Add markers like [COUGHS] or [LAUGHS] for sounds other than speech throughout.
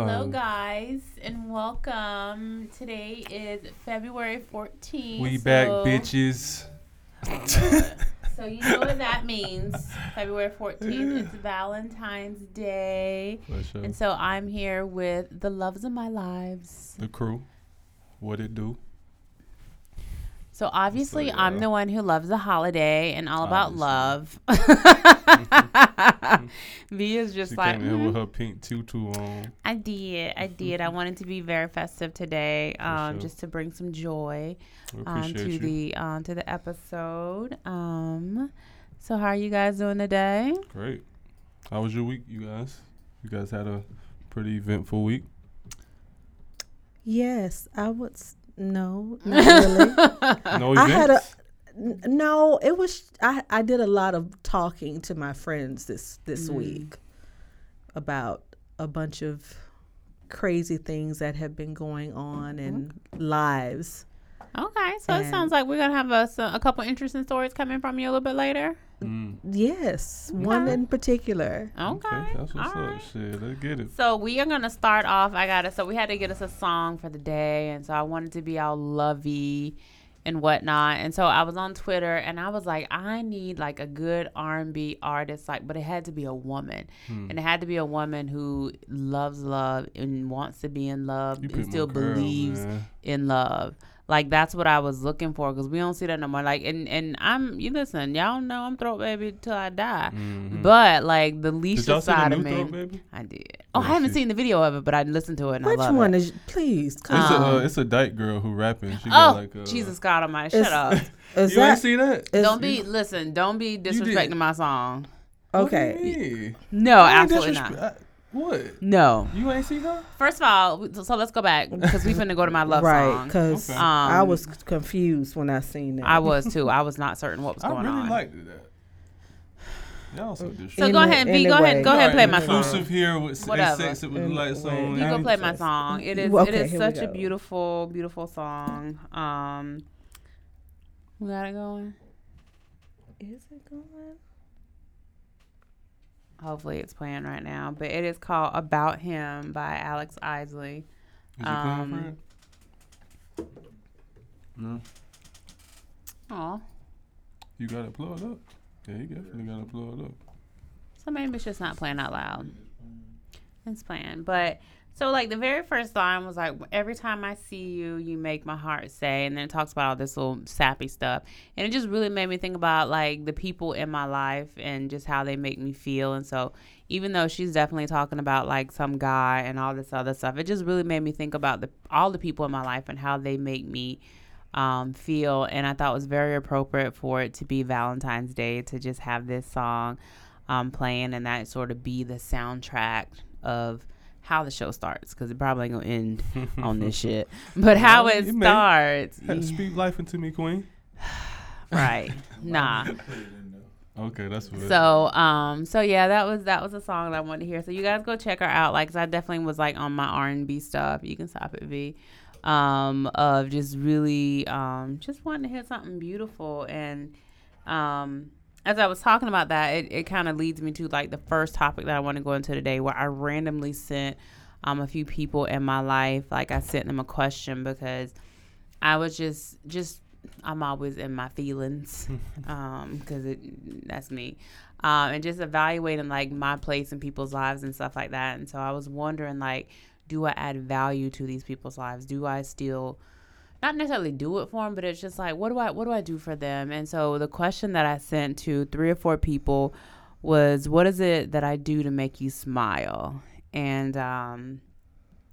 Hello, guys, and welcome. Today is February 14th. We so- back, bitches. [LAUGHS] So you know what that [LAUGHS] means. February 14th is Valentine's Day. And so I'm here with the loves of my lives. The crew. What it do? So obviously, So, I'm the one who loves the holiday and all about love. [LAUGHS] [LAUGHS] V is just She like, came in with "Mhm, her pink tutu on. I did, I did. I wanted to be very festive today, um, sure. just to bring some joy um, to you. the um, to the episode. Um, so how are you guys doing today? Great. How was your week, you guys? You guys had a pretty eventful week. Yes, I would. s- No, [LAUGHS] not really. No I had a events? no. It was I. I did a lot of talking to my friends this this Mm. week about a bunch of crazy things that have been going on in lives. Okay, so it sounds like we're gonna have a, a couple interesting stories coming from you a little bit later. Mm. Yes, one in particular. Okay, That's what's all up. right. Shit, let's get it. So we are gonna start off. I gotta. So we had to get us a song for the day, and so I wanted to be all lovey and whatnot. And so I was on Twitter, and I was like, I need like a good R and B artist, like, but it had to be a woman, Hmm. and it had to be a woman who loves love and wants to be in love You and still girl, believes man. in love. Like that's what I was looking for because we don't see that no more. Like and and I'm you listen, y'all know I'm throat baby till I die. Mhm. But like the Did Leisha see the side of new me, baby? I did. Oh, Yeah, I haven't she- seen the video of it, but I listened to it and Which I love one it. is? Please, It's, come a, uh, it's a dyke girl who rapping. She oh, got like a, Jesus God Almighty! It's- Shut up! [LAUGHS] is You that ain't see that? don't be listen. Don't be disrespecting my song. okay? What do you mean? No, I absolutely disrespe- not. I- what? No. You ain't see her? First of all, so, so let's go back because we finna go to my love right, song. because Okay. I Um, was confused when I seen that. I was too. I was not certain what was going on. I going really on. liked that. Y'all so so go Any- ahead, V. Go ahead. anyway. Go ahead and play my song. Inclusive here with Whatever. sex it with the lights Anyway. You go play my song. It is. Okay, it is such a beautiful, beautiful song. Um, we got it going. Is it going? Hopefully, it's playing right now. But it is called "About Him" by Alex Isley. Is you playing Um, for it? No. Oh, You got it plugged up. Yeah, you definitely got it plugged up. so maybe it's just not playing out loud. It's playing, but so like the very first line was like, "Every time I see you, you make my heart say," and then it talks about all this little sappy stuff, and it just really made me think about like the people in my life and just how they make me feel. And so, even though she's definitely talking about like some guy and all this other stuff, it just really made me think about the all the people in my life and how they make me um, feel. And I thought it was very appropriate for it to be Valentine's Day to just have this song um, playing and that sort of be the soundtrack of how the show starts because it probably ain't gonna end [LAUGHS] on this shit. But how Well, it it starts, Had to speak life into me, Queen. [SIGHS] right? [LAUGHS] Nah. Okay, that's what. So um so yeah that was that was a song that I wanted to hear. So you guys go check her out. Like 'cause I definitely was like on my R and B stuff. You can stop it, V. Um of just really um just wanting to hear something beautiful and um as I was talking about that, it, it kind of leads me to like the first topic that I want to go into today where I randomly sent um a few people in my life. Like I sent them a question because I was just just I'm always in my feelings [LAUGHS] um because it that's me. Um and just evaluating like my place in people's lives and stuff like that. And so I was wondering like do I add value to these people's lives? Do I still not necessarily do it for them but it's just like what do I what do I do for them? And so the question that I sent to three or four people was what is it that I do to make you smile? And um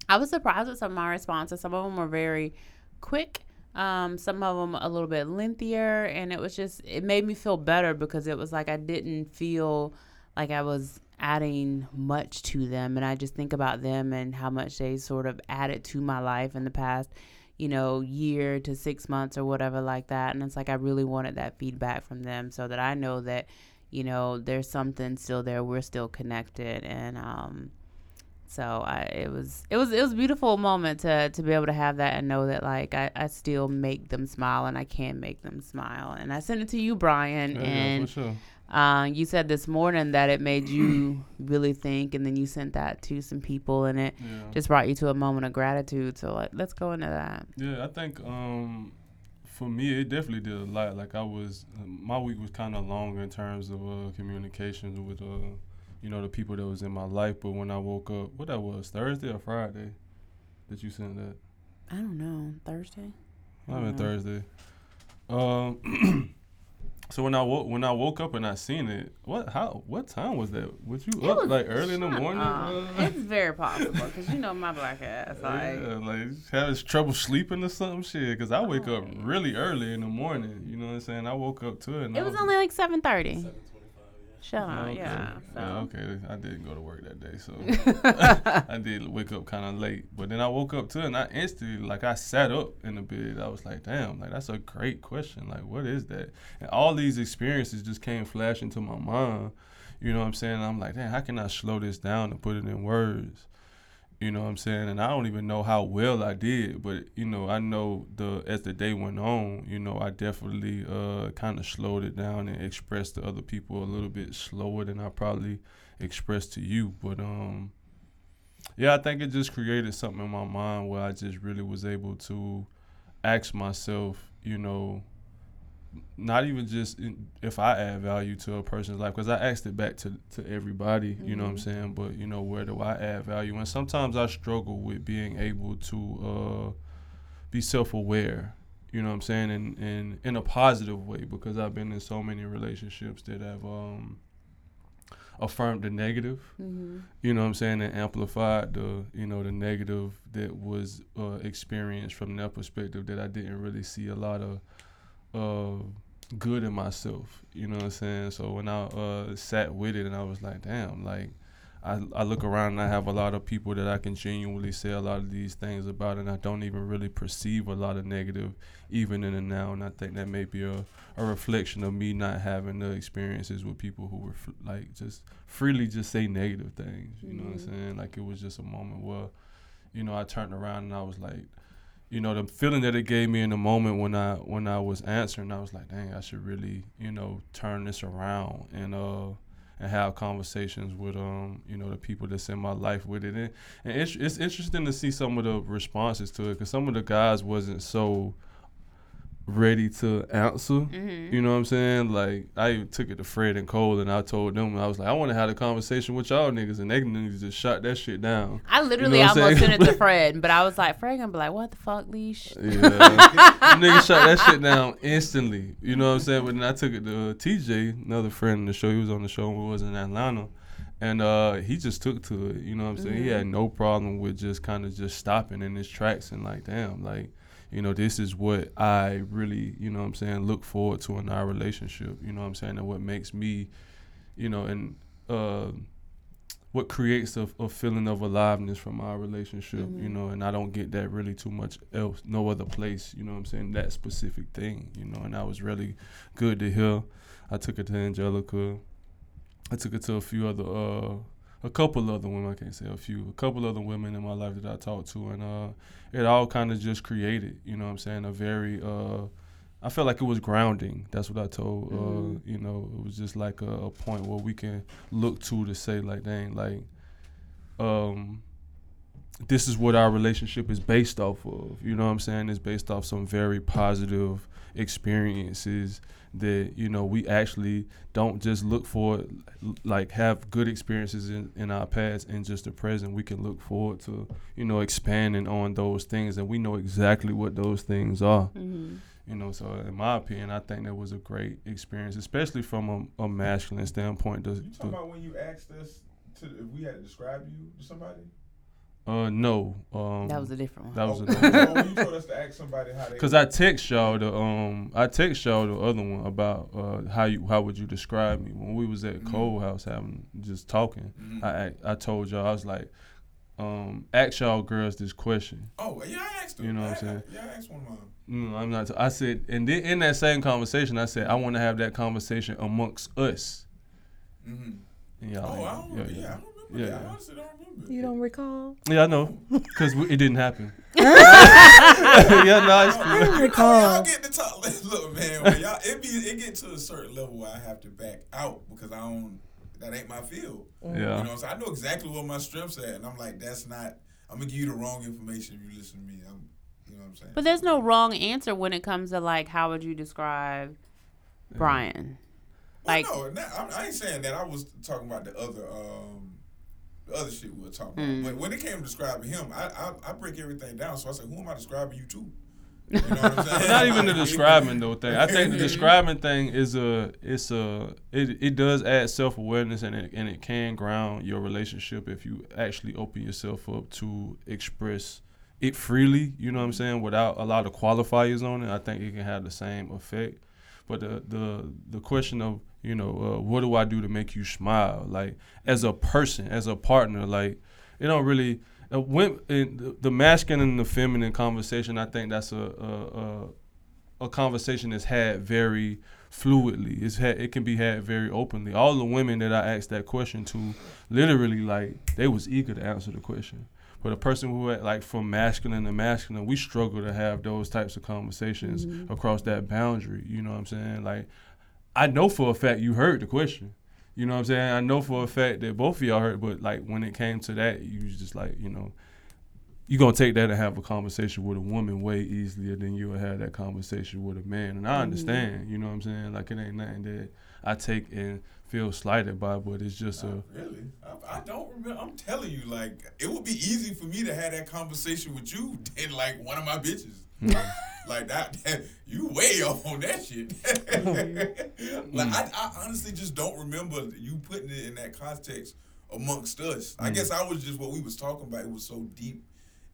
I was surprised with some of my responses. Some of them were very quick um, some of them a little bit lengthier, and it was just it made me feel better because it was like I didn't feel like I was adding much to them, and I just think about them and how much they sort of added to my life in the past, you know, year to six months or whatever like that, and it's like I really wanted that feedback from them so that I know that you know there's something still there, we're still connected, and um, so I it was it was it was a beautiful moment to to be able to have that and know that like I, I still make them smile and I can make them smile. And I sent it to you Brian. Yeah, yeah, and for sure. Uh, you said this morning that it made you [CLEARS THROAT] really think, and then you sent that to some people, and it Yeah. just brought you to a moment of gratitude. So, like, let's go into that. Yeah, I think um, for me, it definitely did a lot. Like I was, my week was kind of long in terms of uh, communications with, uh, you know, the people that was in my life. But when I woke up, what that was Thursday or Friday, that you sent that? I don't know. Thursday. I mean Mhm. Thursday. Um, [CLEARS THROAT] so when I woke when I woke up and I seen it, what how what time was that? Was you It up was- like early in the morning? Uh, it's very possible because you know my black ass. Like, [LAUGHS] yeah, like having trouble sleeping or something shit. Cause I wake up Oh. really early in the morning. You know what I'm saying? I woke up to it. And I it was only like seven thirty. 7:25, Shut Oh, up. okay. Yeah. So. Yeah, okay. I didn't go to work that day, so [LAUGHS] I did wake up kind of late. But then I woke up too, and I instantly, like, I sat up in the bed. I was like, damn, like that's a great question. Like, what is that? And all these experiences just came flashing to my mind. You know what I'm saying? I'm like, damn, how can I slow this down and put it in words? You know what I'm saying? And I don't even know how well I did, but you know, I know the as the day went on, you know, I definitely uh kind of slowed it down and expressed to other people a little bit slower than I probably expressed to you. But um yeah, I think it just created something in my mind where I just really was able to ask myself, you know, not even just in, if I add value to a person's life, because I asked it back to, to everybody, you know what I'm Mhm. saying? But, you know, where do I add value? And sometimes I struggle with being able to uh, be self aware, you know what I'm saying? And, and in a positive way, because I've been in so many relationships that have um, affirmed the negative hmm you know what I'm saying, and amplified the, you know, the negative that was uh, experienced from their perspective that I didn't really see a lot of uh, good in myself, you know what I'm saying? So when I uh, sat with it and I was like, damn, like, I, I look around and I have a lot of people that I can genuinely say a lot of these things about, and I don't even really perceive a lot of negative even in the now. And I think that may be a, a reflection of me not having the experiences with people who were f- like just freely just say negative things. You know what I'm Mhm. saying? Like it was just a moment where, you know, I turned around and I was like, you know, the feeling that it gave me in the moment when I when I was answering, I was like, dang, I should really, you know, turn this around and uh and have conversations with um you know the people that's in my life with it. And, and it's, it's interesting to see some of the responses to it because some of the guys wasn't so ready to answer hmm you know what I'm saying? Like I took it to Fred and Cole and I told them I was like, I want to have a conversation with y'all niggas and they niggas just shot that shit down. I literally what I'm almost sent it to [LAUGHS] Fred, but I was like, Fred gonna be like, "What the fuck, leash?" Yeah, niggas shot that shit down [LAUGHS] instantly. You know what I'm saying? But then I took it to uh, TJ, another friend in the show. He was on the show. We was in Atlanta, and uh, he just took to it. You know what I'm saying? He had no problem with just kind of just stopping in his tracks and like, damn, like. You know, this is what I really, you know what I'm saying, look forward to in our relationship. You know what I'm saying? And what makes me, you know, and uh, what creates a, a feeling of aliveness from our relationship, you Mhm. know, and I don't get that really too much else, no other place, you know what I'm saying, that specific thing, you know, and that was really good to hear. I took it to Angelica. I took it to a few other, uh, a couple other women, I can't say a few, a couple other women in my life that I talked to, and uh, it all kind of just created, you know what I'm saying, a very, uh, I felt like it was grounding. That's what I told. Uh, Mhm. you know, it was just like a, a point where we can look to to say like, dang, like, um, this is what our relationship is based off of. You know what I'm saying? It's based off some very positive experiences that you know we actually don't just look for like have good experiences in, in our past and just the present we can look forward to you know expanding on those things and we know exactly what those things are hmm you know, so in my opinion, I think that was a great experience, especially from a, a masculine standpoint. To, You talking about when you asked us to if we had to describe you to somebody? Uh, no, um, That was a different one. that was a so when you told us to ask somebody how they because I text y'all the um I text y'all the other one about uh how you how would you describe me when we was at Mhm. Cole House having just talking. Mhm. I I told y'all I was like, um, ask y'all girls this question. Oh yeah, I asked them. You know what I'm I- saying? Yeah, I asked one of them. No, I'm not. I said, and then in that same conversation, I said I want to have that conversation amongst us. Mm-hmm. And y'all, Oh, I don't remember. Yeah, I don't remember Yeah, that. yeah. I honestly don't remember. You don't recall? Yeah, I know, [LAUGHS] because it didn't happen. [LAUGHS] [LAUGHS] yeah, no, it's I cool. don't Y'all recall. get to talk. Look, man, when y'all it be it get to a certain level where I have to back out because I don't. That ain't my field. You know, Yeah. what I'm? I know exactly what my strengths at, and I'm like, that's not. I'm gonna give you the wrong information if you listen to me. I'm, you know what I'm saying? But there's no wrong answer when it comes to like how would you describe Brian? Well, like- no, not, I, I ain't saying that. I was talking about the other, um, the other shit we were talking Mm. about. But when it came to describing him, I, I I break everything down. So I said, who am I describing you to? You know what I'm [LAUGHS] saying? not even the [LAUGHS] describing though thing. I think the [LAUGHS] describing thing is a it's a it, it does add self awareness and it and it can ground your relationship if you actually open yourself up to express it freely. You know what I'm saying without a lot of qualifiers on it. I think it can have the same effect. But the the the question of you know uh, what do I do to make you smile? Like as a person as a partner like it don't really uh, when, in the, masculine and the feminine conversation I think that's a a, a, a conversation that's had very fluidly. It's had it can be had very openly. All the women that I asked that question to literally like they was eager to answer the question. But a person who had, like from masculine to masculine we struggle to have those types of conversations across that boundary you know what I'm saying? Like I know for a fact you heard the question. You know what I'm saying? I know for a fact that both of y'all heard, but like when it came to that, you was just like, you know, you're gonna take that and have a conversation with a woman way easier than you would have that conversation with a man. And I mm-hmm. understand, you know what I'm saying? Like it ain't nothing that I take and feel slighted by, but it's just a really? I, I don't remember. I'm telling you, like, it would be easy for me to have that conversation with you than like one of my bitches. [LAUGHS] like that, that, you way off on that shit. [LAUGHS] like I, I honestly just don't remember you putting it in that context amongst us. I mm. guess I was just what we was talking about. It was so deep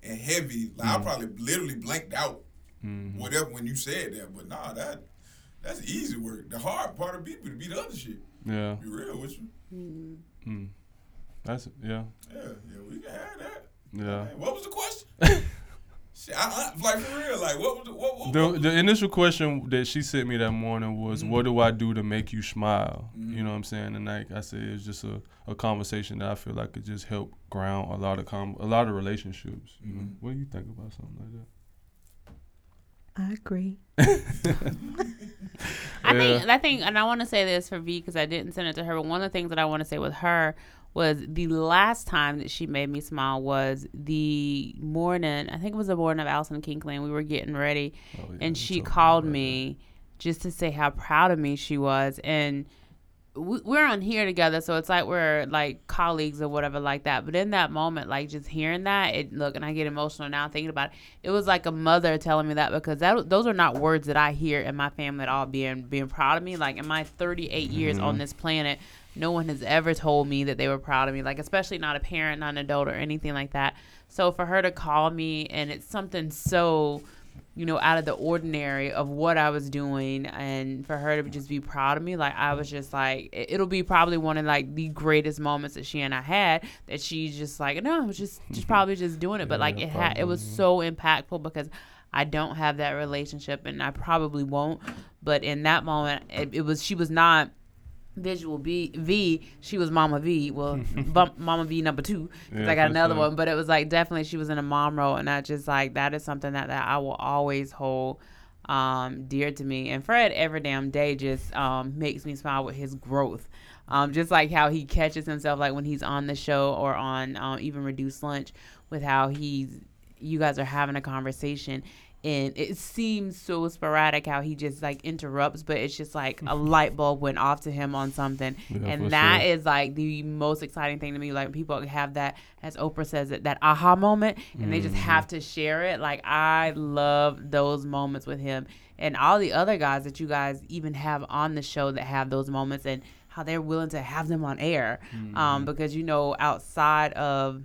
and heavy. Like I mm. probably literally blanked out mm-hmm. whatever when you said that. But nah, that that's easy work. The hard part of people to be the other shit. yeah. Be real with you. Mm-hmm. Mm. That's yeah. Yeah, yeah, we can have that. Yeah. Hey, what was the question? [LAUGHS] Shit, I, I, like for real, like what was the what? what, The what the initial question that she sent me that morning was, Mm-hmm. "What do I do to make you smile?" You know what I'm saying? And like I said, it's just a, a conversation that I feel like could just help ground a lot of com- a lot of relationships. You know, Mm-hmm. what do you think about something like that? I agree. [LAUGHS] [LAUGHS] I Yeah. think I think, and I want to say this for V because I didn't send it to her. But one of the things that I want to say with her was the last time that she made me smile was the morning. I think it was the morning of Allison Kinkley. and We were getting ready, Oh, yeah, and she me called me just to say how proud of me she was, and we, we're on here together, so it's like we're like colleagues or whatever like that. But in that moment, like just hearing that, it look, and I get emotional now thinking about it. It was like a mother telling me that because that those are not words that I hear in my family at all. Being being proud of me, like in my 38 years Mm-hmm. on this planet, no one has ever told me that they were proud of me. Like especially not a parent, not an adult, or anything like that. So for her to call me, and it's something so you know, out of the ordinary of what I was doing, and for her to just be proud of me, like I was just like, it- it'll be probably one of like the greatest moments that she and I had. That she's just like, no, I was just, just [LAUGHS] probably just doing it, but like it had, it was so impactful because I don't have that relationship, and I probably won't. But in that moment, it, it was she was not visual B V. She was Mama V. Well, [LAUGHS] bump, Mama V number two. 'cause Yeah, I got another sure. one, but it was like definitely she was in a mom role, and I just like that is something that, that I will always hold um, dear to me. And Fred every damn day just um, makes me smile with his growth. Um, just like how he catches himself, like when he's on the show or on um, even reduced lunch, with how he's you guys are having a conversation and it seems so sporadic how he just like interrupts but it's just like a [LAUGHS] light bulb went off to him on something Yeah, and that sure. is like the most exciting thing to me like people have that as oprah says it that aha moment and they Mm-hmm. just have to share it like i love those moments with him and all the other guys that you guys even have on the show that have those moments and how they're willing to have them on air Mm-hmm. um, because you know outside of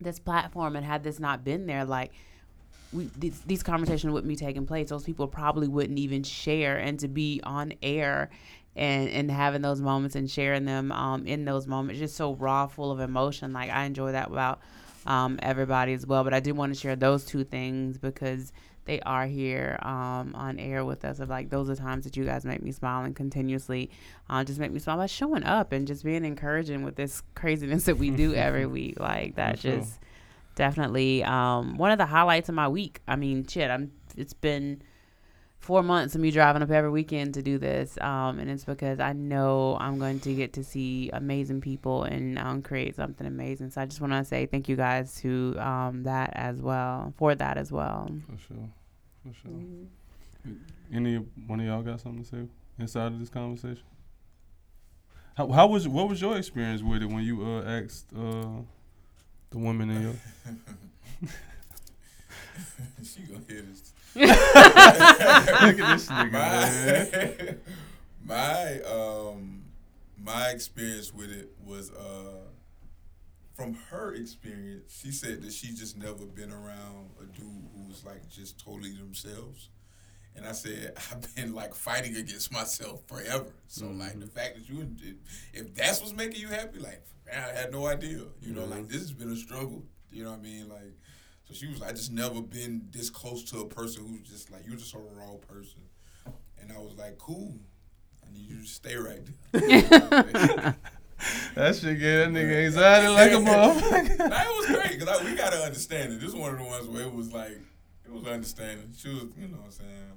this platform and had this not been there like we, these, these conversations wouldn't be taking place. Those people probably wouldn't even share. And to be on air and and having those moments and sharing them um, in those moments just so raw full of emotion. Like i enjoy that about um, everybody as well. But i do want to share those two things because they are here um, on air with us. Of like those are times that you guys make me smile and continuously uh, just make me smile by showing up and just being encouraging with this craziness that we do [LAUGHS] every week. Like that For sure. Just definitely um, one of the highlights of my week. I mean, shit, I'm. It's been four months of me driving up every weekend to do this, um, and it's because I know I'm going to get to see amazing people and um, create something amazing. So I just want to say thank you guys to um, that as well for that as well. For sure. For sure. Any one of y'all got something to say inside of this conversation? How, how was what was your experience with it when you uh, asked uh, the woman in your [LAUGHS] she gonna hear this. [LAUGHS] Look at this nigga, man. my, [LAUGHS] my um my experience with it was uh from her experience, she said that she just never been around a dude who was like just totally themselves. And I said, [LAUGHS] I've been like fighting against myself forever. So like the mm-hmm. fact that you, if that's what's making you happy, like man, I had no idea. You know, like mm-hmm. this has been a struggle. You know what I mean? Like, so she was, like, I just never been this close to a person who's just like you're just a raw person. And I was like, cool. I need you to stay right there. [LAUGHS] [LAUGHS] That shit get that nigga anxiety like a motherfucker. Nah, it was great because we gotta understand it. This is one of the ones where it was like it was understanding. She was, you know, what I'm saying,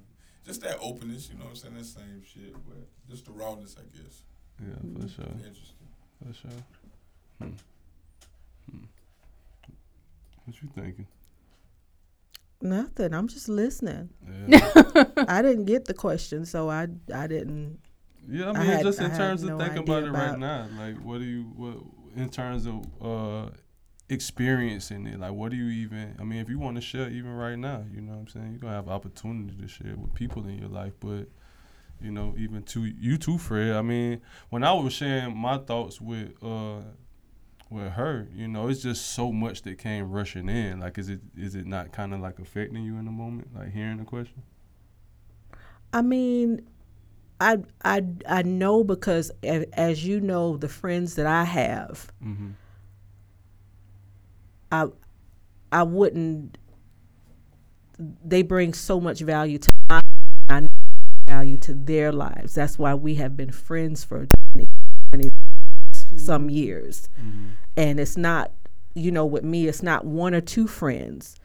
just that openness. You know, what I'm saying that same shit, but just the rawness, I guess. Yeah, for sure. Interesting. For sure. Hmm. Hmm. What you thinking? Nothing. I'm just listening. Yeah, [LAUGHS] I didn't get the question, so I I didn't. yeah I I mean, had- just in had terms of no thinking about it right now, like, what do you, what, in terms of uh, experiencing it, like, what do you even, I mean, if you want to share even right now, you know what I'm saying? You're to have opportunity to share with people in your life, but, you know, even to you too, Fred. I mean, when I was sharing my thoughts with, uh, with her, you know, it's just so much that came rushing in. Like, is it is it not kind of like affecting you in the moment, like hearing the question? I mean, I I I know because as you know, the friends that I have, Mm-hmm. I I wouldn't. They bring so much value to my I value to their lives. That's why we have been friends for 20, 20 some years. Mm-hmm. And it's not, you know, with me, it's not one or two friends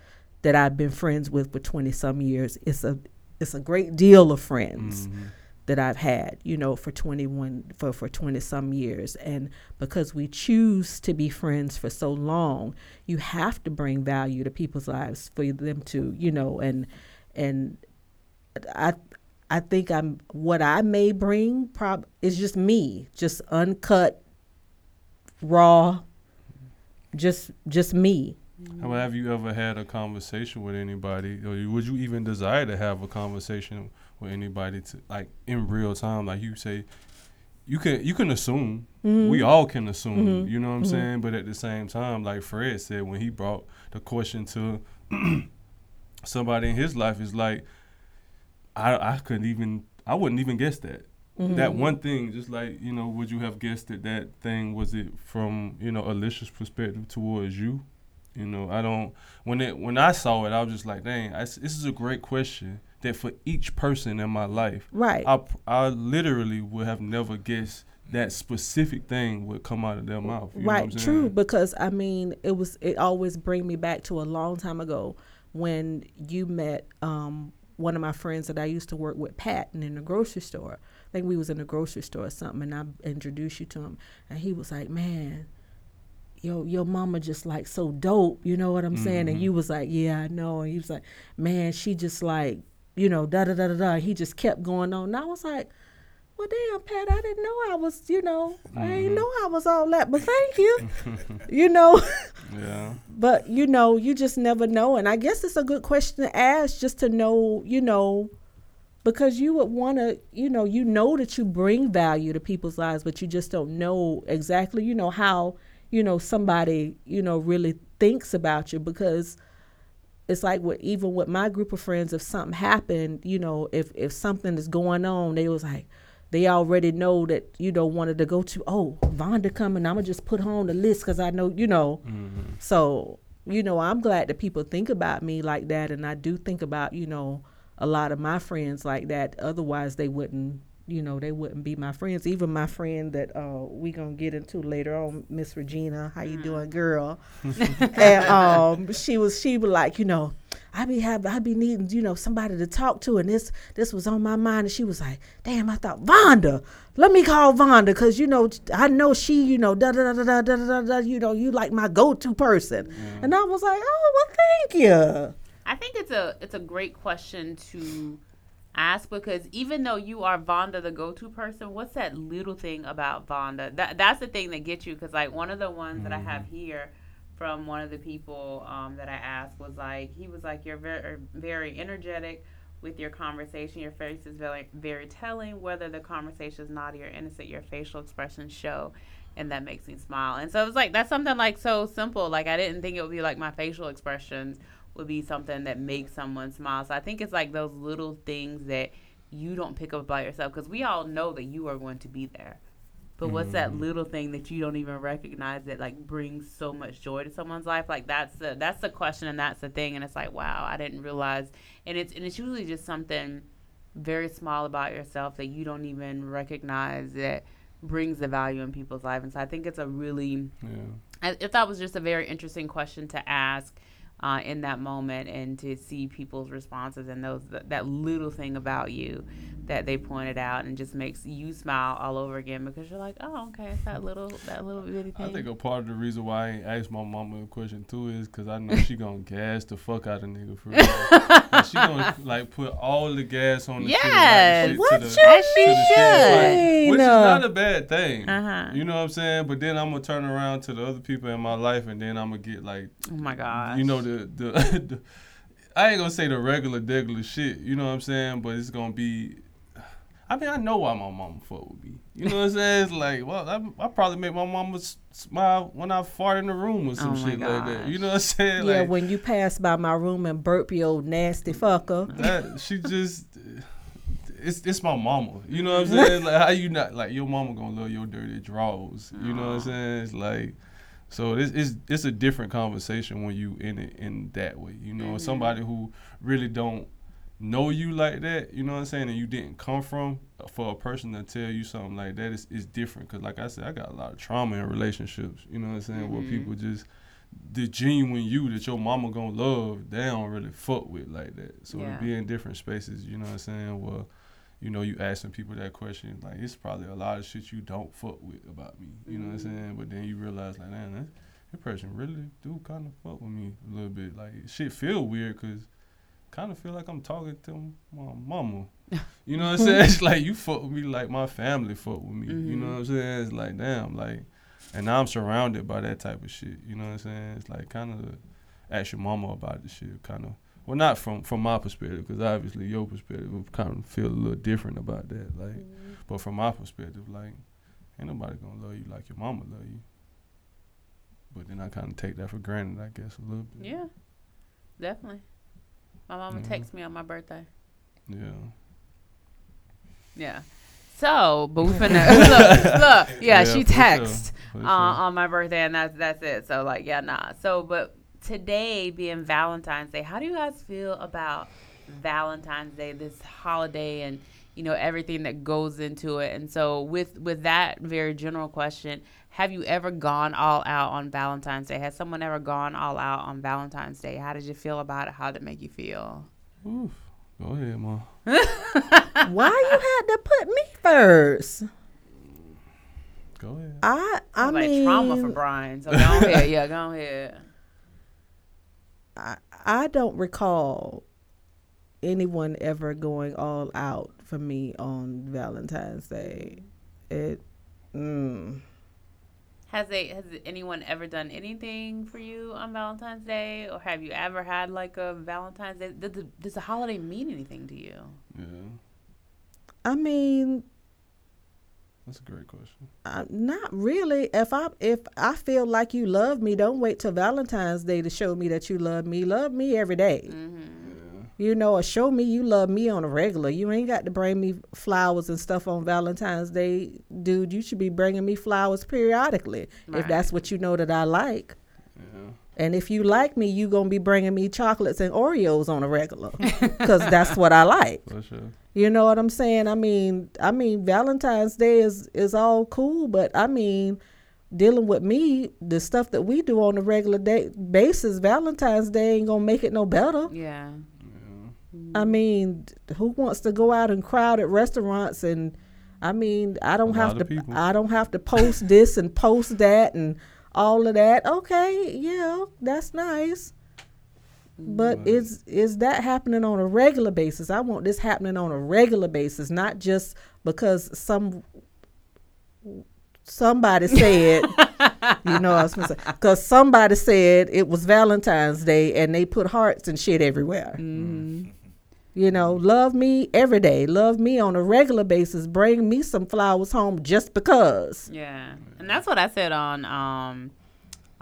that I've been friends with for 20 some years. It's a it's a great deal of friends Mm-hmm. That I've had, you know, for 21 for for 20 some years and because we choose to be friends for so long, you have to bring value to people's lives for them to, you know, and and I I think I'm what I may bring prob is just me, just uncut raw just just me. Have you ever had a conversation with anybody, or would you even desire to have a conversation with anybody to like in real time? Like you say, you can you can assume. Mm-hmm. We all can assume. Mm-hmm. You know what I'm mm-hmm. saying? But at the same time, like Fred said when he brought the question to [CLEARS THROAT] somebody in his life, is like I I couldn't even I wouldn't even guess that. That one thing, just like you know, would you have guessed that that thing was it from you know Alicia's perspective towards you? You know, I don't. When it when I saw it, I was just like, dang, I, this is a great question that for each person in my life, Right. I I literally would have never guessed that specific thing would come out of their mouth. You know what right true because i mean it was it always bring me back to a long time ago when you met um one of my friends that i used to work with patton in the grocery store i think we was in the grocery store or something and i introduced you to him and he was like man yo your mama just like so dope you know what i'm saying and you was like yeah i know and he was like man she just like you know da da da da da he just kept going on and i was like well, damn, Pat, I didn't know I was, you know, I didn't mm-hmm. know I was all that, but thank you. [LAUGHS] you know, [LAUGHS] Yeah. but you know, you just never know. And I guess it's a good question to ask just to know, you know, because you would want to, you know, you know that you bring value to people's lives, but you just don't know exactly, you know, how, you know, somebody, you know, really thinks about you because it's like with even with my group of friends, if something happened, you know, if if something is going on, they was like, they already know that you know wanted to go to. Oh, Vonda coming, I'm gonna just put her on the list because I know, you know. Mm-hmm. So you know, I'm glad that people think about me like that, and I do think about you know a lot of my friends like that. Otherwise, they wouldn't, you know, they wouldn't be my friends. Even my friend that uh, we gonna get into later on, Miss Regina, how you doing, girl? [LAUGHS] and um, she was she was like, you know, I be have I be needing you know somebody to talk to, and this this was on my mind, and she was like, damn, I thought Vonda, let me call Vonda, cause you know I know she, you know, da da da da da da da, you know, you like my go to person, and I was like, oh well, thank you. I think it's a it's a great question to ask because even though you are Vonda the go-to person, what's that little thing about Vonda? That that's the thing that gets you because like one of the ones that I have here from one of the people um, that I asked was like he was like you're very very energetic with your conversation. Your face is very very telling. Whether the conversation is naughty or innocent, your facial expressions show. And that makes me smile. And so it's like that's something like so simple. Like I didn't think it would be like my facial expressions would be something that makes someone smile. So I think it's like those little things that you don't pick up by yourself because we all know that you are going to be there. But what's that mm-hmm. little thing that you don't even recognize that like brings so much joy to someone's life? Like that's the that's the question and that's the thing. And it's like wow, I didn't realize. And it's and it's usually just something very small about yourself that you don't even recognize that brings the value in people's life. And so I think it's a really Yeah. I, I thought it was just a very interesting question to ask uh, in that moment and to see people's responses and those that, that little thing about you that they pointed out and just makes you smile all over again because you're like, oh, okay, it's that little that little bitty thing. I think a part of the reason why I ain't asked my mama a question too is because I know she gonna gas the fuck out of nigga for real. Like, she gonna [LAUGHS] like put all the gas on the Yes. shit, like, What shit to you the, As she to the shit, like, mean? which is not a bad thing. Uh-huh. You know what I'm saying? But then I'm gonna turn around to the other people in my life, and then I'm gonna get like, oh my god, you know, the the, [LAUGHS] the I ain't gonna say the regular degular shit. You know what I'm saying? But it's gonna be. I mean, I know why my mama fuck with me. You know what I'm [LAUGHS] saying? It's like, well, I, I probably make my mama smile when I fart in the room or some Oh shit like that. You know what I'm saying? Yeah, like, when you pass by my room and burp your old nasty fucker. that she [LAUGHS] just it's it's my mama. You know what I'm saying? Like how you not like your mama gonna love your dirty drawers. You know what I'm saying? It's like so it's it's it's a different conversation when you in it in that way. You know, mm-hmm. somebody who really don't know you like that, you know what I'm saying, and you didn't come from uh, for a person to tell you something like that is is different. Cause like I said, I got a lot of trauma in relationships. You know what I'm saying? Where mm-hmm. people just the genuine you that your mama gonna love, they don't really fuck with like that. So Yeah. to be in different spaces, you know what I'm saying? Well, you know, you asking people that question, like it's probably a lot of shit you don't fuck with about me. You know what I'm mm-hmm. saying? But then you realize like, man, that, that person really do kind of fuck with me a little bit. Like shit feel weird because kind of feel like I'm talking to my mama. [LAUGHS] You know what I'm saying? It's like you fuck with me like my family fuck with me. You know mm-hmm. what I'm saying? It's like damn, like, and now I'm surrounded by that type of shit. You know what I'm saying? It's like kind of ask your mama about the shit, kind of. Well, not from from my perspective, because obviously your perspective would kind of feel a little different about that. Like, but from my perspective, like, ain't nobody gonna love you like your mama love you. But then I kind of take that for granted, I guess, a little bit. Yeah, definitely. My mama Mhm. texts me on my birthday. Yeah. Yeah. So, but we finna look, look. Yeah, [LAUGHS] Yeah, she sure, uh, sure. on my birthday, and that's that's it. So, like, yeah, nah. So, but today being Valentine's Day, how do you guys feel about Valentine's Day, this holiday, and you know everything that goes into it? And so, with with that very general question, have you ever gone all out on Valentine's Day? Has someone ever gone all out on Valentine's Day? How did you feel about it? How did it make you feel? Oof. Go ahead, ma. [LAUGHS] Why you had to put me first? Go ahead. I I like mean trauma for Brian. So go ahead, yeah, go ahead. I, I don't recall anyone ever going all out for me on Valentine's Day. It mm, Has they has anyone ever done anything for you on Valentine's Day, or have you ever had like a Valentine's Day? Does the, does the holiday mean anything to you? Yeah. I mean That's a great question. uh, not really. If I if I feel like you love me, don't wait till Valentine's Day to show me that you love me. Love me every day. You know, or show me you love me on a regular. You ain't got to bring me flowers and stuff on Valentine's Day, dude. You should be bringing me flowers periodically Right. if that's what you know that I like. Yeah. And if you like me, you gonna be bringing me chocolates and Oreos on a regular, because that's what I like. For sure. You know what I'm saying? I mean, I mean, Valentine's Day is is all cool, but I mean, dealing with me, the stuff that we do on a regular day basis, Valentine's Day ain't gonna make it no better. Yeah. I mean, who wants to go out and crowd at restaurants and I mean, I don't A have to people. I don't have to post this and post that and all of that. Okay, yeah, that's nice. But Right. is is that happening on a regular basis? I want this happening on a regular basis, not just because some somebody said, [LAUGHS] you know, I was gonna say, because somebody said it was Valentine's Day and they put hearts and shit everywhere. Mm-hmm. You know, love me every day. Love me on a regular basis. Bring me some flowers home just because. Yeah, and that's what I said on um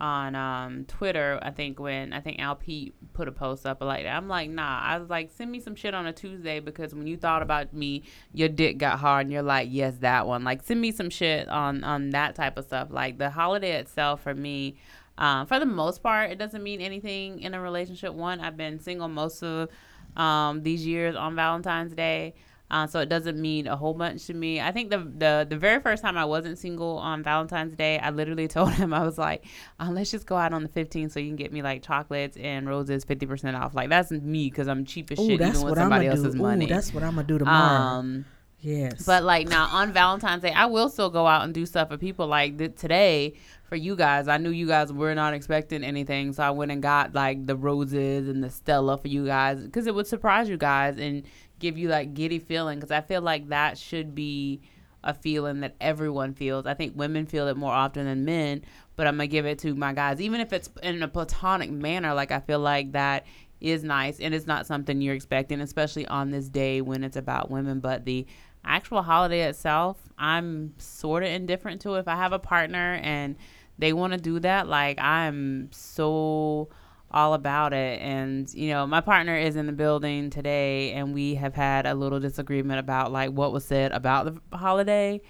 on um Twitter. I think when I think Al Pete put a post up like that. I'm like, nah. I was like, send me some shit on a Tuesday because when you thought about me, your dick got hard, and you're like, yes, that one. Like, send me some shit on on that type of stuff. Like the holiday itself for me. Um, for the most part, it doesn't mean anything in a relationship. One, I've been single most of um, these years on Valentine's Day. Uh, so it doesn't mean a whole bunch to me. I think the, the the very first time I wasn't single on Valentine's Day, I literally [LAUGHS] told him I was like, uh, "Let's just go out on the 15th, so you can get me like chocolates and roses 50% off." Like that's me because I'm cheap as Ooh, shit that's even with what I'ma else's do. money. Ooh, that's what I'm gonna do tomorrow. um, yes. but like now on Valentine's Day, I will still go out and do stuff for people. Like th- today for you guys, I knew you guys were not expecting anything, so I went and got like the roses and the Stella for you guys because it would surprise you guys and give you like giddy feeling. Because I feel like that should be a feeling that everyone feels. I think women feel it more often than men, but I'm gonna give it to my guys, even if it's in a platonic manner. Like I feel like that is nice and it's not something you're expecting, especially on this day when it's about women. But the actual holiday itself, I'm sort of indifferent to. If I have a partner and they want to do that, like I'm so all about it. And you know, my partner is in the building today, and we have had a little disagreement about like what was said about the holiday.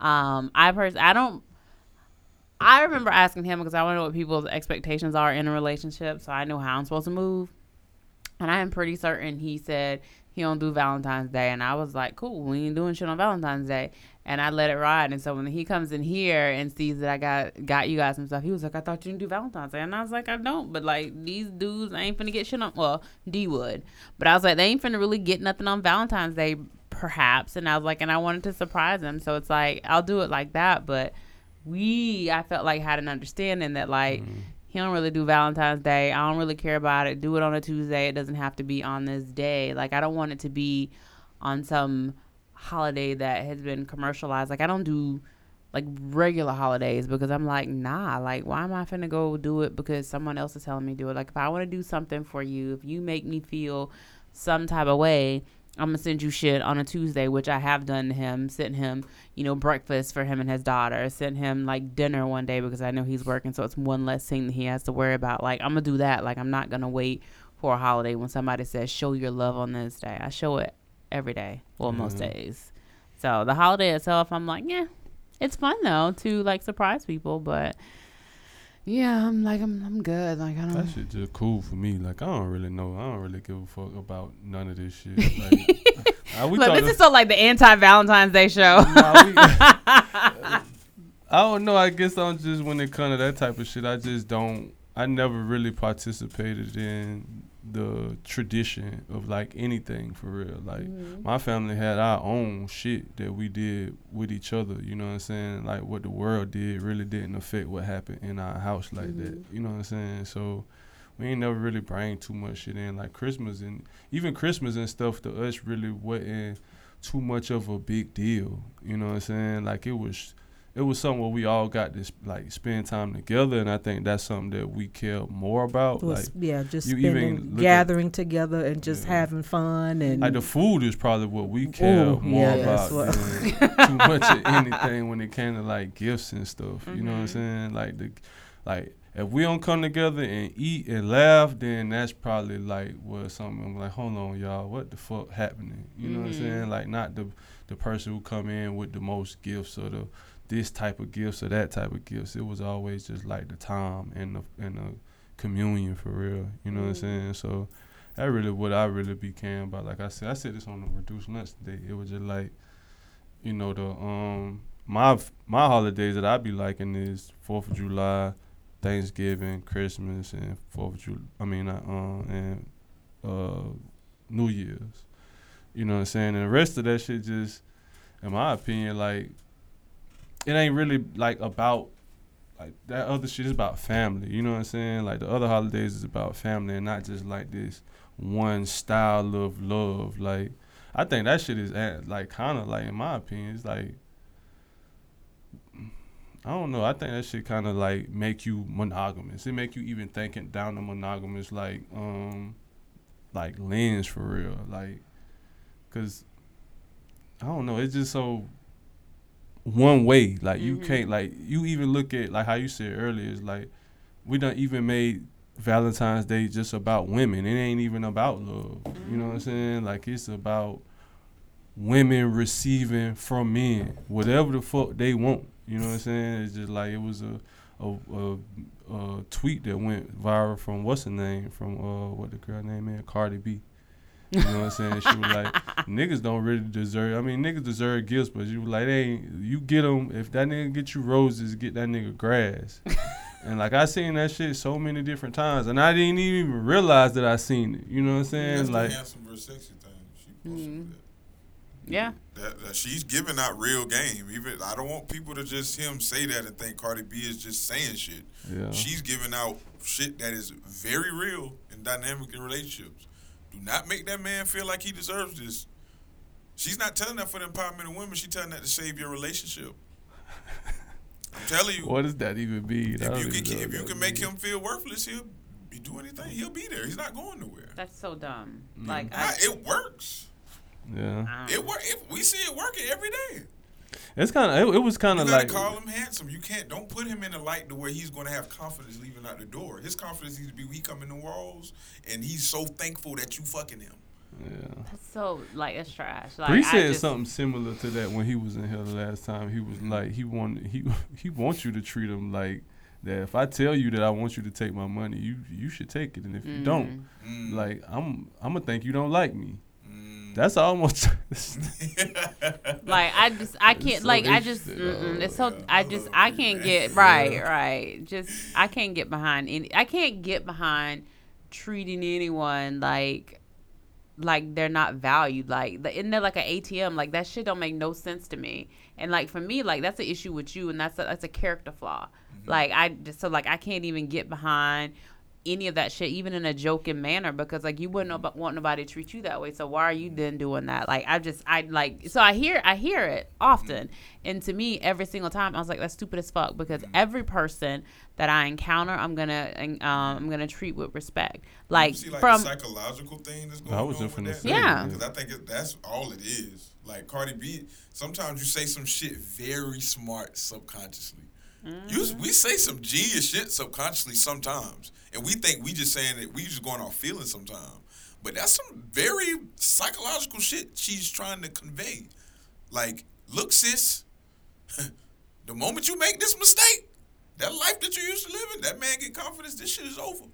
Um, I've heard I don't. I remember asking him because I want to know what people's expectations are in a relationship, so I know how I'm supposed to move. And I am pretty certain he said he don't do Valentine's Day, and I was like, cool, we ain't doing shit on Valentine's Day, and I let it ride. And so when he comes in here and sees that I got got you guys some stuff, he was like, I thought you didn't do Valentine's Day, and I was like, I don't, but like these dudes ain't finna get shit on. Well, D would, but I was like, they ain't finna really get nothing on Valentine's Day, perhaps. And I was like, and I wanted to surprise him, so it's like I'll do it like that, but we I felt like had an understanding that like mm-hmm. he don't really do Valentine's Day. I don't really care about it. Do it on a Tuesday. It doesn't have to be on this day. Like I don't want it to be on some holiday that has been commercialized. Like I don't do like regular holidays because I'm like, nah, like why am I finna go do it because someone else is telling me do it? Like if I want to do something for you, if you make me feel some type of way, I'm gonna send you shit on a Tuesday, which I have done to him. Sent him, you know, breakfast for him and his daughter. Sent him like dinner one day because I know he's working, so it's one less thing that he has to worry about. Like I'm gonna do that. Like I'm not gonna wait for a holiday when somebody says show your love on this day. I show it every day, well most Mhm. days. So the holiday itself, I'm like, yeah, it's fun though to like surprise people, but yeah, I'm like I'm I'm good. Like I don't. That shit just cool for me. Like I don't really know. I don't really give a fuck about none of this shit. [LAUGHS] Like, uh, we Look, this is so like the anti Valentine's Day show. Nah, we- [LAUGHS] [LAUGHS] I don't know. I guess I'm just when it comes to that type of shit, I just don't. I never really participated in the tradition of like anything for real. Like mm-hmm. my family had our own shit that we did with each other. You know what I'm saying? Like what the world did really didn't affect what happened in our house like that. Mm-hmm. You know what I'm saying? So we ain't never really bring too much shit in. Like Christmas and even Christmas and stuff to us really wasn't too much of a big deal. You know what I'm saying? Like it was it was something where we all got to like spend time together and I think that's something that we care more about. was, Like yeah, just you even spending, look at- gathering together and just Yeah. having fun and like the food is probably what we care Ooh, more yeah, about than [LAUGHS] too much of anything when it came to like gifts and stuff. You know what I'm Mhm. saying? Like the like if we don't come together and eat and laugh, then that's probably like what something I'm like, hold on, y'all, what the fuck happening? You know what I'm Mhm. saying? Like not the the person who come in with the most gifts or the this type of gifts or that type of gifts. It was always just like the time and the and the communion for real. You know what I'm Mm. saying? So that really what I really became about. Like I said, I said this on the reduced lunch today. It was just like, you know, the um my my holidays that I be liking is Fourth of July, Thanksgiving, Christmas, and Fourth of July. I mean, uh, um, and uh, New Year's. You know what I'm saying? And the rest of that shit just, in my opinion, like it ain't really like about like that other shit is about family. You know what I'm saying? Like the other holidays is about family and not just like this one style of love. Like I think that shit is at, like kind of like in my opinion, it's like I don't know. I think that shit kind of like make you monogamous. It make you even thinking down the monogamous like um like lens for real. Like cuz I don't know. It's just so one way. Like you Mhm. can't like you even look at like how you said earlier. It's like we don't even made Valentine's Day just about women. It ain't even about love. You know what I'm saying? Like it's about women receiving from men whatever the fuck they want. You know what I'm saying? It's just like it was a a, a, a tweet that went viral from what's her name from uh what the girl name is Cardi B. You know what I'm saying? She was like, niggas don't really deserve. I mean, niggas deserve gifts, but you was like, they ain't. You get them if that nigga get you roses, get that nigga grass. [LAUGHS] and like I seen that shit so many different times, and I didn't even realize that I seen it. You know what I'm saying? That's like, the handsome versus sexy thing. She posted Mhm. Yeah. That, that she's giving out real game. Even I don't want people to just him say that and think Cardi B is just saying shit. yeah. She's giving out shit that is very real and dynamic in relationships. Do not make that man feel like he deserves this. She's not telling that for the empowerment of women. She's telling that to save your relationship. I'm telling you, what does that even mean? If you can if you can make mean. him feel worthless, he'll be do anything. He'll be there. He's not going nowhere. That's so dumb. Mm. Like Why- I, it works. Yeah, It work. It, we see it working every day. It's kind of. It, it was kind You of gotta like. call him handsome. You can't. Don't put him in a light to where he's going to have confidence leaving out the door. His confidence needs to be he come in the walls and he's so thankful that you fucking him. Yeah. That's so like it's trash. Like Bree I said just, something similar to that when he was in here the last time. He was like, he wanted he he wants you to treat him like that. If I tell you that I want you to take my money, you you should take it, and if you don't, Mm. like I'm I'm gonna think you don't like me. Mm. That's almost. [LAUGHS] [LAUGHS] Like I just I can't so like I just mm-mm, it's so I I just I can't get right right. Just I can't get behind any I can't get behind treating anyone like like they're not valued like the- isn't there like an ATM like that shit don't make no sense to me. And like for me like that's an issue with you and that's a, that's a character flaw. Like I just so like I can't even get behind any of that shit even in a joking manner because like you wouldn't mm-hmm. ab- want nobody to treat you that way so why are you then doing that like i just i like so i hear i hear it often mm-hmm. and to me every single time i was like that's stupid as fuck because mm-hmm. every person that i encounter i'm gonna um, i'm gonna treat with respect like you see, like from the psychological thing that's going I was on just with finna that. say, Yeah. because I think it, that's all it is. Like Cardi B, sometimes you say some shit very smart subconsciously. You, we say some genius shit subconsciously sometimes, and we think we just saying it. We just going off feelings sometimes, but that's some very psychological shit she's trying to convey. Like, look, sis, [LAUGHS] the moment you make this mistake, that life that you used to live in, that man get confidence. This shit is over.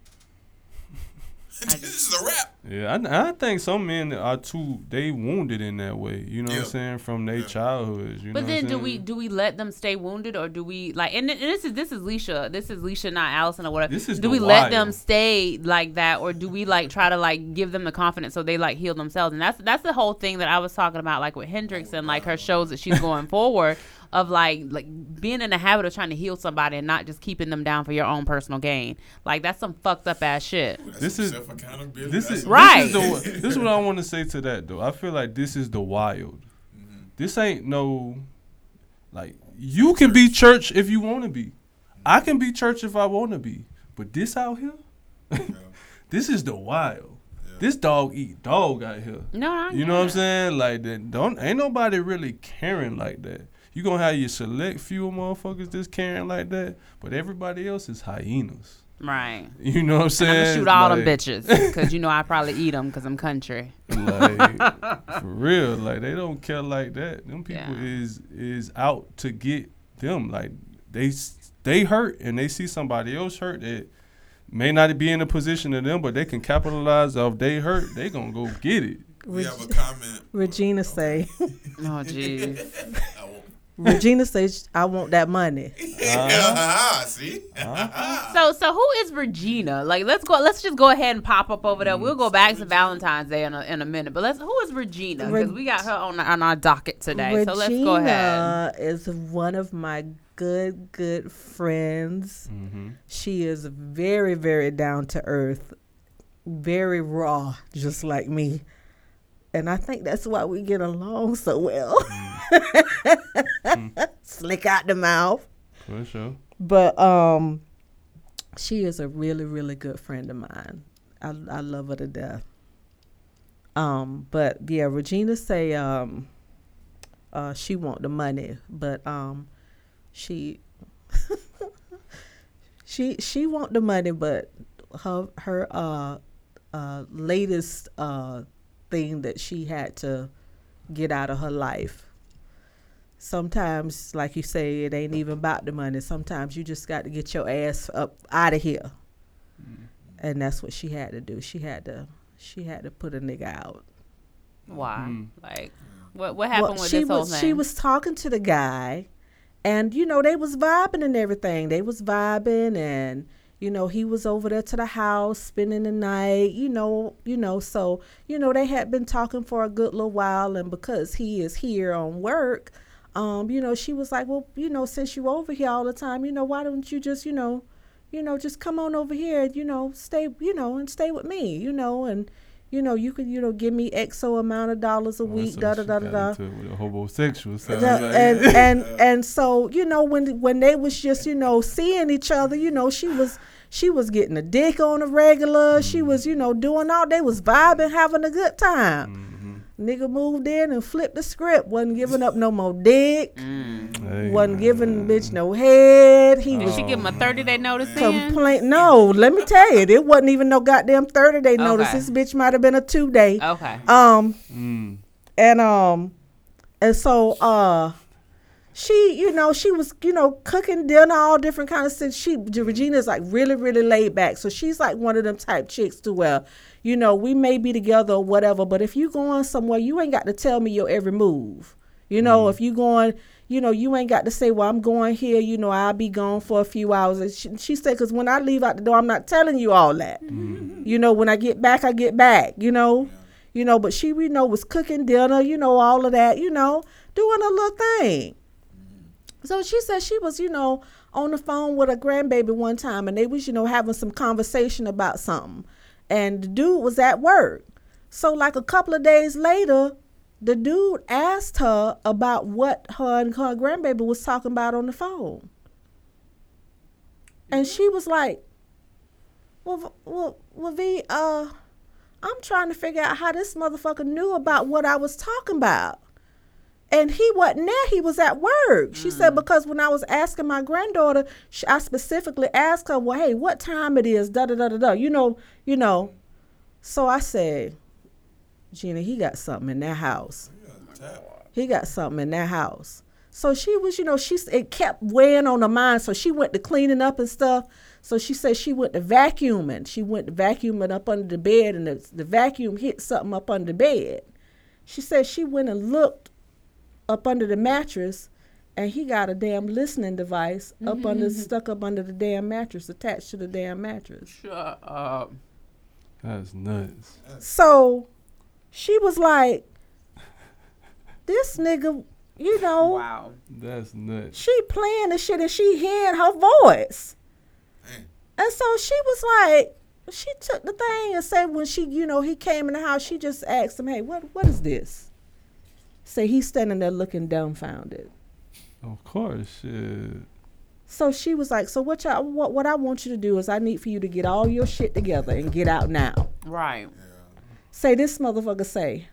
This is a wrap. yeah, I, I think some men are too. They wounded in that way. You know what I'm saying from their Yeah. childhoods. You know But what then, I'm do we do we let them stay wounded, or do we like? And, and this is this is Leisha. This is Leisha, not Allison or whatever. This is do the we let them stay like that, or do we like try to like give them the confidence so they like heal themselves? And that's that's the whole thing that I was talking about, like with Hendrix and like her shows that she's going [LAUGHS] forward of like like being in the habit of trying to heal somebody and not just keeping them down for your own personal gain. Like that's some fucked up ass shit. That's This is- This is Right. This is, the, this is what I want to say to that though. I feel like this is the wild. Mm-hmm. This ain't no like you can be church if you want to be. I can be church if I want to be. But this out here, Yeah. [LAUGHS] this is the wild. Yeah. This dog eat dog out here. No, I You know what I'm saying? Like that. Don't ain't nobody really caring like that. You gonna have your select few motherfuckers that's caring like that, but everybody else is hyenas. Right. You know what I'm And saying? I'm gonna shoot all Like- them bitches because you know I probably eat them because I'm country. like [LAUGHS] for real like they don't care like that them people Yeah. is is out to get them like they they hurt and they see somebody else hurt that may not be in a position of them, but they can capitalize off they hurt. They gonna go get it. We have a comment. Regina say, Oh, jeez. [LAUGHS] I won't- Regina says, I want that money. Ah, [LAUGHS] see? So, so who is Regina? Like, let's go. Let's just go ahead and pop up over there. We'll go back to Valentine's Day in a, in a minute. But let's. Who is Regina? Because we got her on on our docket today. so let's go ahead. Is one of my good, good friends. Mm-hmm. She is very, very down to earth, very raw, just like me. And I think that's why we get along so well. [LAUGHS] Slick out the mouth. For sure. But um she is a really, really good friend of mine. I I love her to death. Um, but yeah, Regina say um uh she want the money, but um she [LAUGHS] she she want the money but her her uh uh latest uh thing that she had to get out of her life sometimes, like you say, it ain't even about the money. Sometimes you just got to get your ass up out of here, and that's what she had to do. She had to, she had to put a nigga out. Why? Mm. Like, what what happened Well, with she this whole was thing? she was talking to the guy, and you know they was vibing and everything. They was vibing, and you know he was over there to the house spending the night. You know, you know, so you know they had been talking for a good little while, and because he is here on work, um, you know, she was like, well, you know, since you over here all the time, you know, why don't you just, you know, you know, just come on over here, you know, stay, you know, and stay with me, you know, and. You know, you could, you know, give me XO amount of dollars a week, da da da da da. Homosexual. The- like, and and and so you know when when they was just you know seeing each other you know she was she was getting a dick on a regular she was you know doing all they was vibing having a good time nigga moved in and flipped the script wasn't giving up no more dick hey, wasn't giving bitch no head he Did was she give him a thirty day notice? in? complaint no let me tell you it wasn't even no goddamn 30 day notice Okay. this bitch might have been a two day Okay. um Mm. and um and so uh she you know she was you know cooking dinner all different kind of things she regina's like really really laid back so she's like one of them type chicks to where you know we may be together or whatever but if you going somewhere you ain't got to tell me your every move. You know mm. if you going you know you ain't got to say well i'm going here you know i'll be gone for a few hours. And she, she said because when i leave out the door i'm not telling you all that. Mm. You know when i get back i get back you know? You know but she we know was cooking dinner you know all of that you know doing a little thing. So she said she was, you know, on the phone with a grandbaby one time and they was, you know, having some conversation about something. And the dude was at work. So like a couple of days later, the dude asked her about what her and her grandbaby was talking about on the phone. And she was like, well, well, well, V, uh, I'm trying to figure out how this motherfucker knew about what I was talking about and he wasn't there he was at work. She said mm. because when i was asking my granddaughter sh i specifically asked her well hey what time it is da da da da da you know you know. So i said gina he got something in that house. He got something in that house. So she was you know she it kept weighing on her mind. So she went to cleaning up and stuff. So she said she went to vacuuming. She went to vacuuming up under the bed and the, the vacuum hit something up under the bed. She said she went and looked up under the mattress and he got a damn listening device up under mm-hmm. stuck up under the damn mattress attached to the damn mattress Shut up. That's nuts. so she was like this nigga you know Wow. That's nuts. she playing the shit and she hearing her voice Damn. and so she was like she took the thing and said when she you know he came in the house she just asked him hey what what is this say he's standing there looking dumbfounded Of course, shit. So she was like, "So what y'all, what what I want you to do is I need for you to get all your shit together and get out now." Right. Say this motherfucker say,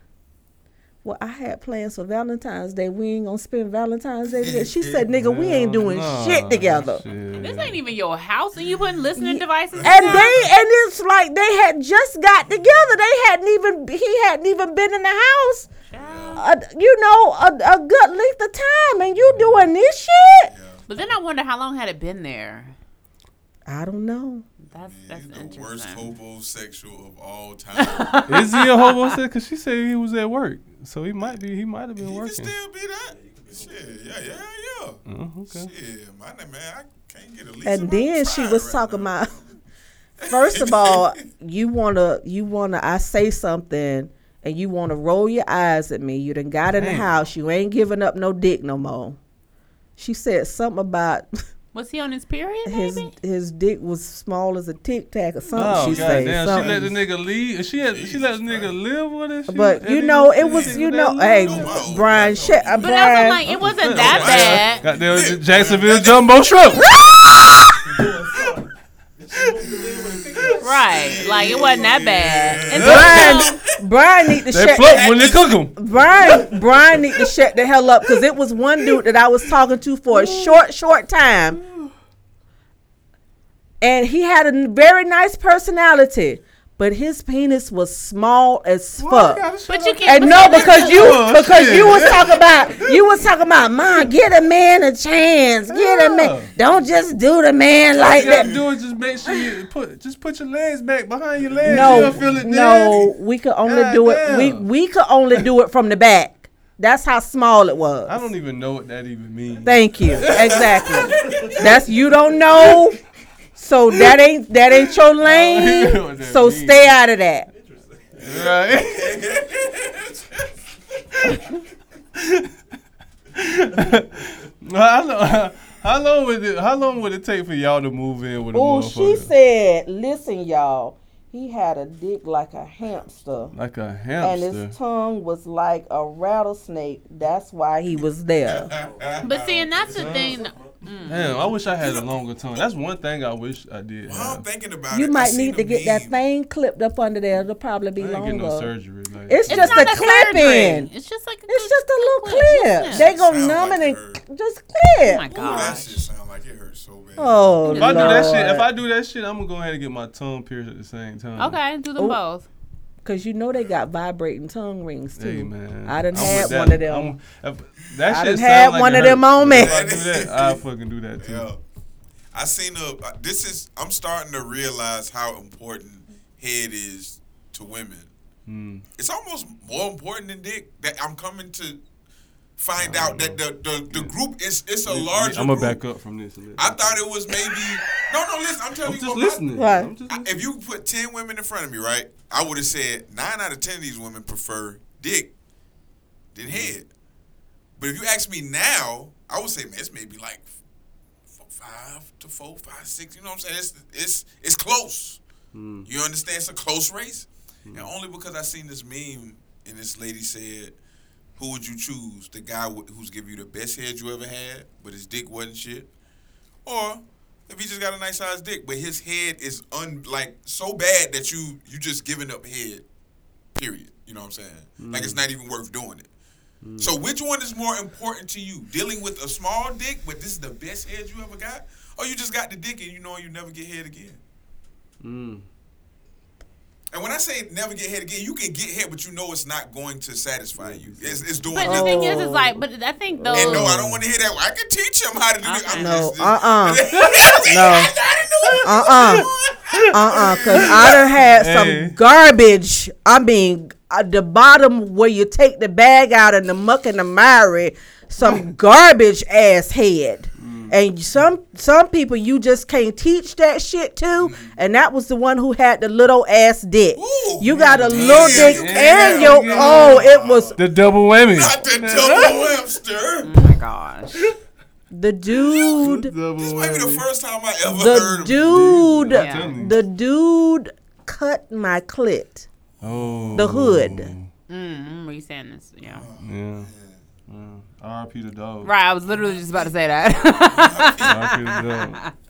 "Well, I had plans for Valentine's Day. We ain't gonna spend Valentine's Day together." She said, "Nigga, we ain't doing Nah, shit together." shit. This ain't even your house, and you putting listening devices. in And there? they and it's like they had just got together. They hadn't even he hadn't even been in the house, uh, you know, a, a good length of time, and you doing this shit. But then I wonder how long had it been there. I don't know. That's that's He's the worst interesting. homosexual of all time. [LAUGHS] Is he a homosexual? Because she said he was at work, so he might be. He might have been he can working. still be that. Shit, yeah, yeah, yeah. Oh, okay. Shit, my name, man, I can't get a lease. And then she was right talking now. about. First of all, [LAUGHS] you wanna you wanna I say something and you wanna roll your eyes at me. You done got in the Damn. house. You ain't giving up no dick no more. She said something about [LAUGHS] Was he on his period? his Maybe. his dick was small as a tic tac or something. Oh she said goddamn! She let the nigga leave. She had, she let the nigga live with it. She- But you he know, it was you know, hey, live. No, my- Brian, no, shit, uh, But that's what I'm Brian. like. It wasn't that bad. Goddamn Jacksonville Jumbo Shrimp. [LAUGHS] Right. Like it wasn't that bad. And Brian, Brian need to shut. They shut. float when they cook them. [LAUGHS] Brian, Brian need to shut the hell up because it was one dude that I was talking to for a short, short time, and he had a very nice personality, but his penis was small as fuck. But you can't. And no, because you Oh, because shit. [LAUGHS] you was talking about you was talking about man, get a man a chance, get a man. Don't just do the man like you that. do is just make sure you put just put your legs back behind your legs. No, You'll feel it no, we could only God do it. We we could only do it from the back. That's how small it was. I don't even know what that even means. Thank you. Exactly. That's you don't know. So that ain't that ain't your [LAUGHS] oh, lane. [LAUGHS] that So means. stay out of that. Right. [LAUGHS] how, long, how long would it how long would it take for y'all to move in with a Oh, she said, "Listen, y'all. He had a dick like a hamster, like a hamster. and his tongue was like a rattlesnake. That's why he was there." But see, and that's the thing. Mm. Damn, I wish I had a longer tongue. That's one thing I wish I did While I'm thinking about You it, might seen need to a get that meme. thing clipped up under there. It'll probably be I ain't getting no longer. surgery. Like, It's It's just a a clip surgery. in. It's just like a It's just a little good clip. Yeah. They gonna numb like it it and hurt. just clip. Oh my clip. Ooh, that gosh. shit sound like it hurts so bad. Oh, if I do that shit, if I do that shit, I'm gonna go ahead and get my tongue pierced at the same time. Okay, do them Oh. both. Cause you know they got vibrating tongue rings too. Hey man, I done I'm had with that. one of them. I'm- if that I done had like one of them hurt, on me. I I [LAUGHS] fucking do that too. Yeah. I seen a. uh, This is. I'm starting to realize how important head is to women. Mm. It's almost more important than dick. That I'm coming to find out that the the, the group is it's a larger. I'm gonna back up from this. I thought it was maybe. No, no. Listen, I'm telling I'm you. just what my- listening. Right. I'm just listening. if you put ten women in front of me, right, I would have said nine out of ten of these women prefer dick than head. But if you ask me now, I would say, man, it's maybe like f- five to four, five, six. You know what I'm saying? It's it's it's close. Hmm. You understand? It's a close race, hmm. and only because I seen this meme and this lady said, "Who would you choose? The guy who's give you the best head you ever had, but his dick wasn't shit, or if he just got a nice sized dick, but his head is un like so bad that you you just giving up head. Period. You know what I'm saying? Like it's not even worth doing it. So which one is more important to you? Dealing with a small dick, but this is the best head you ever got, or you just got the dick and you know you never get head again? Mm. And when I say never get hit again, you can get hit, but you know it's not going to satisfy you. It's, it's doing But the thing is, is like, but I think though. And no, I don't want to hear that. I can teach him how to do uh-uh. it. Okay. I'm No, just- uh-uh. [LAUGHS] no. Uh-uh. Uh-uh. Cause I done had [LAUGHS] Hey. some garbage. I mean, at the bottom where you take the bag out and the muck and the mire, some [LAUGHS] garbage ass head. And some some people you just can't teach that shit to, and that was the one who had the little ass dick. Ooh. You got a little yeah, dick yeah, and your yeah. oh, it was The double whammy. Not the double [LAUGHS] Webster. Oh my gosh. the dude, Double This might be the first time I ever heard the of dude, Yeah. telling the dude cut my clit. Oh. the hood. Mm, I'm re-saying this. Yeah. Yeah. Yeah. R.I.P. the dog. Right. I was literally just about to say that. R.I.P. [LAUGHS]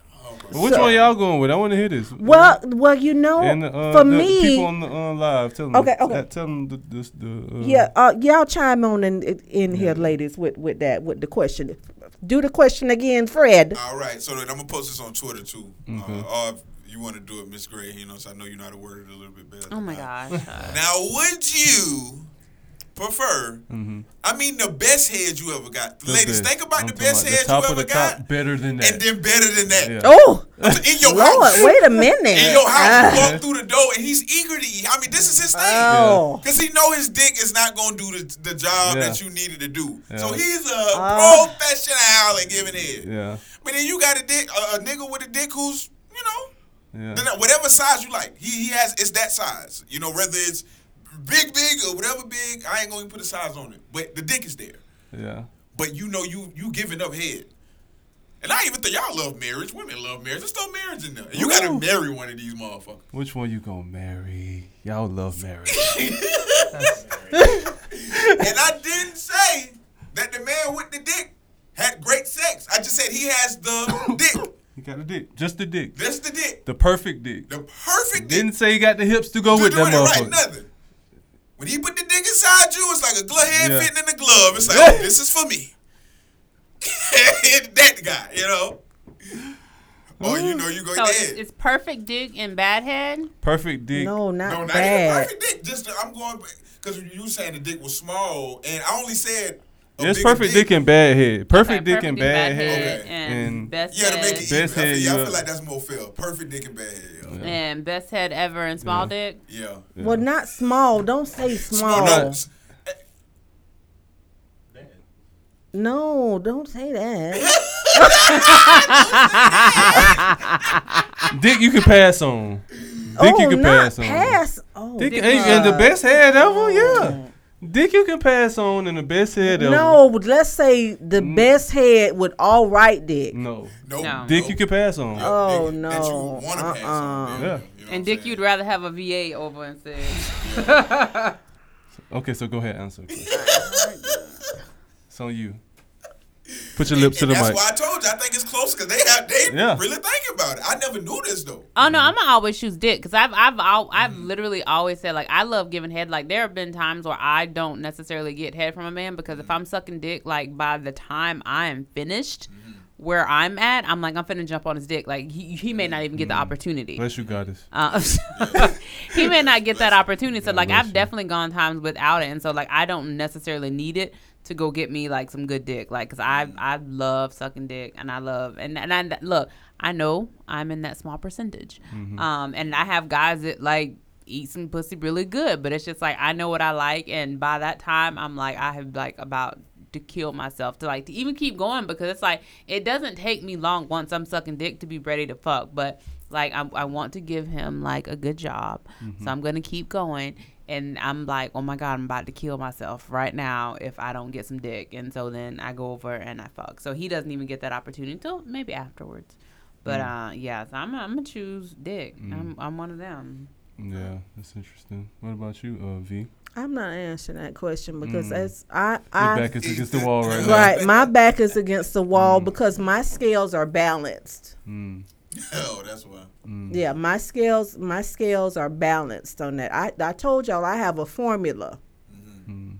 But which So- one y'all going with? I want to hear this. Well, well, you know, and uh, for the me, people on the uh, live, tell them. Okay, okay. uh, tell them the, this, the uh, yeah, uh, y'all chime on in, in here, ladies, with with that, with the question. Do the question again, Fred. All right, so then I'm gonna post this on Twitter too. Okay. Uh, or if you want to do it, Miss Gray, you know, so I know you know how to word it a little bit better. oh my I. gosh. Uh, Now, would you prefer Mm-hmm. I mean the best head you ever got. The Ladies, best. think about I'm the best about head the top you of ever the top, got, better than that. and then better than that. Yeah. Oh, [LAUGHS] In your Lord, house. wait a minute. In your house, you walk through the door and he's eager to eat. I mean, this is his thing. Oh. Cause he know his dick is not gonna do the, the job Yeah. that you needed to do. Yeah. So he's a Ah. professional at giving head. yeah, But then you got a dick, a, a nigga with a dick who's, you know, yeah. whatever size you like. He he has it's that size. You know, whether it's big, big or whatever big, I ain't gonna even put a size on it. But the dick is there. yeah. But you know you you giving up head. And I even think y'all love marriage. Women love marriage. There's no marriage in there. You gotta marry one of these motherfuckers. Which one you gonna marry? Y'all love marriage. [LAUGHS] [LAUGHS] and I didn't say that the man with the dick had great sex. I just said he has the [COUGHS] dick. he got a dick, just the dick, That's the dick. the perfect dick. The perfect dick. Didn't say he got the hips to go You with that it right, nothing. When he put the dick inside you, it's like a glove hand Yeah. fitting in the glove. It's like, oh, this is for me. [LAUGHS] that guy, you know. Oh, you know you go So it's, dead. it's perfect dick and bad head. Perfect dick. No, not No, not even bad. perfect dick. Just I'm going because you were saying the dick was small, and I only said. A There's perfect dick and bad head. Perfect Okay, dick and bad head. Okay. and, and- best Yeah, to make head it Best even. I head, feel, yeah, I feel like that's more fair. Perfect dick and bad head. Yeah. and best head ever and small Yeah. dick. yeah. Well, not small. Don't say small. No, No, don't say that. [LAUGHS] Dick you can pass on. Dick oh, you can not pass on. pass. Oh, Dick Dick and, and the best head ever, oh. yeah. Dick you can pass on and the best head ever. no, let's say the Mm. best head with all right dick. No. Nope. No. Dick Nope. you can pass on. Yep, Oh, dick no. That you want to pass on. Uh-uh. man. Yeah. You know what And I'm dick, saying? you'd rather have a VA over instead. [LAUGHS] Okay, so go ahead, answer. it's on you. Put your lips to And the that's mic. That's why I told you I think it's close because they have they Yeah. really think about it. I never knew this though. Oh no, I'm gonna always choose dick because I've I've al- I've literally always said like I love giving head. Like there have been times where I don't necessarily get head from a man because if I'm sucking dick, like by the time I am finished, where I'm at, I'm like I'm finna jump on his dick. Like he, he may not even get the opportunity. Bless you, goddess. Uh, [LAUGHS] he may not get that opportunity. So God like I've you. definitely gone times without it, and so like I don't necessarily need it to go get me like some good dick. Like because I I love sucking dick, and I love and and I look I know I'm in that small percentage, Mm-hmm. um, and I have guys that like eat some pussy really good, but it's just like I know what I like, and by that time I'm like I have like about to kill myself to like to even keep going because it's like it doesn't take me long once I'm sucking dick to be ready to fuck, but like I, I want to give him like a good job, so I'm gonna keep going. And I'm like, oh my god, I'm about to kill myself right now if I don't get some dick. And so then I go over and I fuck. So he doesn't even get that opportunity until maybe afterwards. But uh, yeah, so I'm, I'm gonna choose dick. I'm, I'm one of them. Yeah, that's interesting. What about you, uh, V? I'm not answering that question because Mm. that's I Your I back is against the wall right [LAUGHS] now. right. My back is against the wall because my scales are balanced. Mm, Oh, that's why. mm. Yeah, my scales my scales are balanced on that. I I told y'all I have a formula, Mm,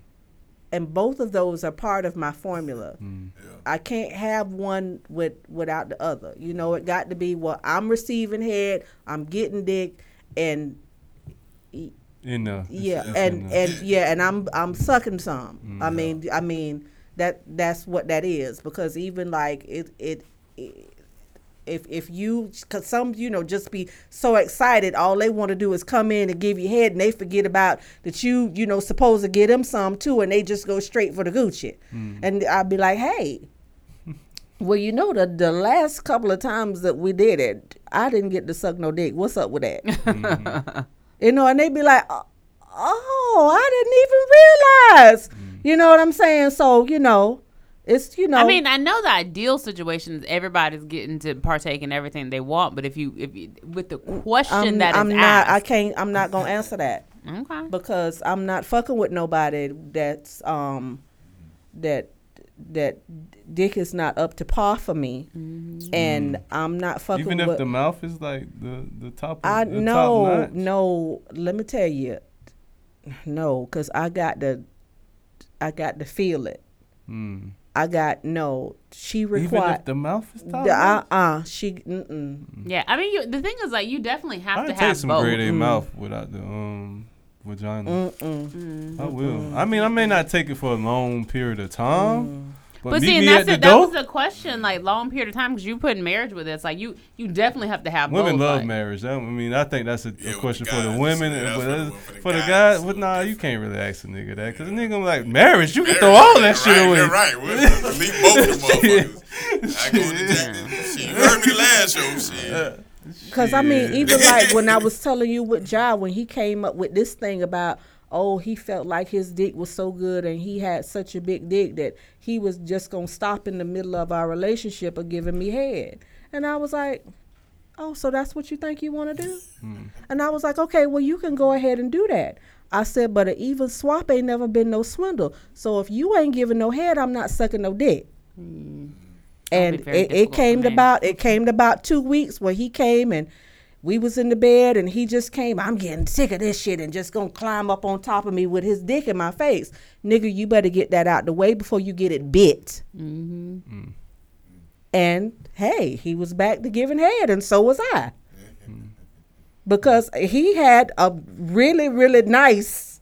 and both of those are part of my formula. mm. Yeah. I can't have one with without the other. You know, it got to be well. I'm receiving head, I'm getting dick, and In there. Yeah, and in there. and yeah, and I'm I'm sucking some. Mm. I mean, I mean that that's what that is because even like it it. it if if you cause some you know just be so excited all they want to do is come in and give you head and they forget about that you you know supposed to get them some too and they just go straight for the Gucci Mm. and I'd be like hey well you know the the last couple of times that we did it I didn't get to suck no dick what's up with that Mm-hmm. you know, and they'd be like, oh, oh, I didn't even realize. Mm. You know what I'm saying? So, you know, it's, you know. I mean, I know the ideal situation is everybody's getting to partake in everything they want, but if you if you, with the question I'm, that is I'm not, I can't, I'm not going to answer that okay. because I'm not fucking with nobody that's, um, that, that dick is not up to par for me. And I'm not fucking Even if with. the mouth is like the the top. Of, I the no top notch? no. Let me tell you, no, cause I got to, I got to feel it. Mm. I got no. She Even required. if the mouth is top. Uh uh. she. Mm-mm. Yeah, I mean, you, the thing is, like, you definitely have I to take have some both. grade A Mm. mouth without the um vagina. Mm-mm. I will. I mean, I may not take it for a long period of time, but, But see, and that's at the it. That door. was the question, like long period of time, because you put in marriage with this. Like you, you definitely have to have. Women both, love like- marriage. I mean, I think that's a, Yeah, a with question the for the women. yeah, but what it that's- was for the for the guys, guys, but nah, you can't really ask a nigga that because the Yeah. nigga gonna be like marriage. You can throw all that yeah, shit right, away. yeah, right. [LAUGHS] We'll leave both of them [LAUGHS] motherfuckers. I go to Jack. Shit, you heard me last show. Shit. Uh, because I mean, even like when I [LAUGHS] was telling you with Ja, when he came up with this thing about, oh, he felt like his dick was so good and he had such a big dick that he was just gonna stop in the middle of our relationship of giving me head, and I was like, oh, so that's what you think you want to do? And I was like, okay, well, you can go ahead and do that. I said, but an even swap ain't never been no swindle. So if you ain't giving no head, I'm not sucking no dick. And it, it came to about it came to about two weeks where he came and we was in the bed and he just came. I'm getting sick of this shit and just gonna climb up on top of me with his dick in my face. Nigga, you better get that out the way before you get it bit. Mm-hmm. And hey, he was back to giving head, and so was I. [LAUGHS] Because he had a really, really nice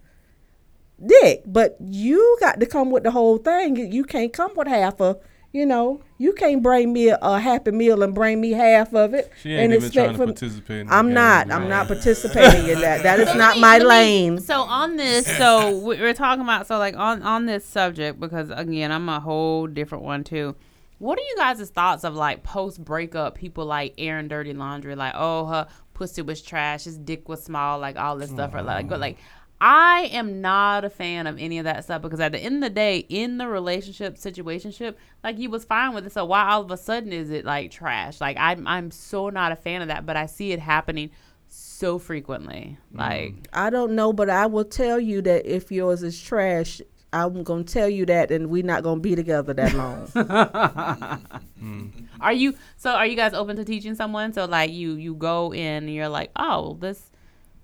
dick, but you got to come with the whole thing. You can't come with half a, you know, you can't bring me a, a happy meal and bring me half of it. She ain't and even expect trying to participate. In I'm not. I'm not participating in that. That is So not me- my let me- lane. So on this, so we- we're talking about so like on on this subject because again, I'm a whole different one too. What are you guys' thoughts of like post breakup people like airing dirty laundry, like oh her pussy was trash, his dick was small, like all this stuff, or like but mm-hmm. like. I am not a fan of any of that stuff because at the end of the day, in the relationship situationship, like he was fine with it. So why all of a sudden is it like trash? Like I'm I'm so not a fan of that, but I see it happening so frequently. Mm. Like I don't know, but I will tell you that if yours is trash, I'm gonna tell you that, and we're not gonna be together that long. [LAUGHS] Mm. Are you so? Are you guys open to teaching someone? So like you you go in and you're like, oh, this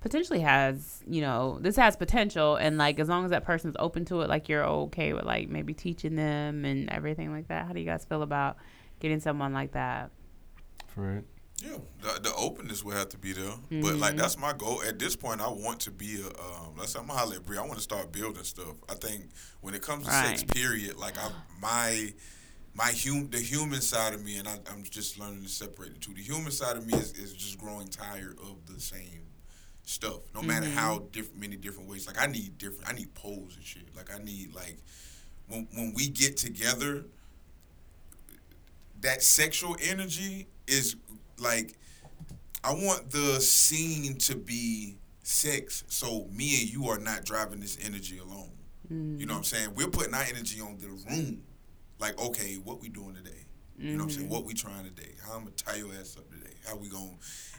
potentially has you know this has potential, and like as long as that person's open to it, like you're okay with like maybe teaching them and everything like that. How do you guys feel about getting someone like that? for it Yeah, the, the openness will have to be there. But like that's my goal. At this point, I want to be a. Um, let's say I'm gonna holler at Bree. I want to start building stuff. I think when it comes to sex, period, like I my my hum the human side of me, and I, I'm just learning to separate the two. The human side of me is, is just growing tired of the same stuff. No matter mm-hmm. how different, many different ways. Like I need different. I need poles and shit. Like I need like when when we get together that sexual energy is like I want the scene to be sex, so me and you are not driving this energy alone. You know what I'm mm-hmm. saying? We're putting our energy on the room. Like, okay, what we doing today? You know what I'm saying? Mm-hmm. What we trying today? How I'm gonna tie your ass up today? How we going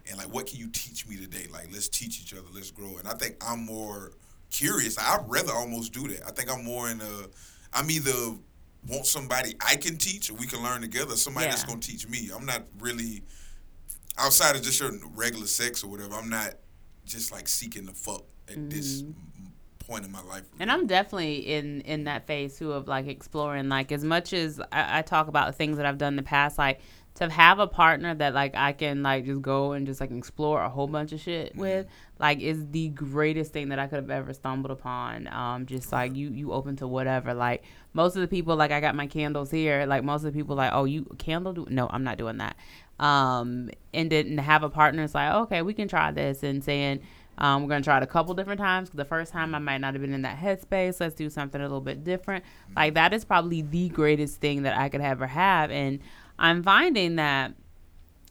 and like what can you teach me today? Like let's teach each other, let's grow. And I think I'm more curious. I'd rather almost do that. I think I'm more in a I'm either want somebody I can teach or we can learn together, somebody that's gonna teach me. I'm not really outside of just your regular sex or whatever, I'm not just like seeking the fuck at this point in my life. Mm-hmm. And I'm definitely in in that phase too of like exploring. Like as much as I, I talk about the things that I've done in the past, like to have a partner that like I can like just go and just like explore a whole bunch of shit with, like is the greatest thing that I could have ever stumbled upon. Um, just like you you open to whatever. Like most of the people, like I got my candles here. Like most of the people, like oh you candle do no, I'm not doing that. Um, and then to have a partner, it's like okay, we can try this, and saying. Um, we're gonna try it a couple different times. 'cause The first time I might not have been in that headspace. Let's do something a little bit different. Like that is probably the greatest thing that I could ever have. And I'm finding that,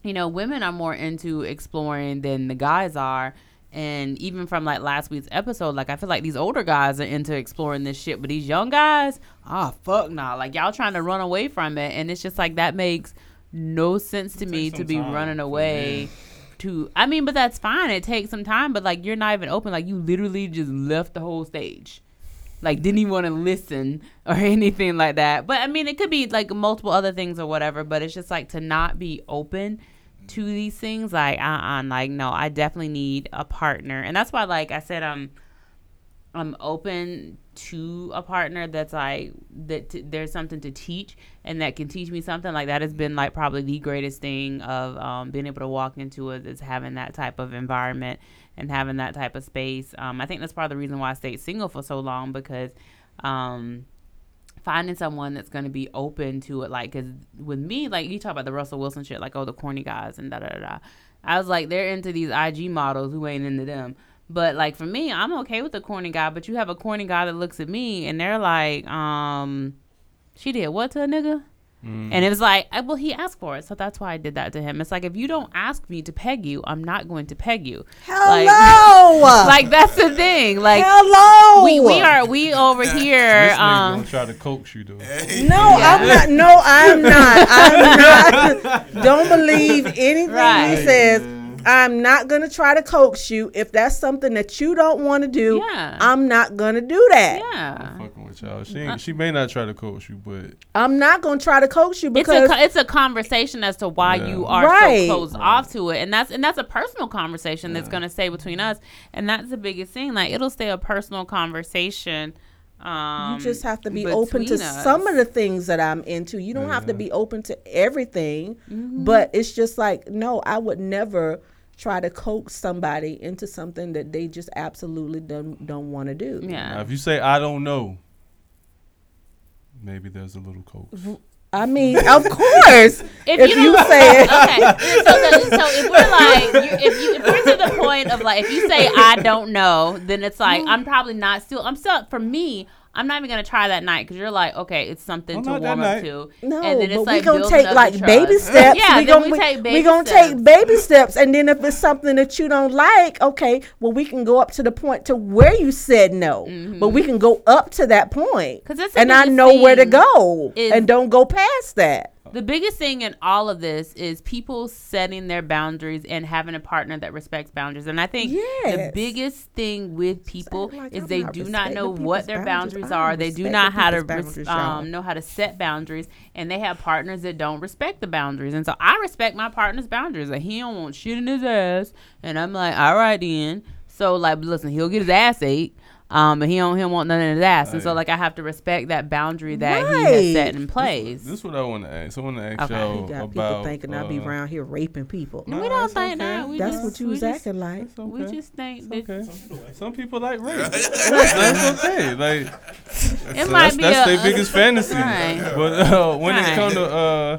you know, women are more into exploring than the guys are. And even from like last week's episode, like I feel like these older guys are into exploring this shit, but these young guys, ah, fuck nah. Like y'all trying to run away from it, and it's just like that makes no sense to me to be time running away to I mean, but that's fine. It takes some time, but like you're not even open. Like you literally just left the whole stage. Like didn't even want to listen or [LAUGHS] anything like that. But I mean, it could be like multiple other things or whatever. But it's just like to not be open to these things. Like uh, uh like no, I definitely need a partner, and that's why like I said, um, I'm open to a partner that's like that t- there's something to teach and that can teach me something like that has been like probably the greatest thing of um, being able to walk into it is having that type of environment and having that type of space um, i think that's part of the reason why i stayed single for so long because um, finding someone that's going to be open to it like because with me like you talk about the russell wilson shit like oh the corny guys and da da da i was like they're into these ig models who ain't into them but like for me, I'm okay with the corny guy. But you have a corny guy that looks at me and they're like, um, she did what to a nigga? Mm. And it was like, well, he asked for it, so that's why I did that to him. It's like if you don't ask me to peg you, I'm not going to peg you. Hello. Like [LAUGHS] that's the thing. Like Hello. we we are we over here. This nigga Um, gonna try to coax you though. [LAUGHS] No, I'm not. No, I'm not. I'm [LAUGHS] not. Don't believe anything Right. he says. I'm not gonna try to coax you. If that's something that you don't want to do, Yeah. I'm not gonna do that. yeah. Fucking with y'all. She ain't, uh, she may not try to coax you, but I'm not gonna try to coax you It's a because it's a conversation as to why Yeah. you are Right. so closed off to it, and that's and that's a personal conversation that's gonna stay between us, and that's the biggest thing. Like it'll stay a personal conversation. Um, you just have to be open to us. some of the things that I'm into. You don't have to be open to everything, Mm-hmm. but it's just like no, I would never try to coax somebody into something that they just absolutely don't don't want to do. now Yeah. if you say I don't know, maybe there's a little coax. I [LAUGHS] mean, of course, if, If, you, don't- say [LAUGHS] it. okay, so, the, so if we're like, you, if you if we're to the point of like, if you say I don't know, then it's like mm-hmm. I'm probably not still. I'm still for me. I'm not even gonna try that night because you're like, okay, it's something Oh, to warm up night. to. No, and then it's but like we gonna take like the baby steps. Yeah, we then gonna we we, take we baby gonna steps. take baby [LAUGHS] steps, and then if it's something that you don't like, okay, well we can go up to the point to where you said no, but we mm-hmm. can go up to that point, 'Cause that's the and I know where to go, is- and don't go past that. The biggest thing in all of this is people setting their boundaries and having a partner that respects boundaries. And I think the biggest thing with people like is I'm they not do not know what their boundaries. boundaries are. They do not the how to res- um, know how to set boundaries, and they have partners that don't respect the boundaries. And so I respect my partner's boundaries. Like he don't want shit in his ass, and I'm like, all right then. So like, listen, he'll get his ass ate. Um, but he don't he don't want none of his ass, and so like I have to respect that boundary that he has set in place. This is what I want to ask. I want to ask Okay. y'all You got about. people thinking I be uh, around here raping people. No, we don't that's think okay. that. We That's just, what you we was just, acting like. That's We just think It's that okay. [LAUGHS] Some people like rape. [LAUGHS] that's okay. Like it so might that's, be that's their biggest fantasy. Right. But uh, when Right. it comes to uh,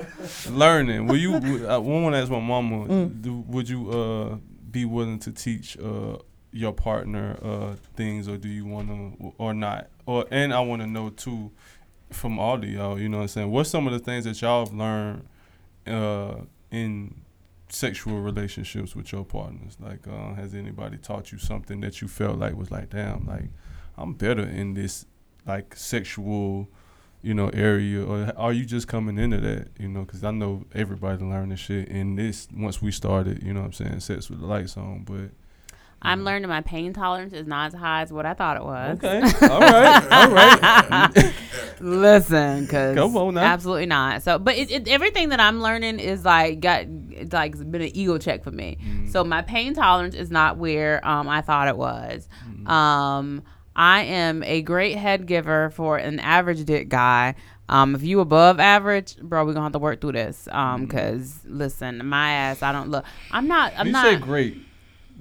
learning, will you? I want to ask my mama. Mm. Do, would you uh, be willing to teach uh, your partner uh, things, or do you want to, or not? Or and I want to know too, from all of y'all. You know what I'm saying? What's some of the things that y'all have learned uh, in sexual relationships with your partners? Like, uh, has anybody taught you something that you felt like was like, damn, like I'm better in this like sexual, you know, area, or are you just coming into that? You know, because I know everybody this shit in this once we started. You know what I'm saying? Sex with the lights on, but. I'm learning my pain tolerance is not as high as what I thought it was. Okay. [LAUGHS] All right. All right. Listen, [LAUGHS] because Come on now. absolutely not. So, but it, it, everything that I'm learning is like got it's like it's been an ego check for me. Mm. So my pain tolerance is not where um, I thought it was. Mm. Um, I am a great head giver for an average dick guy. Um, if you above average, bro, we're gonna have to work through this. Um, cause listen, my ass, I don't look. I'm not. I'm Mm. you not. say great.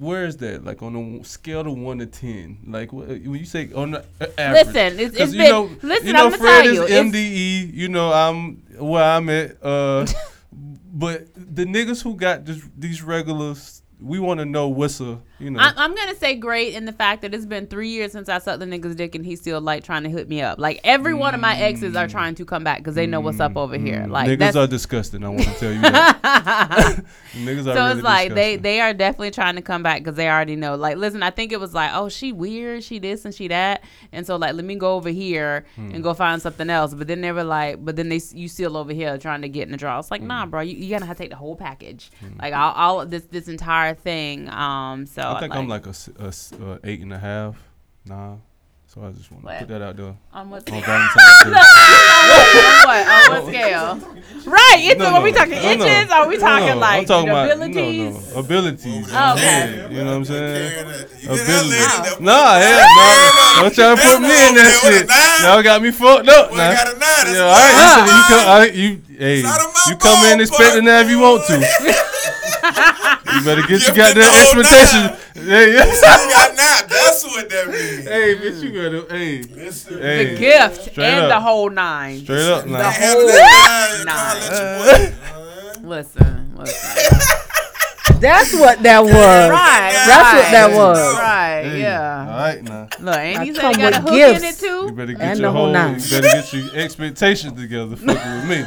Where is that? Like on a scale of one to ten? Like when you say on the average? Listen, it's- it's you been- know, listen, you know, I'ma Fred is you, MDE. You know, I'm where I'm at. Uh, [LAUGHS] but the niggas who got this, these regulars, we want to know what's a you know. I'm, I'm gonna say great in the fact that it's been three years since I sucked the nigga's dick and he's still like trying to hook me up. Like every one of my exes are trying to come back because they know what's up over here. Like Mm. niggas are disgusting. I want to tell you that. [LAUGHS] [LAUGHS] niggas are so really it's like they disgusting. they are definitely trying to come back because they already know. Like, listen, I think it was like, oh, she weird, she this and she that, and so like, let me go over here Hmm. and go find something else. But then they were like, but then they you still over here trying to get in the draw. It's like, nah, Hmm. bro, you, you gotta have to take the whole package, like all, all this this entire thing. Um, so I think I'm like a, s- a s- uh, eight and a half, nah, So I just want to put that out there On what on scale? On what? On what scale? Right. It's, No, are we talking no, no. inches? Are we talking no, like I'm talking about abilities? No, no, abilities. Oh, okay. Yeah, you know what I'm saying? Carrying that- You hear that lady? Abilities. That Nah, hell no. Don't try to put me in that shit. Y'all got me fucked up boy now. got a nine. Yeah, all right. You, you come. All right, you, hey, It's out of my you come in ballpark, expecting that if you want to. [LAUGHS] boy. You better get [LAUGHS] your Give got me the that whole expectation. Yeah, You yeah. got nine. That's what that means. Hey, bitch, you better. Hey, Listen, hey. The gift Straight and up. the whole nine. Straight up nine. The whole nine. nine. Holla at your boy. Listen, listen. [LAUGHS] That's what that was. Right. That's what that was. Right. Hey, Yeah. All right now. Look, ain't you said come he got a with hook in it gifts. You better get And your whole whole. nine. You better get your [LAUGHS] expectations together. Fucking with me.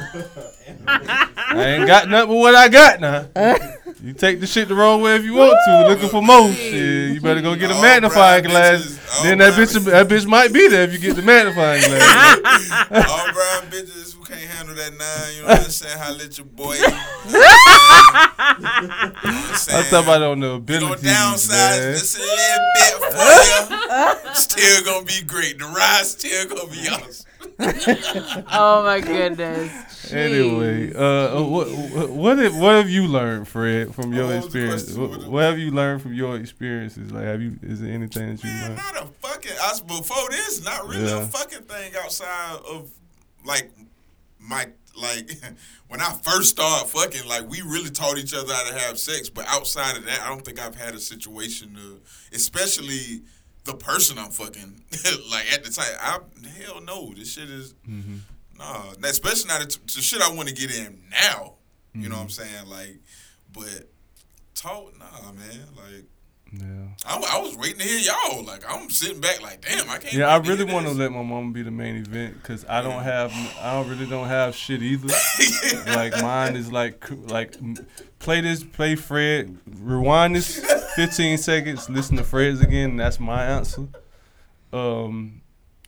I ain't got nothing but what I got now. [LAUGHS] You take the shit the wrong way if you want to. Looking for more shit. You better go get a magnifying brown glass. bitches, Then that brown bitch, that bitch might be there if you get the magnifying glass. [LAUGHS] All brown bitches who can't handle that nine, you know what I'm saying? Holla at your boy. [LAUGHS] I'm talking about on the You abilities, gonna downsize man. just a little bit for you. Still gonna be great. The ride still gonna be awesome. [LAUGHS] Oh my goodness. Anyway, uh, what what what have, what have you learned, Fred, from your What experience? What, What- what have you learned from your experiences? Like, have you is there anything that you Man, learned? not a fucking. I, was- before this, not really Yeah. a fucking thing outside of like my like [LAUGHS] when I first started fucking. Like we really taught each other how to have sex, but outside of that, I don't think I've had a situation to, especially the person I'm fucking. [LAUGHS] like at the time, I hell no, this shit is Mm-hmm. nah. Especially not the, the shit I want to get in now. You Mm-hmm. know what I'm saying? Like, but talk, nah, man. Like. Yeah. I, I was waiting to hear y'all. Like I'm sitting back, like damn, I can't. Yeah, I really want to let my mama be the main event because I don't have, I don't really don't have shit either. [LAUGHS] like mine is like, like play this, play Fred, rewind this 15 seconds, listen to Fred's again. And that's my answer. Um,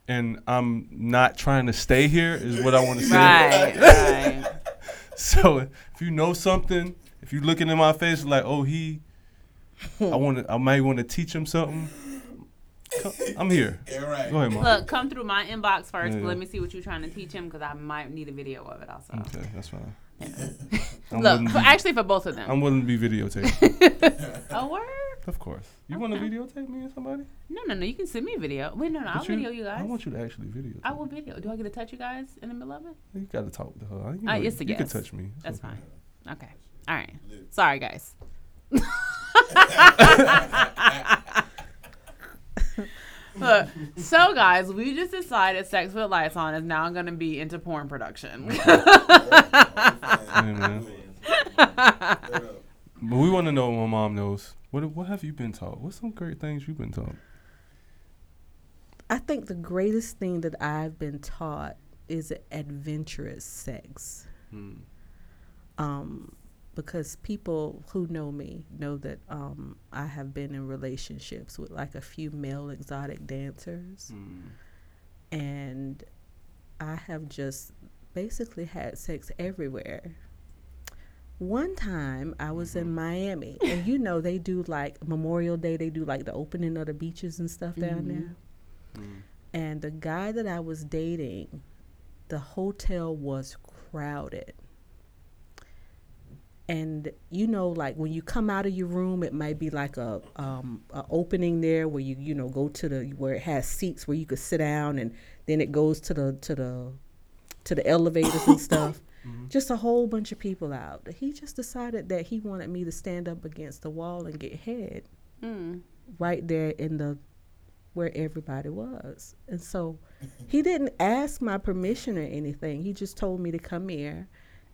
and I'm not trying to stay here is what I want to say. Right. [LAUGHS] Right. So if you know something, if you looking in my face like, oh he, I want to, I might want to teach him something. co- I'm here. Yeah, right. Go ahead, mom. Look, come through my inbox first. Yeah. Let me see what you're trying to teach him because I might need a video of it also. Okay, that's fine. [LAUGHS] I'm Look, for, [LAUGHS] be, actually for both of them. I'm willing to be videotaped. [LAUGHS] oh, [LAUGHS] word? of course. You want to videotape me and somebody? No, no, no. You can send me a video. Wait, no, no. I'll you- video you guys. I want you to actually video. I will video. Do I get to touch you guys in the middle of it? You got to talk to her. You, Uh, know, it's a you can touch me. It's That's okay. fine. Okay. All right. Sorry, guys. Look, so guys, we just decided Sex with Lights On is now going to be into porn production. [LAUGHS] But we want to know what my mom knows. What what have you been taught? What's some great things you've been taught? I think the greatest thing that I've been taught is adventurous sex. Um, because people who know me know that um, I have been in relationships with like a few male exotic dancers, mm. and I have just basically had sex everywhere. One time I was in mm-hmm. Miami, and you know they do like Memorial Day, they do like the opening of the beaches and stuff down mm-hmm. there. Mm. And the guy that I was dating, the hotel was crowded. And you know, like when you come out of your room, it might be like a, um, a opening there where you you know go to the where it has seats where you could sit down, and then it goes to the to the to the elevators and [COUGHS] stuff. Just a whole bunch of people out. He just decided that he wanted me to stand up against the wall and get head Mm. right there in the where everybody was. And so he didn't ask my permission or anything. He just told me to come here.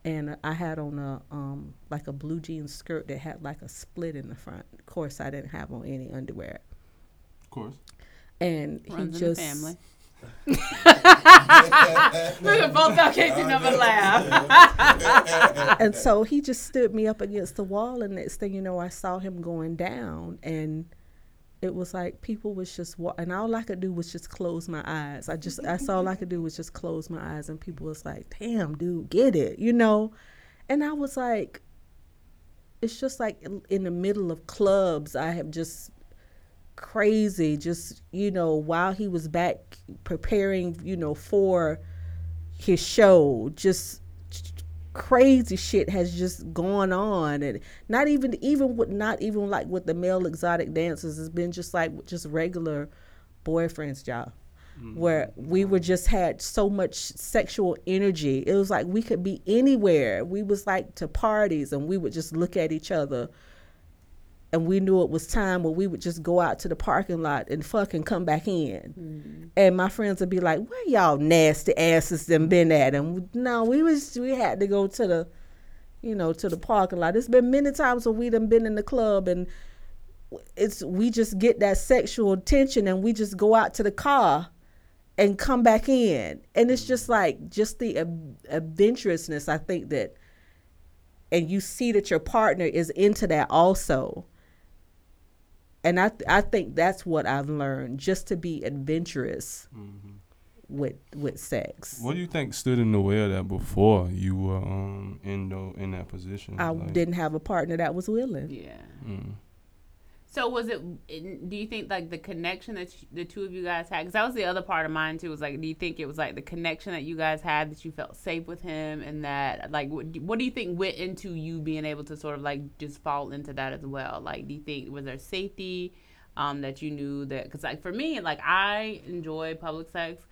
And I had on a um like a blue jean skirt that had like a split in the front. Of course, I didn't have on any underwear. Of course. And Runs he in the just family. [LAUGHS] Look at both y'all can't do nothing but laugh. and so he just stood me up against the wall and next thing you know i saw him going down and it was like people was just wa- and all i could do was just close my eyes i just that's all i could do was just close my eyes and people was like damn dude get it you know and i was like it's just like in- in the middle of clubs i have just crazy. Just you know, while he was back preparing, you know, for his show, just crazy shit has just gone on. And not even even with not even like with the male exotic dancers it's been just like just regular boyfriends y'all where mm-hmm. we were just had so much sexual energy. It was like we could be anywhere. We was like to parties and we would just look at each other and we knew it was time where we would just go out to the parking lot and fucking come back in. Mm-hmm. And my friends would be like, "Where y'all nasty asses them been at?" And no, we was we had to go to the, you know, to the parking lot. It's been many times when we done been in the club and it's we just get that sexual tension and we just go out to the car and come back in. And it's just mm-hmm. like just the ad- adventurousness. I think that, and you see that your partner is into that also and I th- I think that's what I've learned just to be adventurous with with sex. What do you think stood in the way of that before you were um in the, in that position? I Like, didn't have a partner that was willing. Yeah. mm, So was it? Do you think like the connection that you, the two of you guys had? Because that was the other part of mine too. Was like, do you think it was like the connection that you guys had that you felt safe with him, and that like, what, what do you think went into you being able to sort of like just fall into that as well? Like, do you think was there safety um, that you knew that? Because like for me, like I enjoy public sex.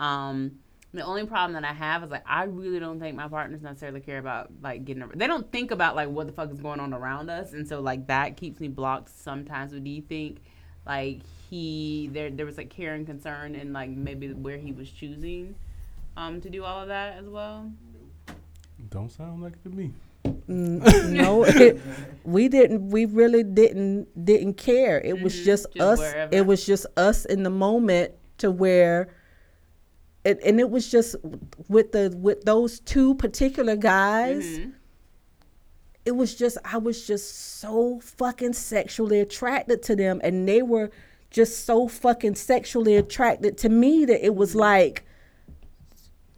Um, the only problem that I have is like I really don't think my partners necessarily care about like getting. They don't think about like what the fuck is going on around us, and so like that keeps me blocked sometimes. But do you think like he there there was like care and concern and like maybe where he was choosing um to do all of that as well? don't sound like it to me. Mm, no, it, we didn't. We really didn't didn't care. It was Mhm, just, just us. wherever. It was just us in the moment to where. It, and it was just with the with those two particular guys. Mhm. it was just I was just so fucking sexually attracted to them and they were just so fucking sexually attracted to me that it was like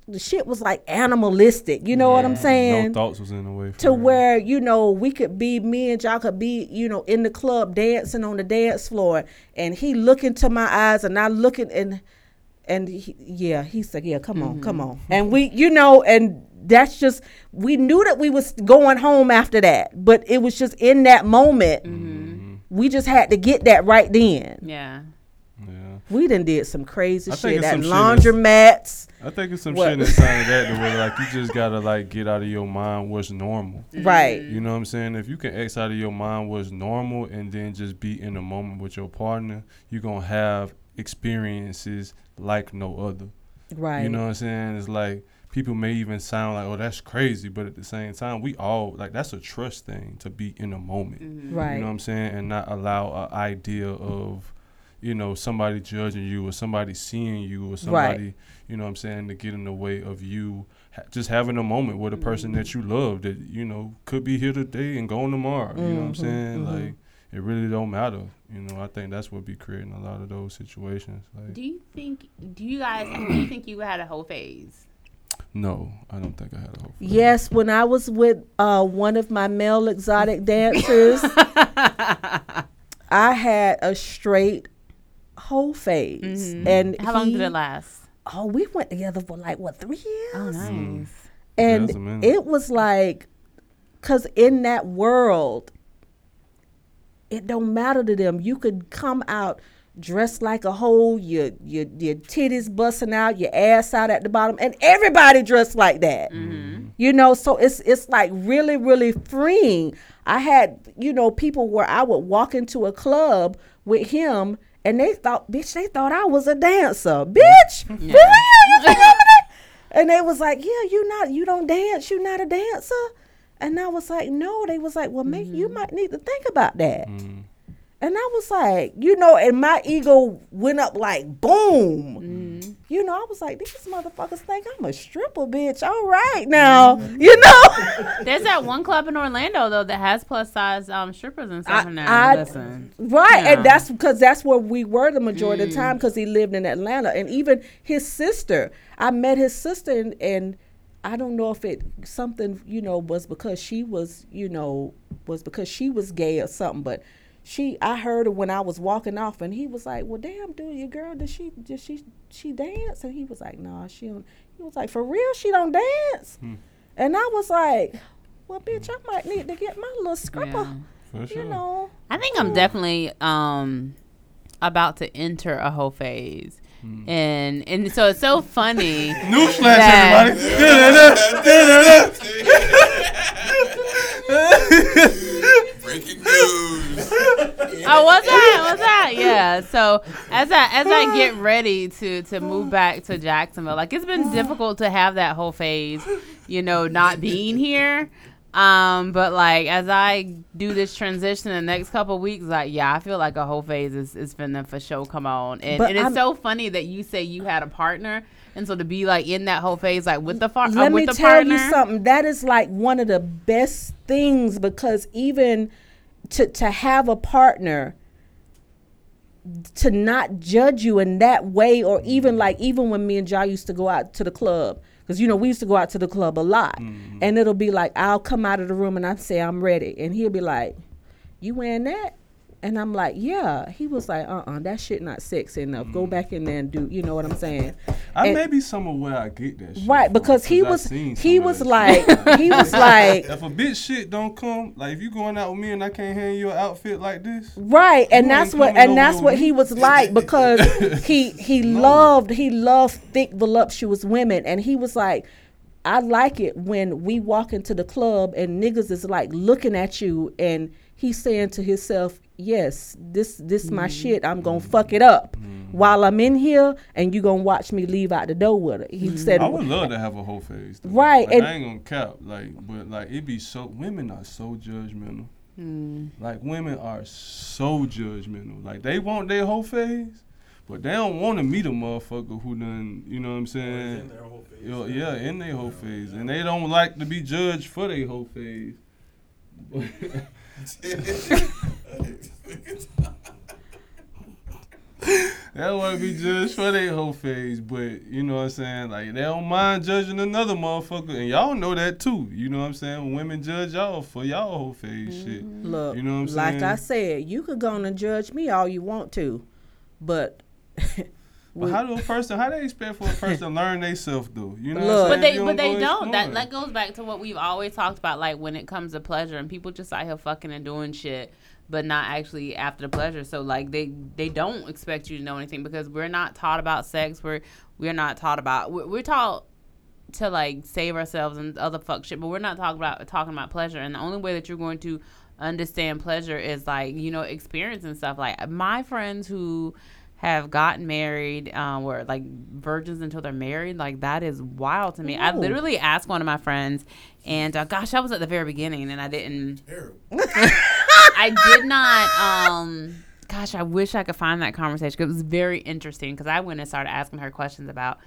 the shit was like animalistic. You know what I'm saying? No thoughts was in the way. To real. where you know we could be me and y'all could be you know in the club dancing on the dance floor and he look into my eyes and I looking and and he, yeah he said yeah come on come on and we you know and that's just we knew that we was going home after that but it was just in that moment Mhm. we just had to get that right then Yeah. Yeah, we done did some crazy I think shit it's at some shit laundromats I think it's some What? shit inside of that the way like you just gotta like get out of your mind what's normal. right You know what I'm saying? If you can X out of your mind what's normal and then just be in the moment with your partner, you're gonna have experiences like no other. right You know what I'm saying? It's like people may even sound like, oh, that's crazy, but at the same time, we all like that's a trust thing to be in a moment. right You know what I'm saying? And not allow an idea of, you know, somebody judging you or somebody seeing you or somebody, you know what I'm saying, to get in the way of you ha- just having a moment with a person that you love that, you know, could be here today and gone tomorrow. You know what I'm Mhm, saying? mhm. Like, it really don't matter. You know, I think that's what be creating a lot of those situations. Like, Do you think? Do you guys? do you think you had a whole phase? no, I don't think I had a hope. Yes, when I was with uh, one of my male exotic dancers, I had a straight whole phase. Mhm. And How long did it last? Oh, we went together for like what three years? Oh, nice. Mm. And that's a minute. it was like, cause in that world, it don't matter to them. You could come out dressed like a hoe, your your your titties busting out, your ass out at the bottom, and everybody dressed like that. Mm-hmm. You know, so it's it's like really really freeing. I had you know people where I would walk into a club with him, and they thought, bitch, they thought I was a dancer, bitch. [LAUGHS] For real, you [LAUGHS] And they was like, yeah, you not, you don't dance, you not a dancer. And I was like, no. They was like, well, maybe you might need to think about that. Mm. And I was like, you know, and my ego went up like boom. Mm-hmm. You know, I was like, these motherfuckers think I'm a stripper, bitch. All right now, you know. [LAUGHS] There's that one club in Orlando though that has plus size um, strippers and stuff I- in there. I- Listen, Right, Yeah. and that's because that's where we were the majority of the time because he lived in Atlanta, and even his sister. I met his sister, and, and I don't know if it something you know was because she was you know was because she was gay or something, but she I heard her when I was walking off and he was like, Well damn dude, your girl, did she did she she dance? And he was like, Nah, she don't he was like, For real, she don't dance? Hmm. And I was like, Well bitch, I might need to get my little scrapper. Yeah. Sure. You know. I think I'm definitely um about to enter a whole phase. Hmm. And and so it's so funny. [LAUGHS] Newsflash, That- everybody. Breaking news. Oh, was that? Was that? Yeah. So as I as I get ready to to move back to Jacksonville, like it's been difficult to have that whole phase, you know, not being here. Um, but like as I do this transition in the next couple weeks, like yeah, I feel like a whole phase is is finna for sure come on. And, and it's so funny that you say you had a partner, and so to be like in that whole phase, like with the far, uh, Let with me the tell partner, you something. That is like one of the best things because even to to have a partner to not judge you in that way or even like even when me and Jai used to go out to the club because you know we used to go out to the club a lot. Mm-hmm. And it'll be like I'll come out of the room and I say I'm ready. And he'll be like you wearing that and I'm like yeah. He was like uh-uh that shit not sexy enough. Go mm. back in there and do you know what I'm saying? I And- may be some of where I get that shit. right because he was he was like he was [LAUGHS] like If a bitch shit don't come, like if you going out with me and I can't hand you an outfit like this, Right, and that's what and that's what he was like because [LAUGHS] he he loved he loved thick voluptuous women. And he was like I like it when we walk into the club and niggas is like looking at you and he's saying to himself, "Yes, this this my shit. I'm going to fuck it up while I'm in here and you going to watch me leave out the door with it." He said I would love to have a whole phase. Though. Right, like, and- I ain't gonna cap. Like, but like it be so women are so judgmental. Like women are so judgmental. Like they want their whole phase, but they don't want to meet a motherfucker who done. You know what I'm saying? Yo, yeah, in their whole phase, and they don't like to be judged for their whole phase. [LAUGHS] They don't be judged for their whole face, but you know what I'm saying? Like they don't mind judging another motherfucker, and y'all know that too. You know what I'm saying? Women judge y'all for y'all whole phase shit. Mm-hmm. Look, You know what I'm saying. like I said, you could go on and judge me all you want to, but [LAUGHS] But how do a person? How they expect for a person to learn themselves though? You know, what Look. I'm But saying? they you but they go don't. That exploring. that goes back to what we've always talked about, like when it comes to pleasure and people just out here fucking and doing shit, but not actually after the pleasure. So like they they don't expect you to know anything because we're not taught about sex. We're we're not taught about we're, we're taught to like save ourselves and other fuck shit, but we're not talking about talking about pleasure. And the only way that you're going to understand pleasure is like you know experiencing stuff. Like my friends who have gotten married, um, were like virgins until they're married. Like that is wild to me. I literally asked one of my friends, and uh, gosh, I was at the very beginning, and I didn't. [LAUGHS] I did not. Um, gosh, I wish I could find that conversation. 'cause It was very interesting because I went and started asking her questions about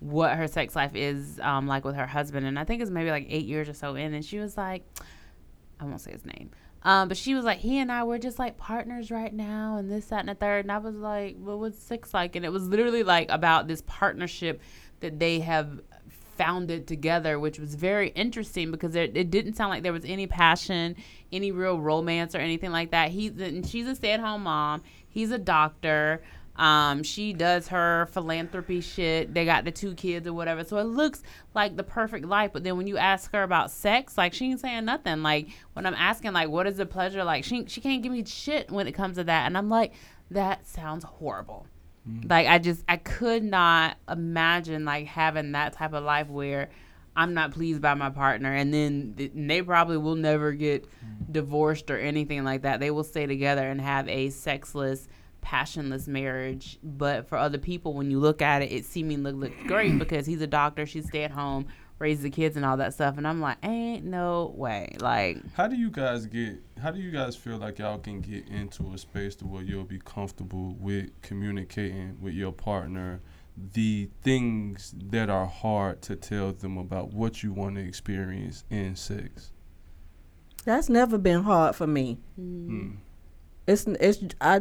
what her sex life is um, like with her husband, and I think it's maybe like eight years or so in, and she was like, I won't say his name. Um, but she was like, he and I were just like partners right now, and this, that, and the third. And I was like, well, what's six like? And it was literally like about this partnership that they have founded together, which was very interesting because it, it didn't sound like there was any passion, any real romance or anything like that. He's and she's a stay at home mom. He's a doctor. Um, she does her philanthropy shit. They got the two kids or whatever. So it looks like the perfect life. But then when you ask her about sex, like she ain't saying nothing. Like when I'm asking like what is the pleasure like, she she can't give me shit when it comes to that. And I'm like, that sounds horrible. Like I just I could not imagine like having that type of life where I'm not pleased by my partner and then th- and they probably will never get divorced or anything like that. They will stay together and have a sexless, passionless marriage. But for other people when you look at it, it seemingly looks great [CLEARS THROAT] because he's a doctor, she's stay at home, raises the kids and all that stuff and I'm like, ain't no way. Like How do you guys get? How do you guys feel like y'all can get into a space to where you'll be comfortable with communicating with your partner the things that are hard to tell them about what you want to experience in sex? that's never been hard for me. Hmm. It's it's I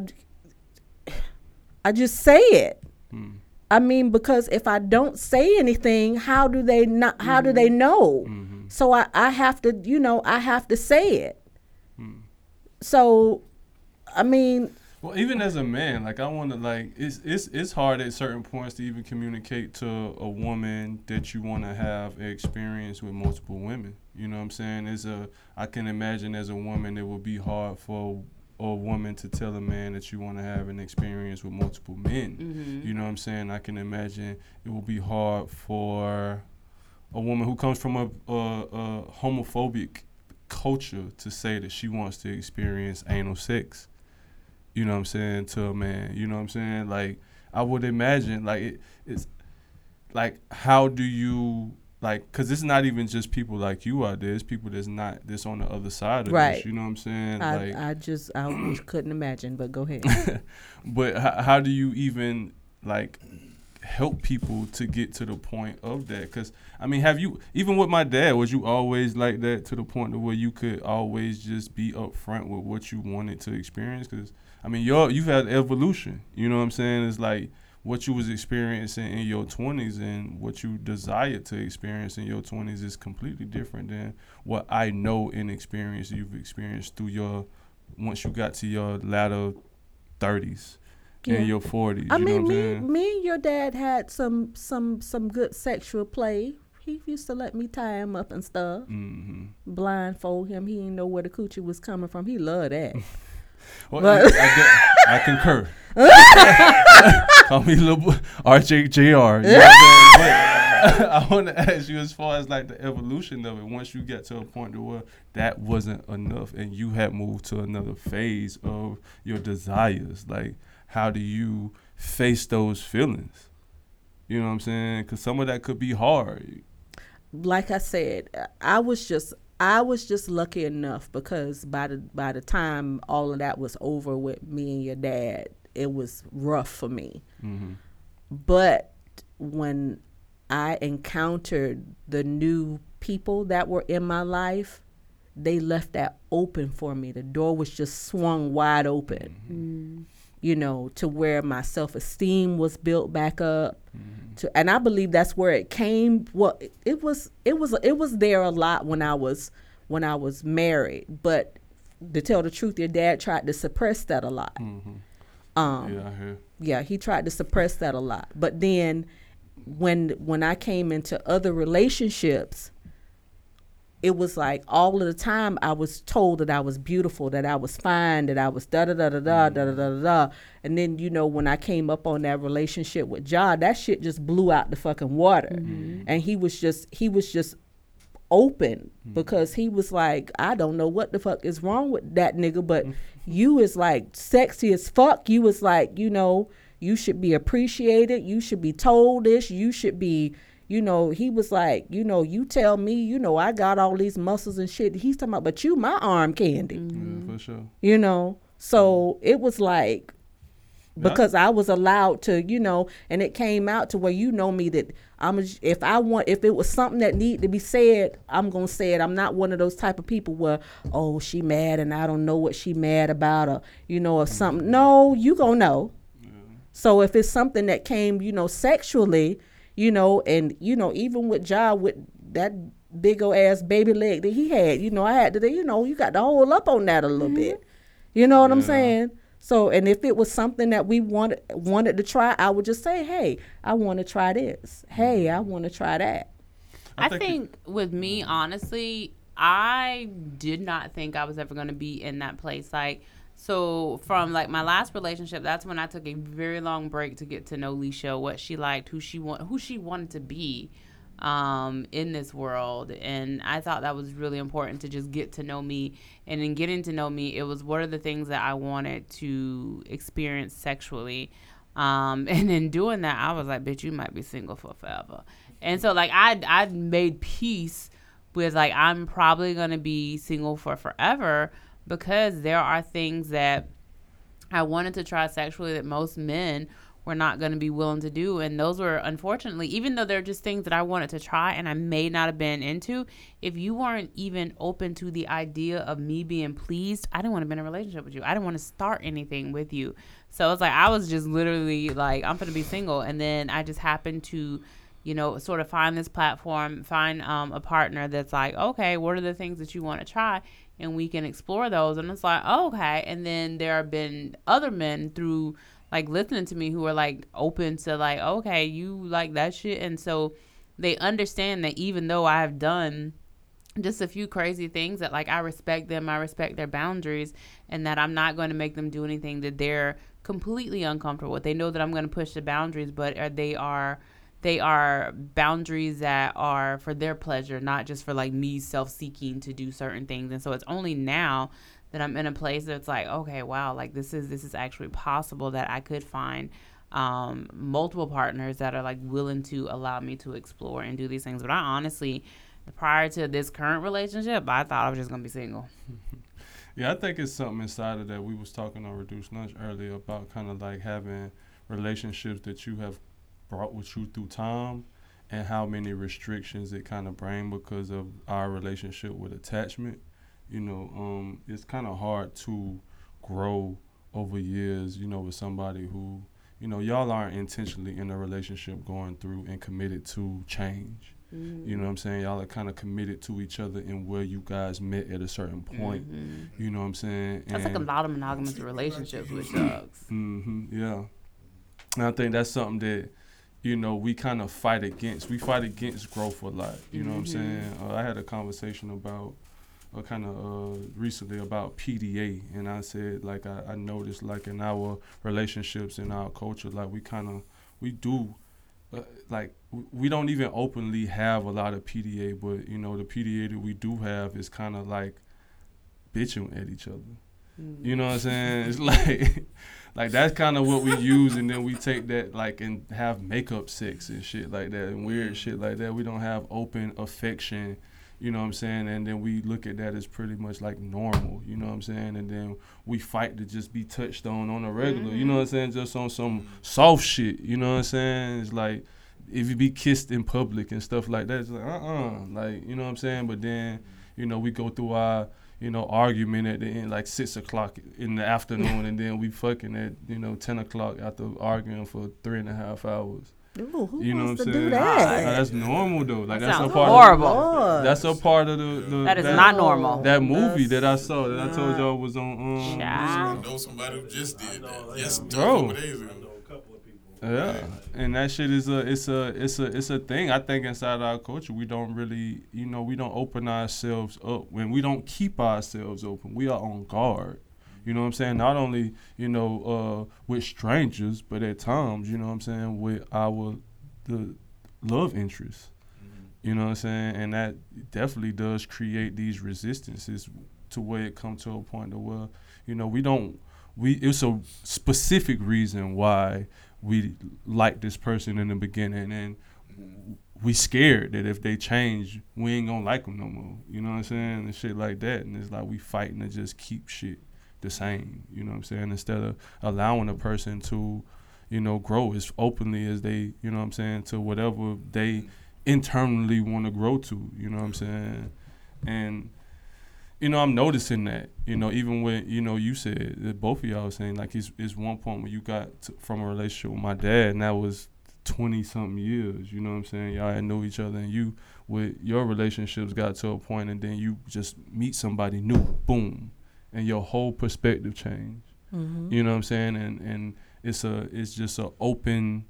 I just say it. Hmm. I mean, because if I don't say anything, how do they not? How do they know? Mhm. So I, I have to, you know, I have to say it. Hmm. So I mean, Well, even as a man, like I want to like it's it's it's hard at certain points to even communicate to a woman that you want to have experience with multiple women. You know what I'm saying? It's a I can imagine as a woman it would be hard for a woman to tell a man that you want to have an experience with multiple men. Mm-hmm. You know what I'm saying? I can imagine it will be hard for a woman who comes from a, a, a homophobic culture to say that she wants to experience anal sex. You know what I'm saying to a man. You know what I'm saying? Like I would imagine like it, it's like how do you like because it's not even just people like you out there. It's people that's not that's on the other side of Right. this. You know what I'm saying? I, like I just I [CLEARS THROAT] couldn't imagine. But go ahead. [LAUGHS] but how, how do you even like help people to get to the point of that because i mean have you even with my dad was you always like that to the point of where you could always just be upfront with what you wanted to experience because i mean you're you've had evolution you know what i'm saying it's like what you was experiencing in your 20s and what you desired to experience in your 20s is completely different than what i know and experience you've experienced through your once you got to your latter 30s Yeah. in your 40s. I you know mean, me, me and your dad had some some some good sexual play. He used to let me tie him up and stuff, hmm blindfold him. He didn't know where the coochie was coming from. He loved that. [LAUGHS] Well, But- I, I concur. [LAUGHS] Call me little RJJR. You know I'm saying? But [LAUGHS] I want to ask you as far as like the evolution of it. Once you get to a point to where that wasn't enough and you had moved to another phase of your desires, like how do you face those feelings? You know what I'm saying? Because some of that could be hard. like I said, I was just I was just lucky enough because by the by the time all of that was over with me and your dad, it was rough for me. hmm But when I encountered the new people that were in my life, they left that open for me. The door was just swung wide open. You know, to where my self esteem was built back up. To, and I believe that's where it came. Well, it- it was it was it was there a lot when I was when I was married, but to tell the truth, your dad tried to suppress that a lot. Um, yeah, I hear. yeah, he tried to suppress that a lot. But then when when I came into other relationships, it was like all of the time I was told that I was beautiful, that I was fine, that I was da da da da da da da da da. And then you know when I came up on that relationship with John, that shit just blew out the fucking water. Mm-hmm. And he was just he was just open mm-hmm. because he was like, I don't know what the fuck is wrong with that nigga, but mm-hmm. you is like sexy as fuck. You was like, you know, you should be appreciated. You should be told this. You should be, you know, he was like, you know, you tell me, you know, I got all these muscles and shit. He's talking about, but you my arm candy, mm-hmm. Yeah, for sure. you know? So it was like, Yeah. because I was allowed to, you know, and it came out to where you know me that I'm a, if I want if it was something that need to be said, I'm gonna say it. I'm not one of those type of people where oh she mad and I don't know what she mad about or you know or mm-hmm. something. No, you gonna know. So if it's something that came, you know, sexually, you know, and you know even with Ja with that big old ass baby leg that he had, you know, I had to, you know, you got to hold up on that a little mm-hmm. bit. You know what I'm saying? So, and if it was something that we wanted wanted to try, I would just say, "Hey, I want to try this. Hey, I mm-hmm. want to try that." I I think think, with me, honestly, I did not think I was ever going to be in that place. Like, so from like my last relationship, that's when I took a very long break to get to know Leisha, what she liked, who she want, who she wanted to be um, in this world. And I thought that was really important to just get to know me. And in getting to know me, it was what are the things that I wanted to experience sexually. Um, [LAUGHS] and in doing that, I was like, bitch, you might be single for forever. And so like I I made peace with like I'm probably gonna be single for forever because there are things that I wanted to try sexually that most men were not going to be willing to do. And those were, unfortunately, even though they're just things that I wanted to try and I may not have been into, if you weren't even open to the idea of me being pleased, I didn't want to be in a relationship with you. I didn't want to start anything with you. So it's like, I was just literally like, I'm going to be single. And then I just happened to you know, sort of find this platform, find um, a partner that's like, okay, what are the things that you want to try? And we can explore those. And it's like, oh, okay. And then there have been other men through like listening to me who are like open to like, oh, okay, you like that shit. And so they understand that even though I've done just a few crazy things that like I respect them, I respect their boundaries, and that I'm not going to make them do anything that they're completely uncomfortable with. They know that I'm going to push the boundaries, but are, they are they are boundaries that are for their pleasure, not just for like me self-seeking to do certain things. And so it's only now that I'm in a place that's like, okay, wow, like this is this is actually possible that I could find um, multiple partners that are like willing to allow me to explore and do these things. But I honestly, prior to this current relationship, I thought I was just gonna be single. [LAUGHS] Yeah, I think it's something inside of that. We was talking on Reduced Lunch earlier about kind of like having relationships that you have brought with you through time and how many restrictions it kind of bring because of our relationship with attachment. You know, um, it's kind of hard to grow over years, you know, with somebody who, you know, y'all aren't intentionally in a relationship going through and committed to change. Mm-hmm. You know what I'm saying? Y'all are kind of committed to each other and where you guys met at a certain point. Mhm. You know what I'm saying? That's like a lot of monogamous relationships, which Mm-hmm, yeah. And I think that's something that, you know, we kind of fight against. We fight against growth a lot. You know what I'm Mhm. saying? Uh, I had a conversation about, uh, kind of uh, recently about PDA, and I said like I, I noticed like in our relationships in our culture, like we kind of we do. Uh, like w- we don't even openly have a lot of PDA, but you know the PDA that we do have is kind of like bitching at each other. You know what I'm saying? It's [LAUGHS] like, like that's kind of what we use, and then we take that like and have makeup sex and shit like that, and weird shit like that. We don't have open affection, you know what I'm saying? And then we look at that as pretty much like normal, you know what I'm saying? And then we fight to just be touched on on a regular, you know what I'm saying? Just on some soft shit, you know what I'm saying? It's like if you be kissed in public and stuff like that, it's like uh uh like you know what I'm saying? But then you know we go through our you know, argument at the end, like six o'clock in the afternoon, and then we fucking at you know ten o'clock after arguing for three and a half hours. Ooh, who You know wants what I'm saying? do Like, that? that's normal though. Like That that's a sounds part. horrible. Of, Lord. that's a part of the. the That is not normal. That movie that I saw that I told y'all was on. Um, Child. I know somebody who just did that. Yes, Bro. Yeah, and that shit is a it's a it's a it's a thing. I think inside our culture we don't really you know we don't open ourselves up when we don't keep ourselves open. We are on guard. You know what I'm saying? Not only you know uh, with strangers, but at times you know what I'm saying with our the love interests. You know what I'm saying? And that definitely does create these resistances to where it comes to a point of where you know we don't we it's a specific reason why we like this person in the beginning and we scared that if they change we ain't gonna like them no more. You know what i'm saying? And shit like that. And it's like we fighting to just keep shit the same. You know what i'm saying? Instead of allowing a person to you know grow as openly as they you know what i'm saying to whatever they internally want to grow to. You know what i'm saying? And you know, I'm noticing that. You know, even when you know you said that both of y'all was saying like it's, it's one point where you got to, from a relationship with my dad, and that was twenty something years. You know what I'm saying? Y'all had know each other, and you with your relationships got to a point, and then you just meet somebody new, boom, and your whole perspective changed. Mhm. You know what I'm saying? And and it's a it's just a open,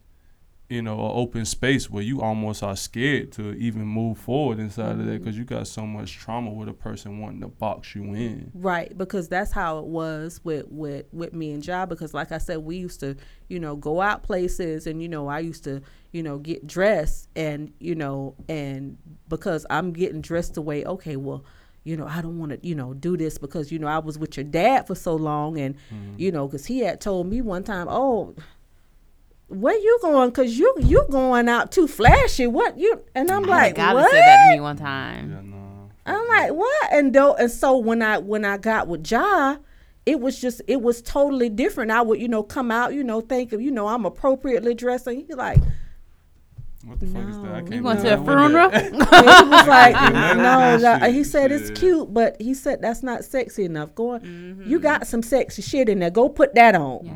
you know, an open space where you almost are scared to even move forward inside of that because you got so much trauma with a person wanting to box you in. Right, because that's how it was with with with me and Ja. Because like I said, we used to, you know, go out places, and you know, I used to, you know, get dressed, and you know, and because I'm getting dressed the way, okay, well, you know, I don't want to, you know, do this because you know I was with your dad for so long, and mm-hmm. you know, because he had told me one time, oh. Where you going? Cause you you going out too flashy. What you? And I'm Oh like, God what? said that to me one time. Yeah, no. I'm like, what? And though, and so when I when I got with Ja, it was just it was totally different. I would you know come out you know think of you know I'm appropriately dressed, and he's like, What the fuck is that? I No. can't You going to remember a funeral? [LAUGHS] that- he was [LAUGHS] like, Yeah, no, that that- he said yeah. it's cute, but he said that's not sexy enough. Go, Mm-hmm. you got some sexy shit in there. Go put that on. Yeah.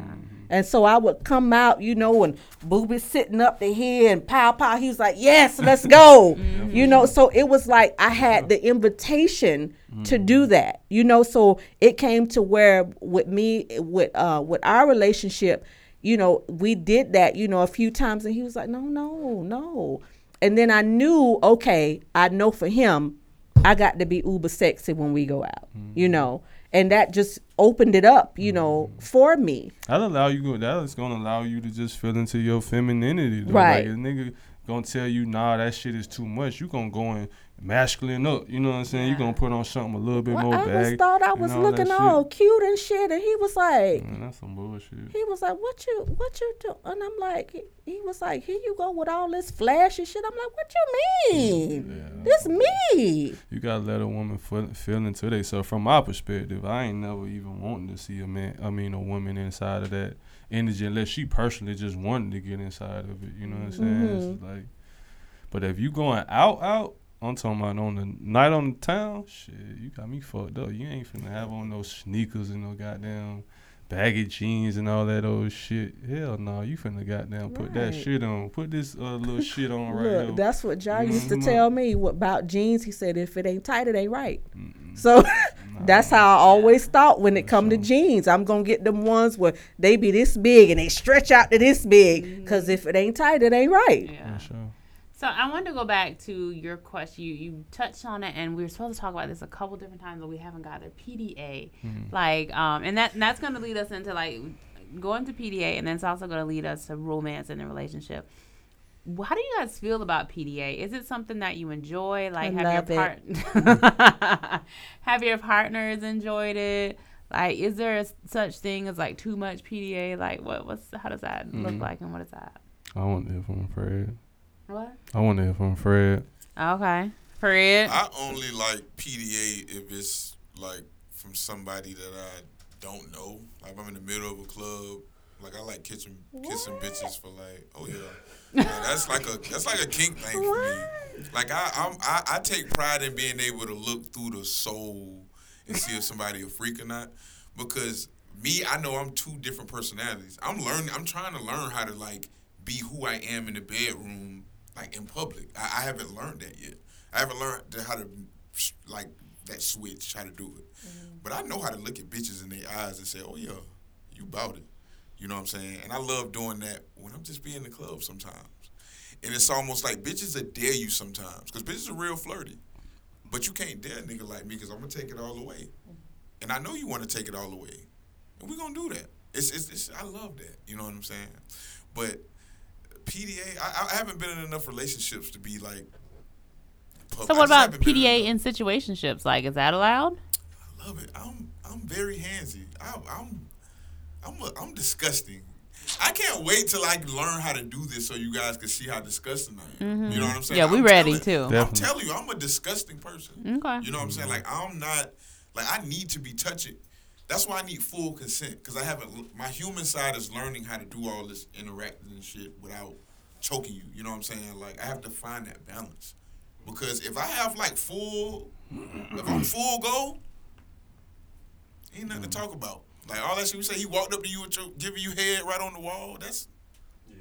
And so I would come out, you know, and boobies sitting up the head and pow pow. He was like, "Yes, let's go." [LAUGHS] You know, so it was like I had the invitation to do that. You know, so it came to where with me with uh with our relationship, you know, we did that, you know, a few times and he was like, "No, no, no." And then I knew, okay, I know for him, I got to be uber sexy when we go out. You know, and that just opened it up, you know, mm. for me. That'll allow you go. That is gonna allow you to just feel into your femininity. Though. Right. Like a nigga gonna tell you, nah, that shit is too much. You gonna go and masculine up. You know what I'm saying? You're gonna put on something a little bit Well, more I bag. just thought I was all looking all cute and shit, and he was like, Man, that's some bullshit. he was like, "What you, what you do?" And I'm like, he, he was like, "Here you go with all this flashy shit." I'm like, "What you mean? This me?" You gotta let a woman feel, feel into they. So from my perspective, I ain't never even wanting to see a man. I mean, a woman inside of that energy unless she personally just wanted to get inside of it. You know what I'm saying? Mm-hmm. like, but if you going out, out. I'm talking about on the night on the town. Shit, you got me fucked up. You ain't finna have on no sneakers and no goddamn baggy jeans and all that old shit. Hell no, you finna goddamn put that shit on. Put this uh, little [LAUGHS] shit on right Look, here. that's what John You used to tell me what, about jeans. He said, "If it ain't tight, it ain't right." So [LAUGHS] that's how I always thought when it come to jeans. I'm gonna get them ones where they be this big and they stretch out to this big. Cause if it ain't tight, it ain't right. Yeah. For sure. So I wanted to go back to your question. You you touched on it, and we were supposed to talk about this a couple different times, but we haven't got there. PDA, like, um, and that and that's going to lead us into like going to PDA, and then it's also going to lead us to romance in a relationship. How do you guys feel about PDA? Is it something that you enjoy? Like, I have love your part [LAUGHS] have your partners enjoyed it? Like, is there a such thing as like too much PDA? Like, what what's how does that look like, and what is that? I want to hear from Fred. What? I want to hear from Fred. Okay, Fred. I only like PDA if it's like from somebody that I don't know. Like I'm in the middle of a club. Like I like kissing kissing bitches for like, oh yeah. Like, that's like a that's like a kink thing for me. Like I I'm, I I take pride in being able to look through the soul and see if somebody a freak or not. Because me, I know I'm two different personalities. I'm learning. I'm trying to learn how to like be who I am in the bedroom, like in public. I, I haven't learned that yet. I haven't learned how to like that switch, how to do it. Mm-hmm. But I know how to look at bitches in their eyes and say, "Oh yeah, you bout it." You know what I'm saying? And I love doing that when I'm just being in the club sometimes. And it's almost like bitches that dare you sometimes because bitches are real flirty. But you can't dare a nigga like me because I'm gonna take it all the way. Mm-hmm. And I know you want to take it all the way, and we're gonna do that. It's, it's, it's I love that. You know what I'm saying? But PDA, I, I haven't been in enough relationships to be like. pub- So what about PDA enough. in situationships? Like, is that allowed? I love it. I'm I'm very handsy. I, I'm I'm a, I'm disgusting. I can't wait till I learn how to do this so you guys can see how disgusting I am. You know mm-hmm. what I'm saying? Yeah, we I'm ready, telling- too. I'm telling you, I'm a disgusting person. Okay. You know what I'm saying? Mm-hmm. Like I'm not like I need to be touching. That's why I need full consent because I haven't. My human side is learning how to do all this interacting and shit without choking you. You know what I'm saying? Like I have to find that balance because if I have like full, if I'm full go, ain't nothing to mm-hmm. talk about. Like all that shit we say, he walked up to you with your giving you head right on the wall. That's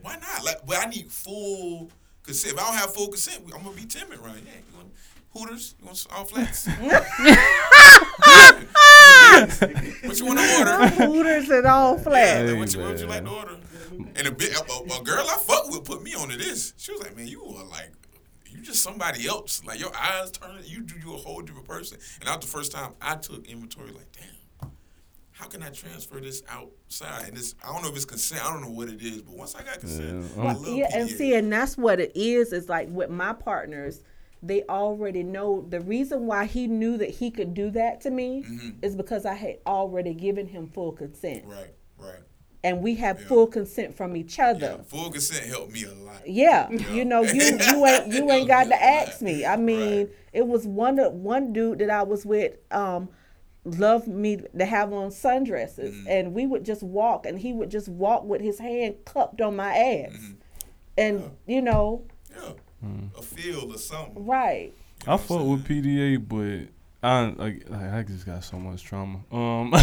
why not? Like, but I need full consent. If I don't have full consent, I'm gonna be timid, right? Yeah, you want Hooters? You want all flats? [LAUGHS] [LAUGHS] what you want to order? Hooters and all Yeah, flat. like, what, you, what would you like to order? And a bit, a, a girl I fuck with put me on to this. She was like, "Man, you are like, you just somebody else. Like your eyes turn, you do you a whole different person." And that was the first time I took inventory. Like, damn, how can I transfer this outside? And this, I don't know if it's consent. I don't know what it is, but once I got consent, Yeah, I love Yeah, and PDA. see, and that's what it is. Is like with my partners, they already know the reason why he knew that he could do that to me is because I had already given him full consent, right, right. and we have Yeah. full consent from each Yeah, other. full consent helped me a lot. Yeah, you know, you [LAUGHS] you ain't you ain't got to Yeah. ask me. I mean, Right. it was one one dude that I was with. Um, loved me to have on sundresses, Mm-hmm. and we would just walk, and he would just walk with his hand cupped on my ass, Mm-hmm. and you know, Yeah, Hmm. a feel or something. right. I fuck with PDA, but I like, like I just got so much trauma. Um, [LAUGHS]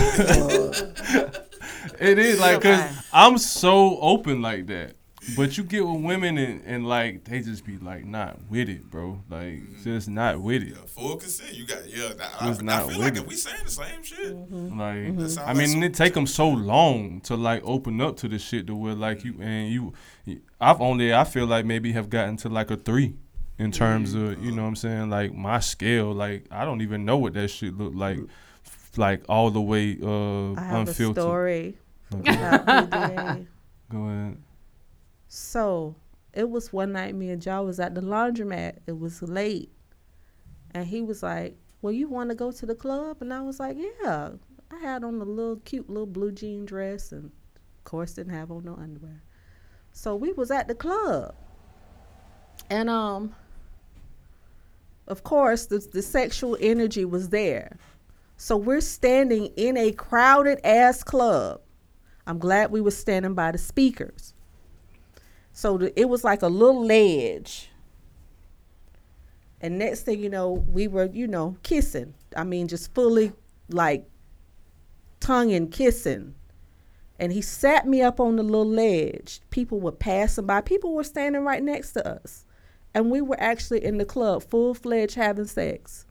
it is like cause I'm so open like that. but you get with women and, and like they just be like not with it, bro. Like mm-hmm. just not with it. Yeah, full consent. You got yeah. I, Was I, not I feel with like it. we saying the same shit. Mm-hmm. Like mm-hmm. That sound I like mean, it take them so long to like open up to the shit to where like you and you. I've only I feel like maybe have gotten to like a three in terms of you know what I'm saying like my scale. Like I don't even know what that shit look like. Like all the way uh I have unfiltered. a story Okay. [LAUGHS] Go ahead. So it was one night me and Joe was at the laundromat. It was late. And he was like, Well, you want to go to the club? And I was like, Yeah. I had on a little cute little blue jean dress and of course didn't have on no underwear. So we was at the club. And um of course the the sexual energy was there. So we're standing in a crowded ass club. I'm glad we were standing by the speakers. So the, it was like a little ledge. And next thing you know, we were, you know, kissing. I mean, just fully like tongue and kissing. And he sat me up on the little ledge. People were passing by. People were standing right next to us. And we were actually in the club, full fledged having sex.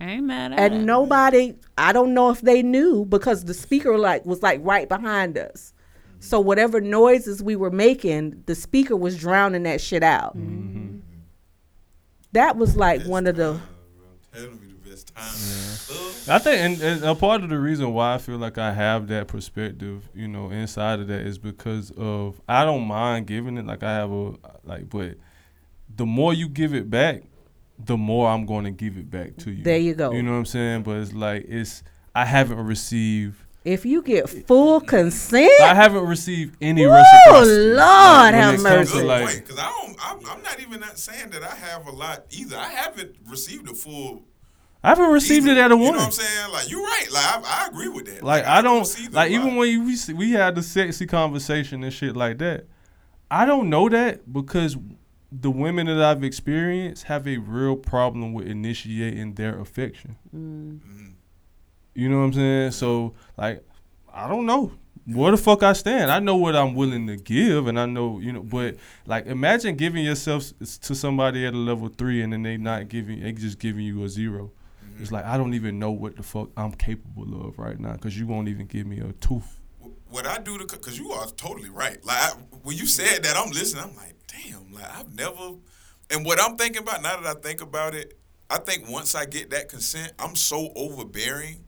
I ain't mad at And it. nobody, I don't know if they knew because the speaker like was like right behind us. So whatever noises we were making, the speaker was drowning that shit out. That was like one of the I'm telling you the best time. Uh, I think, and, and a part of the reason why I feel like I have that perspective, you know, inside of that is because of I don't mind giving it. Like I have a like, but the more you give it back, the more I'm going to give it back to you. There you go. You know what I'm saying? But it's like it's I haven't received. if you get full consent, I haven't received any Woo, reciprocity. Lord Like, when have it mercy. to, like- Because I don't. I'm, I'm not even not saying that I have a lot either. I haven't received a full. I haven't received either. it at a woman. You know what I'm saying? Like you're right. Like I, I agree with that. Like I don't a like even when you, we we had the sexy conversation and shit like that. I don't know that because the women that I've experienced have a real problem with initiating their affection. Mm-hmm. You know what I'm saying? So like I don't know where the fuck I stand. I know what I'm willing to give, and I know you know. But like, imagine giving yourself to somebody at a level three, and then they not giving, they just giving you a 0 It's like I don't even know what the fuck I'm capable of right now because you won't even give me a tooth. what I do to because you are totally right. Like I, when you said that, I'm listening. I'm like, damn. Like I've never. And what I'm thinking about now that I think about it, I think once I get that consent, I'm so overbearing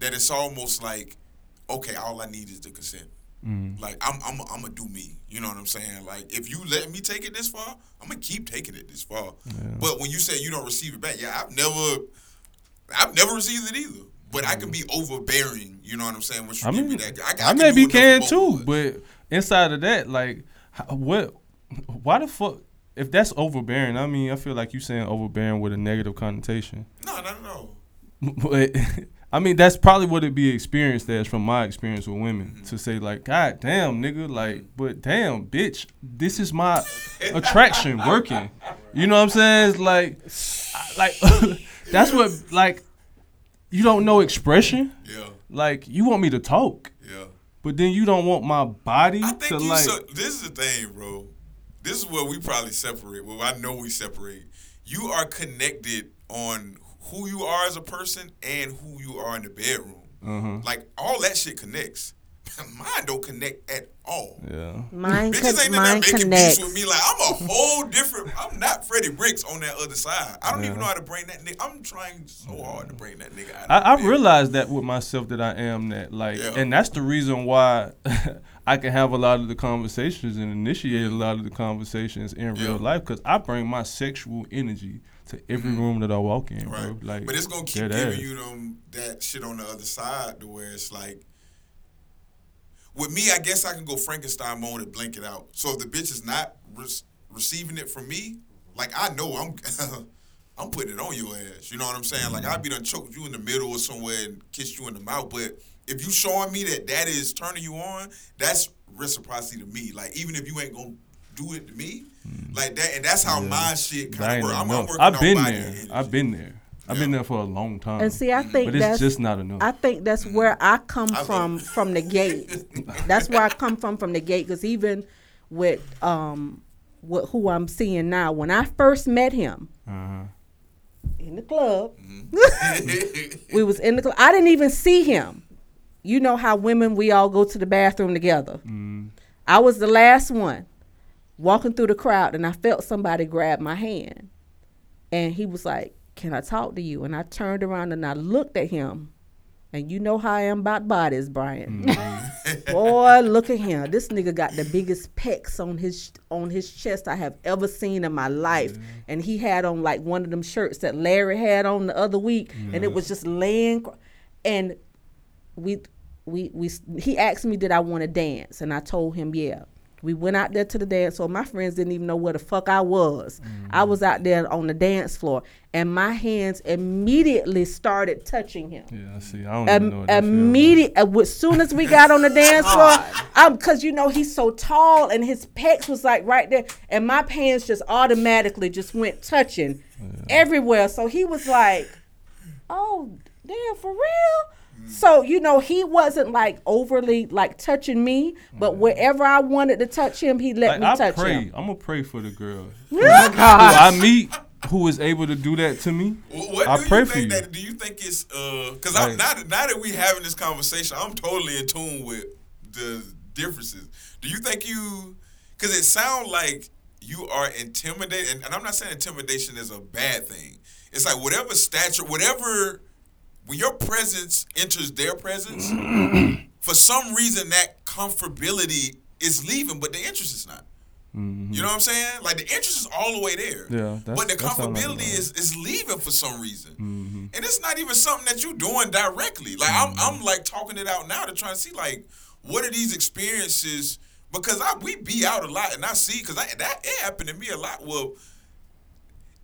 that it's almost like, okay, all I need is the consent. Mm-hmm. Like I'm, I'm, I'm gonna do me. You know what I'm saying? Like if you let me take it this far, I'm gonna keep taking it this far. But when you say you don't receive it back, yeah, I've never, I've never received it either. But I can mm. be overbearing. You know what I'm saying? Once you I give mean, me that, I, can maybe can too, both of us. but inside of that, like, what? Why the fuck? If that's overbearing, I mean, I feel like you saying overbearing with a negative connotation. No, no, no. [LAUGHS] But I mean, that's probably what it be experienced as from my experience with women mm-hmm. to say like, God damn, nigga, like, mm-hmm. but damn, bitch, this is my [LAUGHS] attraction working. You know what I'm saying? It's like, I- like [LAUGHS] that's what like you don't know expression. Yeah, Like you want me to talk, yeah. but then you don't want my body I to you. like. so, this is the thing, bro. This is where we probably separate. Well, I know we separate. You are connected on who you are as a person and who you are in the bedroom. uh-huh. Like all that shit connects. [LAUGHS] Mine don't connect at all. Yeah. mine, Bitches con- ain't in mine there making connects. beats with me. Like I'm a whole different. I'm not Freddie Bricks on that other side. I don't even know how to bring that nigga. I'm trying so hard to bring that nigga out. I, I of the realized that with myself that I am that like, Yeah. and that's the reason why [LAUGHS] I can have a lot of the conversations and initiate a lot of the conversations in real life because I bring my sexual energy to every room that I walk in, Mm-hmm. Right. bro. Like, but it's gonna keep giving ass. you them that shit on the other side to where it's like with me, I guess I can go Frankenstein mode and blink it out. So if the bitch is not re- receiving it from me, like I know I'm [LAUGHS] I'm putting it on your ass. You know what I'm saying? Like I'd be done choked you in the middle or somewhere and kissed you in the mouth. But if you showing me that that is turning you on, that's reciprocity to me. Like even if you ain't gonna do it to me, hmm. like that, and that's how my shit kind of work. I'm, I'm working I've on been there. energy. I've been there. I've been there for a long time. And see, I think but that's just not enough. I think that's where I come I from it. from the gate. [LAUGHS] that's where I come from from the gate. Because even with um with who I'm seeing now. When I first met him Uh-huh. in the club, [LAUGHS] [LAUGHS] we was in the club. I didn't even see him. You know how women we all go to the bathroom together. Mm. I was the last one walking through the crowd, and I felt somebody grab my hand, and he was like, "Can I talk to you?" And I turned around and I looked at him, and you know how I am about bodies, Brian. Mm-hmm. [LAUGHS] Boy, look at him. This nigga got the biggest pecs on his on his chest I have ever seen in my life, and he had on like one of them shirts that Larry had on the other week, and it was just laying, cr- and we we we he asked me did I want to dance and I told him yeah. We went out there to the dance floor. My friends didn't even know where the fuck I was. I was out there on the dance floor and my hands immediately started touching him. Yeah, I see. I don't even know Im- what that like. uh, as soon as we got on the dance floor, [LAUGHS] um, cause you know he's so tall and his pecs was like right there, and my hands just automatically just went touching everywhere. So he was like, "Oh, damn, for real." So you know he wasn't like overly like touching me, but wherever I wanted to touch him, he let Like, me I touch pray. him. I'm gonna pray for the girl [LAUGHS] who I meet who is able to do that to me. Wh- What I do pray you for think you. that? Do you think it's uh? Because I'm Right. now that now that we having this conversation, I'm totally in tune with the differences. Do you think you? Because it sounds like you are intimidated, and, and I'm not saying intimidation is a bad thing. It's like whatever stature, whatever when your presence enters their presence, [CLEARS THROAT] for some reason that comfortability is leaving, but the interest is not. You know what I'm saying? Like the interest is all the way there. Mm-hmm. Yeah, but the like comfortability is, is leaving for some reason. Mm-hmm. And it's not even something that you're doing directly. Like I'm I'm like talking it out now to try and see like what are these experiences because I we be out a lot and I see because I that it happened to me a lot. Well,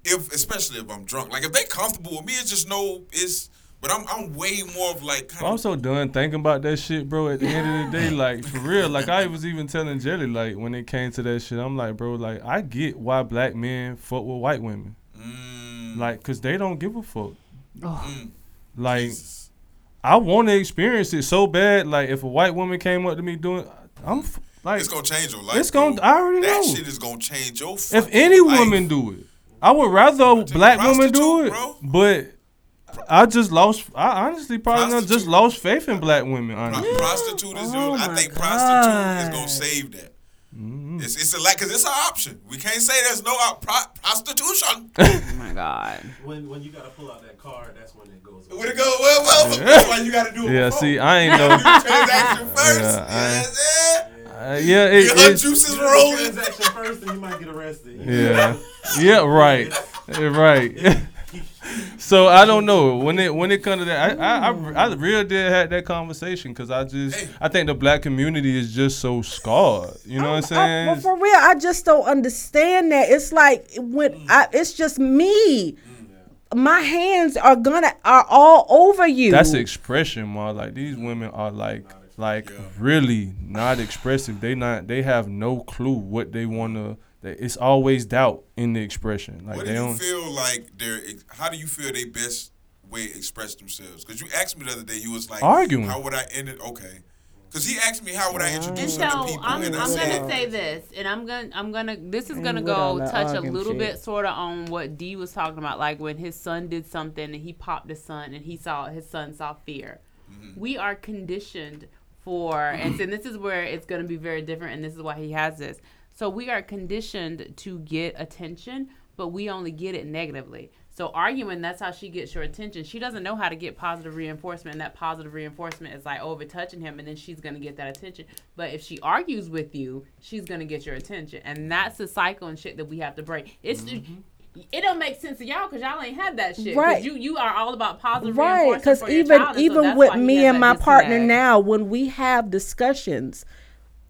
if especially if I'm drunk, like if they comfortable with me, it's just no it's. But I'm I'm way more of like kind I'm of so done thinking about that shit, bro. At the end of the day, [LAUGHS] like for real, like I was even telling Jelly, like when it came to that shit, I'm like, bro, like I get why black men fuck with white women, mm, like, cause they don't give a fuck. mm, Like Jesus. I want to experience it so bad. Like if a white woman came up to me doing, I'm f- like, it's gonna change your life. it's gonna. bro. I already that know. That shit is gonna change your. If any life. woman do it, I would rather a black woman do it. bro. But I just lost. I honestly probably not just lost faith in black women. Pro- Honestly, prostitute is Oh. I my think prostitute is gonna save that. Mm-hmm. It's it's a like because it's an option. We can't say there's no op- pro- prostitution. [LAUGHS] Oh my god. When when you gotta pull out that card, that's when it goes. Where to go? Well, well, that's why you got to do it. yeah. before. See, I ain't [LAUGHS] know. transaction first. Yeah, I- yes, Uh, yeah, it. Your it's- juices You do the rolling. transaction first, and you might get arrested. Yeah. Yeah, right. [LAUGHS] Right. So I don't know when it when it comes to that. I I, I, I real did had that conversation because I just I think the black community is just so scarred. You know oh, what I'm I- saying? but for real, I just don't understand that. It's like when I, it's just me. My hands are gonna are all over you. That's expression, ma. Like these women are like like Yeah. really not expressive. They not they have no clue what they wanna. They, it's always doubt in the expression. Like What they do you don't. feel like they're? How do you feel they best way express themselves? Because you asked me the other day, you was like Arguing. How would I end it? Okay. Because he asked me how would I And introduce so other people, I'm, and I I'm gonna say this, and I'm gonna I'm gonna this is And gonna go touch a little shit. bit sort of on what D was talking about, like when his son did something and he popped his son and he saw his son saw fear. Mm-hmm. We are conditioned for, and so this is where it's gonna be very different, and this is why he has this. So we are conditioned to get attention, but we only get it negatively. So arguing, that's how she gets your attention. She doesn't know how to get positive reinforcement, and that positive reinforcement is like over touching him, and then she's gonna get that attention. But if she argues with you, she's gonna get your attention, and that's the cycle and shit that we have to break. It's mm-hmm. it don't make sense to y'all because y'all ain't had that shit. Right. You you are all about positive right reinforcement because even and so even with me and my partner now when we have discussions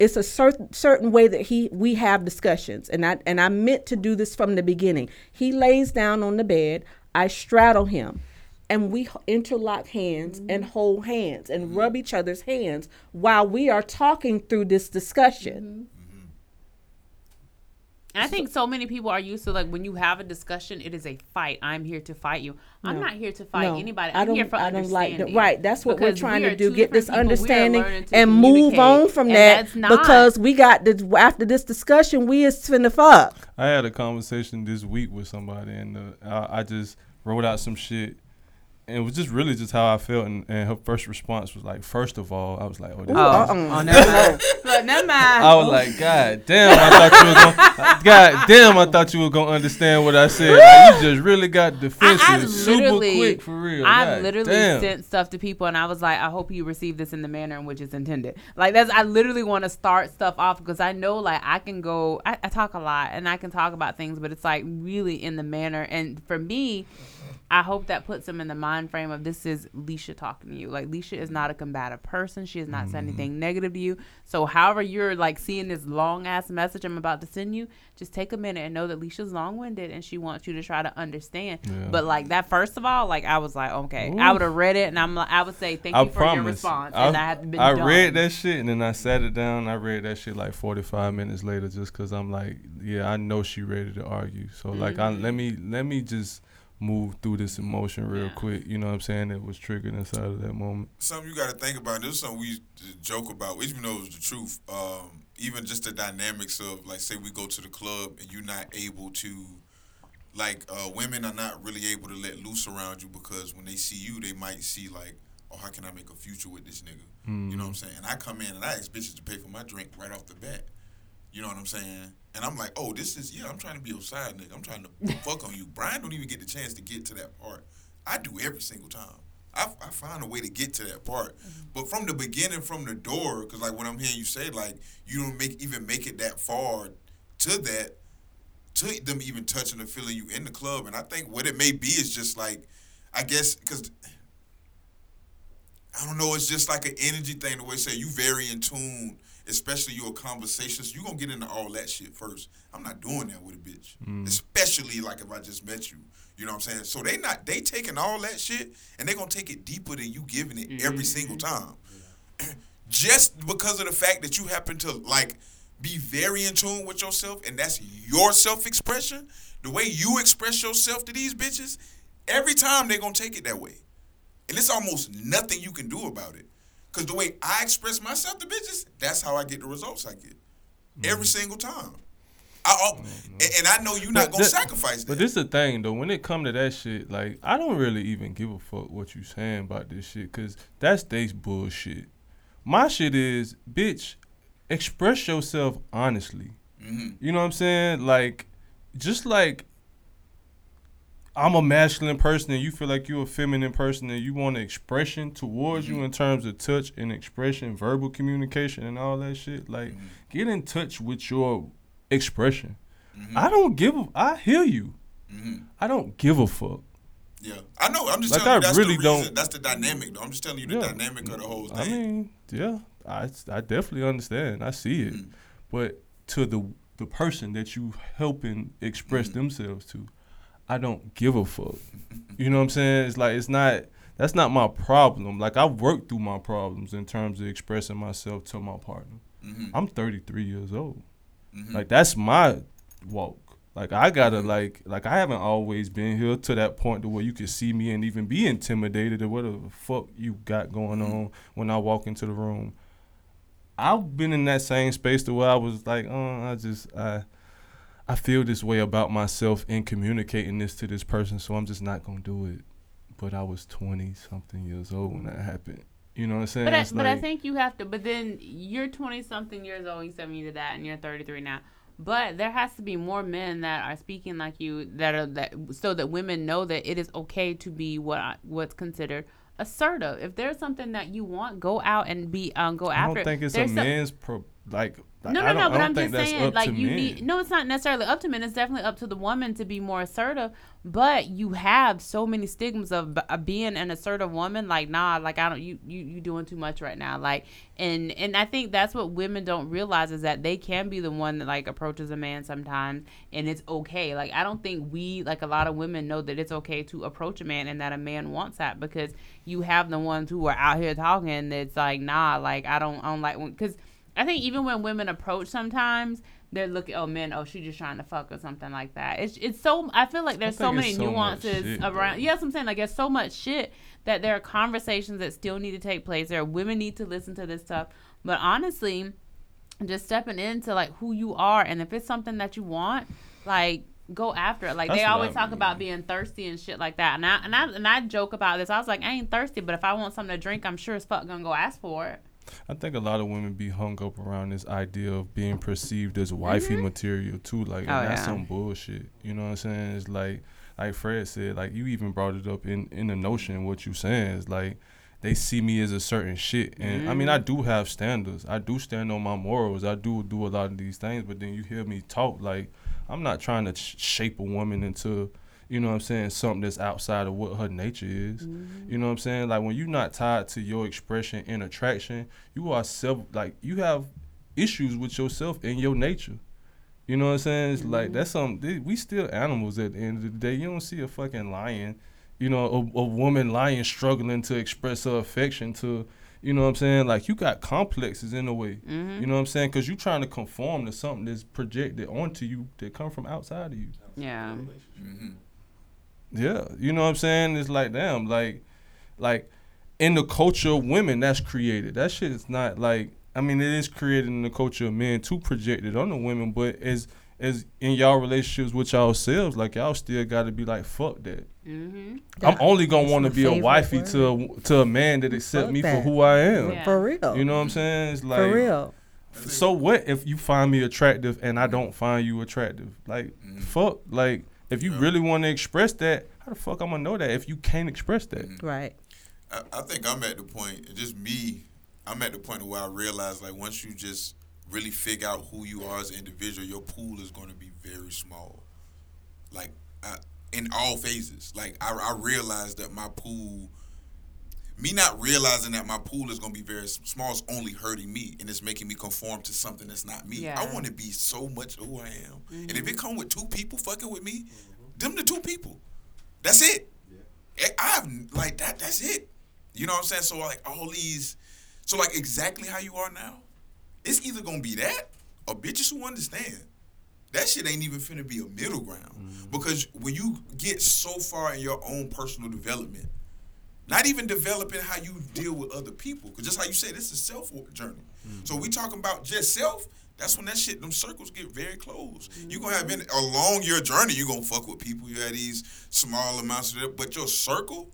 it's a certain certain way that he we have discussions and i and i meant to do this from the beginning. He lays down on the bed i straddle him and we interlock hands mm-hmm. and hold hands and rub each other's hands while we are talking through this discussion mm-hmm. And I think so many people are used to like when you have a discussion, it is a fight. I'm here to fight you. I'm not here to fight No, anybody. I I'm don't. here for I don't like that. understanding. Right. That's what we're trying we to do. Get this people. Understanding and move on from And that that's not- because we got this after this discussion. We is finna fuck. I had a conversation this week with somebody, and uh, I, I just wrote out some shit. And it was just really just how I felt, and, and her first response was like, first of all, I was like, oh, this Ooh, Oh, uh-uh. oh, never mind. [LAUGHS] Look, never mind. I was like, God damn, I thought you was gonna, [LAUGHS] God damn, I thought you were gonna understand what I said. Like, you just really got defensive I, I super quick for real. I God literally damn. sent stuff to people, and I was like, I hope you receive this in the manner in which it's intended. Like that's, I literally want to start stuff off because I know, like, I can go, I, I talk a lot, and I can talk about things, but it's like really in the manner. And for me, I hope that puts them in the mind frame of this is Leisha talking to you. Like Leisha is not a combative person. She has not said Mm-hmm. anything negative to you. So however you're like seeing this long ass message I'm about to send you, just take a minute and know that Leisha's long winded and she wants you to try to understand. Yeah. But like that first of all, like I was like, okay. I would have read it and I'm like I would say thank I you for promise. your response. I, and I been I done. read that shit and then I sat it down. I read that shit like 45 minutes later just because I'm like, yeah, I know she ready to argue. So like, I, Mm-hmm. let me let me just move through this emotion real Yeah. quick. You know what I'm saying? That was triggered inside of that moment. something you got to think about. This is something we joke about, even though it's the truth. Um, even just the dynamics of, like, say we go to the club and you're not able to, like, uh, women are not really able to let loose around you because when they see you, they might see like, oh, how can I make a future with this nigga? You know what I'm saying? And I come in and I ask bitches to pay for my drink right off the bat. You know what I'm saying? And I'm like, oh, this is yeah. I'm trying to be your side nigga. I'm trying to [LAUGHS] fuck on you. Brian don't even get the chance to get to that part. I do every single time. I, I find a way to get to that part. Mm-hmm. But from the beginning, from the door, because like when I'm hearing you say like you don't make even make it that far to that, to them even touching or feeling you in the club. And I think what it may be is just like, I guess because I don't know. It's just like an energy thing. The way you say you very in tune, especially your conversations. you're gonna get into all that shit first. I'm not doing that with a bitch, mm. especially like if I just met you. You know what I'm saying? So they not they taking all that shit and they gonna take it deeper than you giving it every mm-hmm. single time. [CLEARS THROAT] just because of the fact that you happen to like be very in tune with yourself and that's your self-expression. The way you express yourself to these bitches, every time they're gonna take it that way. And it's almost nothing you can do about it. Cause the way I express myself to bitches, that's how I get the results I get. Mm. Every single time. I, al- mm, mm. and, and I know you're not gonna sacrifice that. But this is the thing though, when it come to that shit, like I don't really even give a fuck what you saying about this shit, cause that's they bullshit. My shit is, bitch, express yourself honestly. Mm-hmm. You know what I'm saying? Like, just like I'm a masculine person and you feel like you're a feminine person and you want expression towards you mm-hmm. in terms of touch and expression, verbal communication and all that shit. Like, mm-hmm. get in touch with your expression. Mm-hmm. I don't give a, I hear you. I don't give a fuck. yeah, I know. I'm just Like, telling you I that's really the reason. don't- That's the dynamic, though. I'm just telling you the Yeah. dynamic of the whole thing. I mean, yeah, I, I definitely understand. I see it, but to the the person that you helping express themselves to, I don't give a fuck. you know what I'm saying? It's like it's not. That's not my problem. Like I've worked through my problems in terms of expressing myself to my partner. Mm-hmm. I'm 33 years old. Mm-hmm. Like that's my walk. Like I gotta like like I haven't always been here to that point to where you can see me and even be intimidated or whatever the fuck you got going mm-hmm. on when I walk into the room. I've been in that same space to where I was like, oh, I just I I feel this way about myself in communicating this to this person, so I'm just not gonna do it. But I was twenty something years old when that happened. You know what I'm saying? But I, It's but I think you have to. But then you're 20 something years old. You said me to that, and you're 33 now. But there has to be more men that are speaking like you that are that so that women know that it is okay to be what I, what's considered assertive. If there's something that you want, go out and be um go after. I don't think it's There's a some- man's pro like. no, I no, don't, no. But I'm just saying, like you men. need. No, it's not necessarily up to men. It's definitely up to the woman to be more assertive. But you have so many stigmas of, b- of being an assertive woman. Like, nah, like I don't. You you you doing too much right now. Like, and and I think that's what women don't realize is that they can be the one that like approaches a man sometimes, and it's okay. Like, I don't think we like a lot of women know that it's okay to approach a man and that a man wants that because you have the ones who are out here talking. That's like, nah, like I don't, I don't like because. I think even when women approach sometimes, they're looking oh men oh she's just trying to fuck or something like that. It's it's so I feel like there's so many so nuances shit, around. Yes, I'm saying like there's so much shit that there are conversations that still need to take place. There are women need to listen to this stuff. But honestly, just stepping into like who you are and if it's something that you want, like go after it. Like That's they always I talk mean. about being thirsty and shit like that. And I and I and I joke about this. I was like, I ain't thirsty, but if I want something to drink, I'm sure as fuck gonna go ask for it. I think a lot of women be hung up around this idea of being perceived as wifey mm-hmm. material too. Like, Oh, that's yeah. some bullshit. You know what I'm saying? It's like, like Fred said, like you even brought it up in in the notion. What you saying is like, they see me as a certain shit, and I mean, I mm. do have standards. I do stand on my morals. I do do a lot of these things. But then you hear me talk like, I'm not trying to sh- shape a woman into. You know what I'm saying? Something that's outside of what her nature is. Mm-hmm. You know what I'm saying? Like when you're not tied to your expression and attraction, you are self like you have issues with yourself and your nature. You know what I'm saying? It's like mm-hmm. that's something we still animals at the end of the day. You don't see a fucking lion, you know, a, a woman lion struggling to express her affection to you know what I'm saying? Like you got complexes in a way. Mm-hmm. You know what I'm saying? Cuz you're trying to conform to something that's projected onto you that come from outside of you. Yeah. Yeah, you know what I'm saying? It's like damn, like, like in the culture of women, that's created. That shit is not like. I mean, it is created in the culture of men to project it on the women, but as as in y'all relationships with y'all yourselves, like y'all still got to be like, fuck that. Mm-hmm. I'm only gonna want to be a wifey word. to a, to a man that accept Fuck me for who I am. Yeah. For real. You know what I'm saying? It's like For real. so what if you find me attractive and I don't find you attractive? Like fuck. Like if you really want to express that, how the fuck I'm gonna know that if you can't express that? Mm. Right. I, I think I'm at the point, just me, I'm at the point where I realize like once you just really figure out who you are as an individual, your pool is going to be very small. Like I, in all phases, like I, I realized that my pool, me not realizing that my pool is going to be very small is only hurting me and it's making me conform to something that's not me. Yeah. I want to be so much who I am, and if it mm-hmm. come with two people fucking with me, mm-hmm. them the two people. That's it. I- I've like that. That's it. You know what I'm saying? So like all these, so like exactly how you are now, it's either gonna be that or bitches who understand. That shit ain't even finna be a middle ground mm-hmm. because when you get so far in your own personal development, not even developing how you deal with other people, because just how you say this is self journey. Mm-hmm. So we talking about just self. That's when that shit, them circles get very close. You're gonna have mm-hmm. been along your journey. you're gonna fuck with people. You have these small amounts of it, but your circle,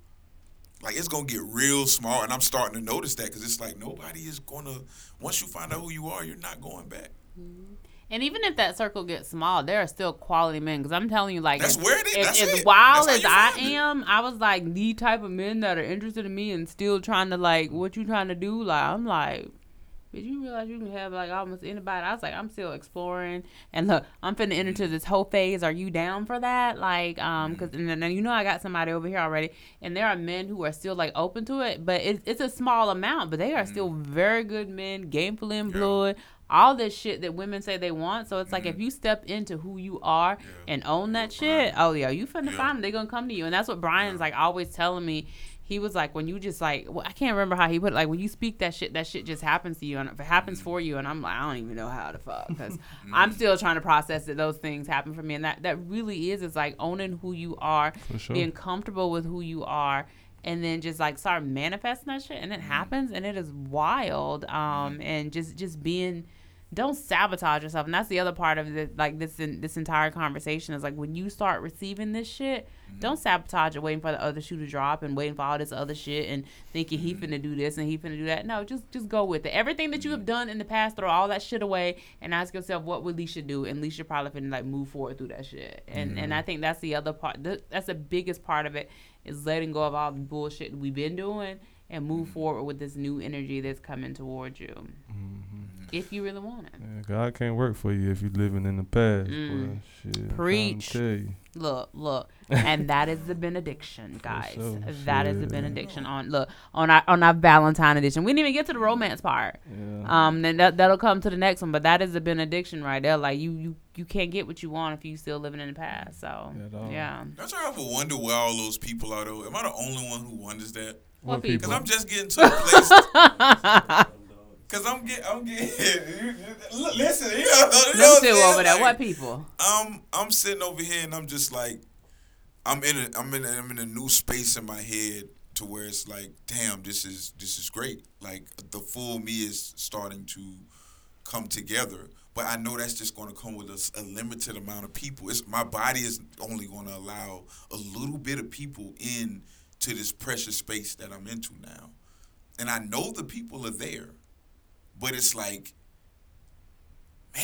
like it's gonna get real small. And I'm starting to notice that because it's like nobody is gonna. Once you find out who you are, you're not going back. Mm-hmm. And even if that circle gets small, there are still quality men. Because I'm telling you, like, That's if, where it is. if- That's as it. wild That's as I find it. am, I was like the type of men that are interested in me and still trying to like, what you trying to do? Like, I'm like, did you realize you can have like almost anybody? I was like, I'm still exploring. And look, I'm finna enter to this whole phase. Are you down for that? Like, um, because and then you know I got somebody over here already, and there are men who are still like open to it, but it's it's a small amount, but they are still very good men, gainfully employed. All this shit that women say they want, so it's like if you step into who you are and own that shit, oh yeah, you finna Yeah. find them. They gonna come to you, and that's what Brian's like always telling me. He was like, when you just like, well, I can't remember how he put it. Like when you speak that shit, that shit just happens to you, and if it happens for you, and I'm like, I don't even know how to fuck because [LAUGHS] I'm still trying to process that those things happen for me, and that that really is is like owning who you are, sure. being comfortable with who you are, and then just like start manifesting that shit, and it happens, and it is wild. Um, and just just being don't sabotage yourself and that's the other part of the like this in, this entire conversation is like when you start receiving this shit Mm-hmm. don't sabotage it waiting for the other shoe to drop and waiting for all this other shit and thinking he mm-hmm. finna do this and he finna do that. No just just go with it. Everything that you have mm-hmm. done in the past throw all that shit away and ask yourself what would Leisha do? And Leisha probably finna like move forward through that shit. And and I think that's the other part th- that's the biggest part of it is letting go of all the bullshit we've been doing and move forward with this new energy that's coming towards you if you really want it Yeah, God can't work for you if you're living in the past. Mm. Shit, I'm trying to Preach. Look, look, [LAUGHS] and that is the benediction, guys. sure, That is the benediction on look on our on our Valentine edition. We didn't even get to the romance part. Yeah. Um, then that that'll come to the next one. But that is the benediction right there. Like you you you can't get what you want if you still living in the past. So At all. yeah, Don't you ever wonder where all those people are though? Am I the only one who wonders that? What What people? Because I'm just getting to a place. [LAUGHS] [LAUGHS] Cause I'm getting, I'm getting. [LAUGHS] listen, you know, you know Them what I'm two saying? over there. Like, What people? I'm I'm sitting over here and I'm just like I'm in a I'm in a, I'm in a new space in my head to where it's like damn this is this is great like the full me is starting to come together but I know that's just going to come with a limited amount of people it's my body is only going to allow a little bit of people in to this precious space that I'm into now and I know the people are there but it's like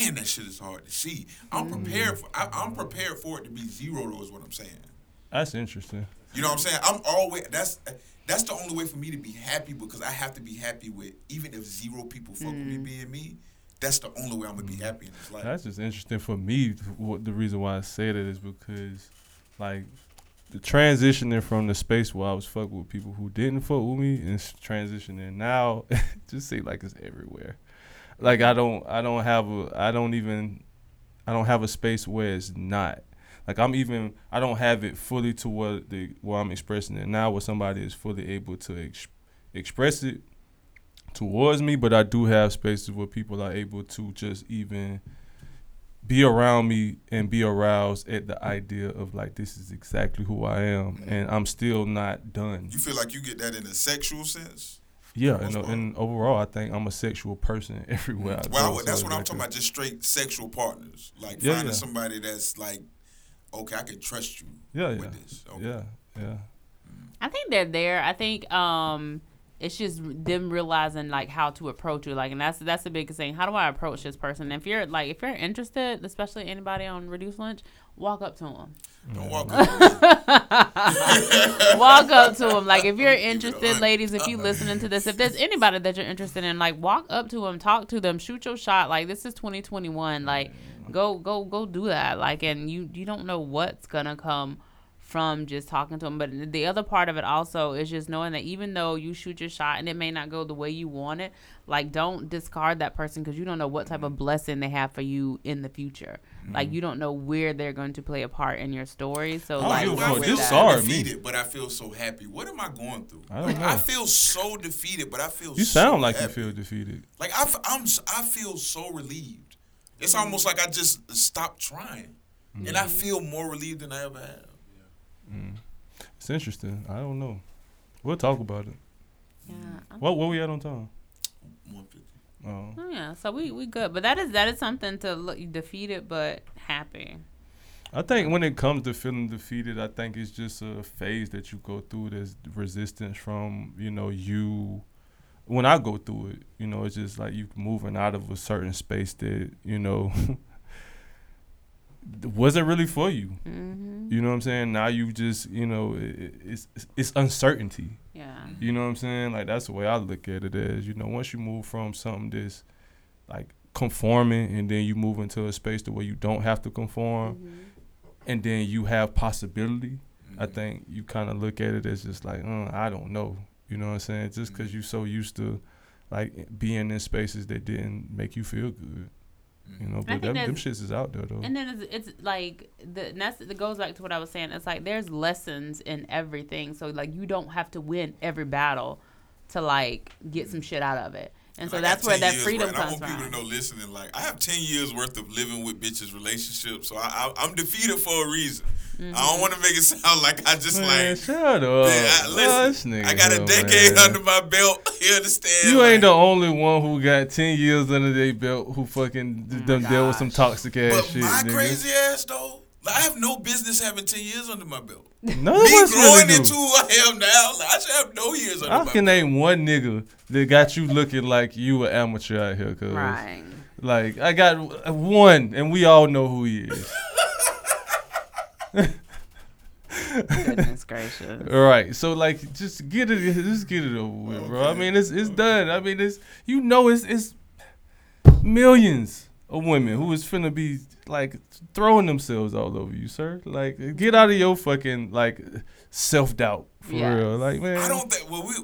man, that shit is hard to see. I'm mm. prepared for. I, I'm prepared for it to be zero. Though is what I'm saying. That's interesting. You know what I'm saying? I'm always. That's that's the only way for me to be happy because I have to be happy with even if zero people fuck with me mm. being me. That's the only way I'm gonna be mm. happy in this life. That's just interesting for me. What the reason why I say that is because, like, the transitioning from the space where I was fucking with people who didn't fuck with me and transitioning now, [LAUGHS] just say like it's everywhere. Like I don't, I don't have a, I don't even, I don't have a space where it's not. Like I'm even, I don't have it fully to what the where I'm expressing it now, where somebody is fully able to ex- express it towards me, but I do have spaces where people are able to just even be around me and be aroused at the idea of like this is exactly who I am, and I'm still not done. you feel like you get that in a sexual sense? Yeah, most and, and overall, I think I'm a sexual person [LAUGHS] everywhere. I Well, I- that's so what I'm like talking a- about. Just straight sexual partners, like Yeah, finding yeah. somebody that's like, okay, I can trust you Yeah, with yeah, this. Okay. yeah, yeah. I think they're there. I think um it's just them realizing like how to approach you. Like and that's that's the biggest thing. How do I approach this person? If you're like if you're interested, especially anybody on reduced lunch, walk up to them. Don't [LAUGHS] [LAUGHS] walk up. to walk up to them. Like if you're Give it a interested, ladies, if you're listening to this, if there's anybody that you're interested in, like walk up to them, talk to them, shoot your shot. Like this is 2021. Like go go go do that. Like and you you don't know what's gonna come from just talking to them. But the other part of it also is just knowing that even though you shoot your shot and it may not go the way you want it, like don't discard that person because you don't know what type of mm-hmm. blessing they have for you in the future. Like mm-hmm. you don't know where they're going to play a part in your story. So don't like give a Well, I fuck. with feel Just that- sorry, me. defeated, but I feel so happy. What am I going through? I don't like, know. I feel so defeated, but I feel. You so sound like you feel defeated. Like I, f- I'm, s- I feel so relieved. It's mm-hmm. almost like I just stopped trying, and I feel more relieved than I ever have. Mm. It's interesting. I don't know. We'll talk about it. Yeah. I'm- What what we at on time? One fifty. Oh, Oh, yeah, so we we good, but that is that is something to look defeated but happy. I think when it comes to feeling defeated, I think it's just a phase that you go through. There's resistance from you know you. When I go through it, you know, it's just like you moving out of a certain space that you know [LAUGHS] wasn't really for you. Mm-hmm. You know what I'm saying? Now you just you know it, it's it's uncertainty. Yeah. You know what I'm saying? Like that's the way I look at it as, you know, once you move from something that's like conforming and then you move into a space to where you don't have to conform Mm-hmm. and then you have possibility, I Mm-hmm. think you kind of look at it as just like, uh, I don't know. You know what I'm saying? Just because you're so used to like being in spaces that didn't make you feel good. Mm-hmm. You know, but think them, them shits is out there though. And then it's, it's like the and that's it goes back to what I was saying. It's like there's lessons in everything. So like you don't have to win every battle to like get some shit out of it. And so I got that's where that years freedom worth- and comes I want from. people to know listening. Like I have ten years worth of living with bitches relationships, so I, I, I'm defeated for a reason. I Mm-hmm. don't want to make it [LAUGHS] sound like I just Man, like. shut up. Man, I, Oh, listen, this nigga I got a decade man. [LAUGHS] under my belt. [LAUGHS] You understand? You ain't the only one who got ten years under their belt who fucking d- done dealt with some toxic ass But shit. my nigga. crazy ass though, like, I have no business having ten years under my belt. None of Me us growing really into who I am now, like, I should have no years under I my can belt. name one nigga that got you looking like you an amateur out here, cause Right. like I got one, and we all know who he is. Goodness [LAUGHS] gracious. All right, so like, just get it, just get it over with, bro. I mean, it's it's done. I mean, it's you know, it's it's millions of women who is finna be like throwing themselves all over you, sir. Like, get out of your fucking like self doubt for Yes. real. Like, man, I don't think. Well, we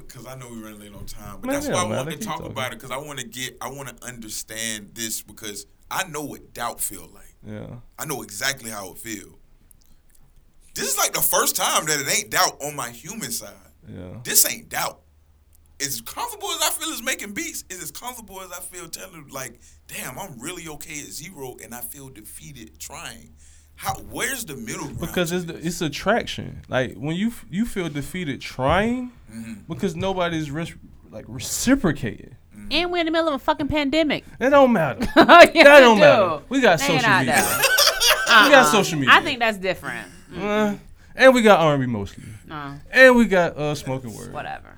because I know we running late on time, but Man, that's yeah, why I man, want to talk talking. about it because I want to get, I want to understand this because I know what doubt feel like. Yeah, I know exactly how it feel. This is like the first time that it ain't doubt on my human side. yeah. This ain't doubt. As comfortable as I feel as making beats, is as comfortable as I feel telling like, damn, I'm really okay at zero, and I feel defeated trying. How? Where's the middle ground? because it's this? it's attraction. Like when you you feel defeated trying, Mm-hmm. because nobody's res- like reciprocating. And we're in the middle of a fucking pandemic. It don't matter. [LAUGHS] yeah, that don't we matter. do. We got They social not media. though. [LAUGHS] We got Uh-uh. social media. I think that's different. Uh, and we got R&B mostly. No, And we got uh spoken word. whatever.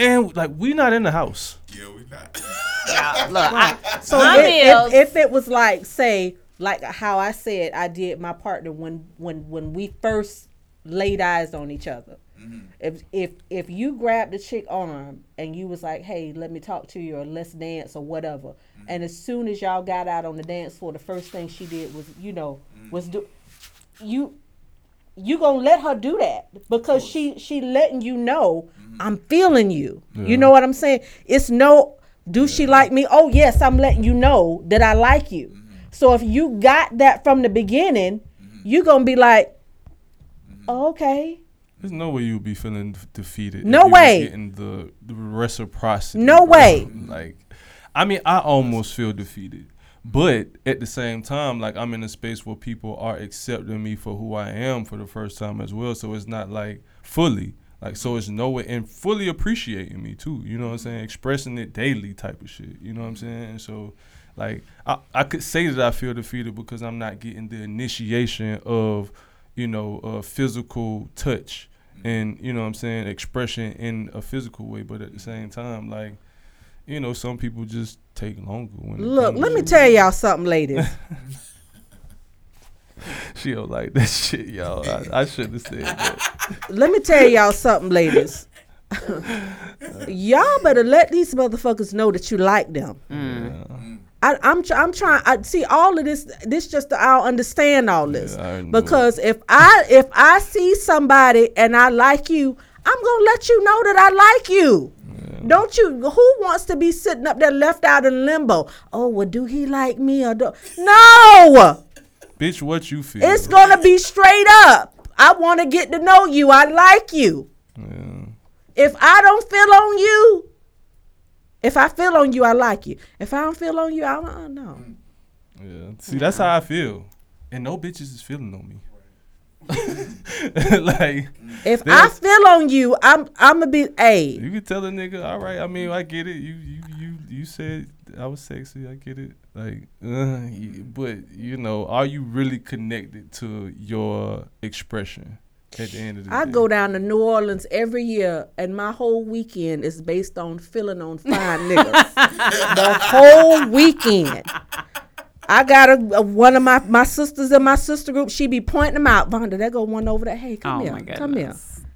And like we not in the house. yeah, we not. [LAUGHS] Yeah, look, I, So if, if, if it was like, say, like how I said I did my partner when when when we first laid eyes on each other. Mm-hmm. If if if you grabbed the chick arm and you was like, "Hey, let me talk to you," or "Let's dance," or whatever, mm-hmm. and as soon as y'all got out on the dance floor, the first thing she did was, you know, mm-hmm. was do you you gonna let her do that because she she letting you know mm-hmm. I'm feeling you. You know what I'm saying? It's no do she like me? Oh yes, I'm letting you know that I like you. Mm-hmm. So if you got that from the beginning, mm-hmm. you gonna be like, oh, okay, There's no way you'll be feeling defeated. No if you was way. Getting the, the reciprocity. No way. Like, I mean, I almost feel defeated, but at the same time, like I'm in a space where people are accepting me for who I am for the first time as well. So it's not like fully. Like so, it's no way and fully appreciating me too. You know what I'm saying? Expressing it daily, type of shit. You know what I'm saying? And so, like, I, I could say that I feel defeated because I'm not getting the initiation of, you know, uh, physical touch and you know what I'm saying expression in a physical way. But at the same time, like, you know, some people just take longer. When look, let me tell y'all something, ladies. [LAUGHS] [LAUGHS] She don't like that shit, y'all. I, I shouldn't have said that. let me tell y'all something, ladies. y'all better let these motherfuckers know that you like them. Mm. I, I'm tr- I'm trying. I see all of this. This just I'll understand all this Yeah, because if I if I see somebody and I like you, I'm gonna let you know that I like you. Don't you? Who wants to be sitting up there left out in limbo? Oh, well, do he like me or do? No, Bitch, what you feel? it's gonna be straight up. I want to get to know you. I like you. Yeah. If I don't feel on you, if I feel on you, I like you. If I don't feel on you, I don't know. Yeah. See, that's how I feel. And no bitches is feeling on me. [LAUGHS] like, If I feel on you, I'm I'm gonna be a. you can tell a nigga, all right, I mean, I get it. You you you you said I was sexy, I get it. Like, uh, but you know, are you really connected to your expression at the end of the day? I day? go down to New Orleans every year, and my whole weekend is based on feeling on fine [LAUGHS] niggas. the whole weekend. I got a, a- one of my my sisters in my sister group. She be pointing them out. Vonda, there go one over there. Hey, come Oh here, my come here.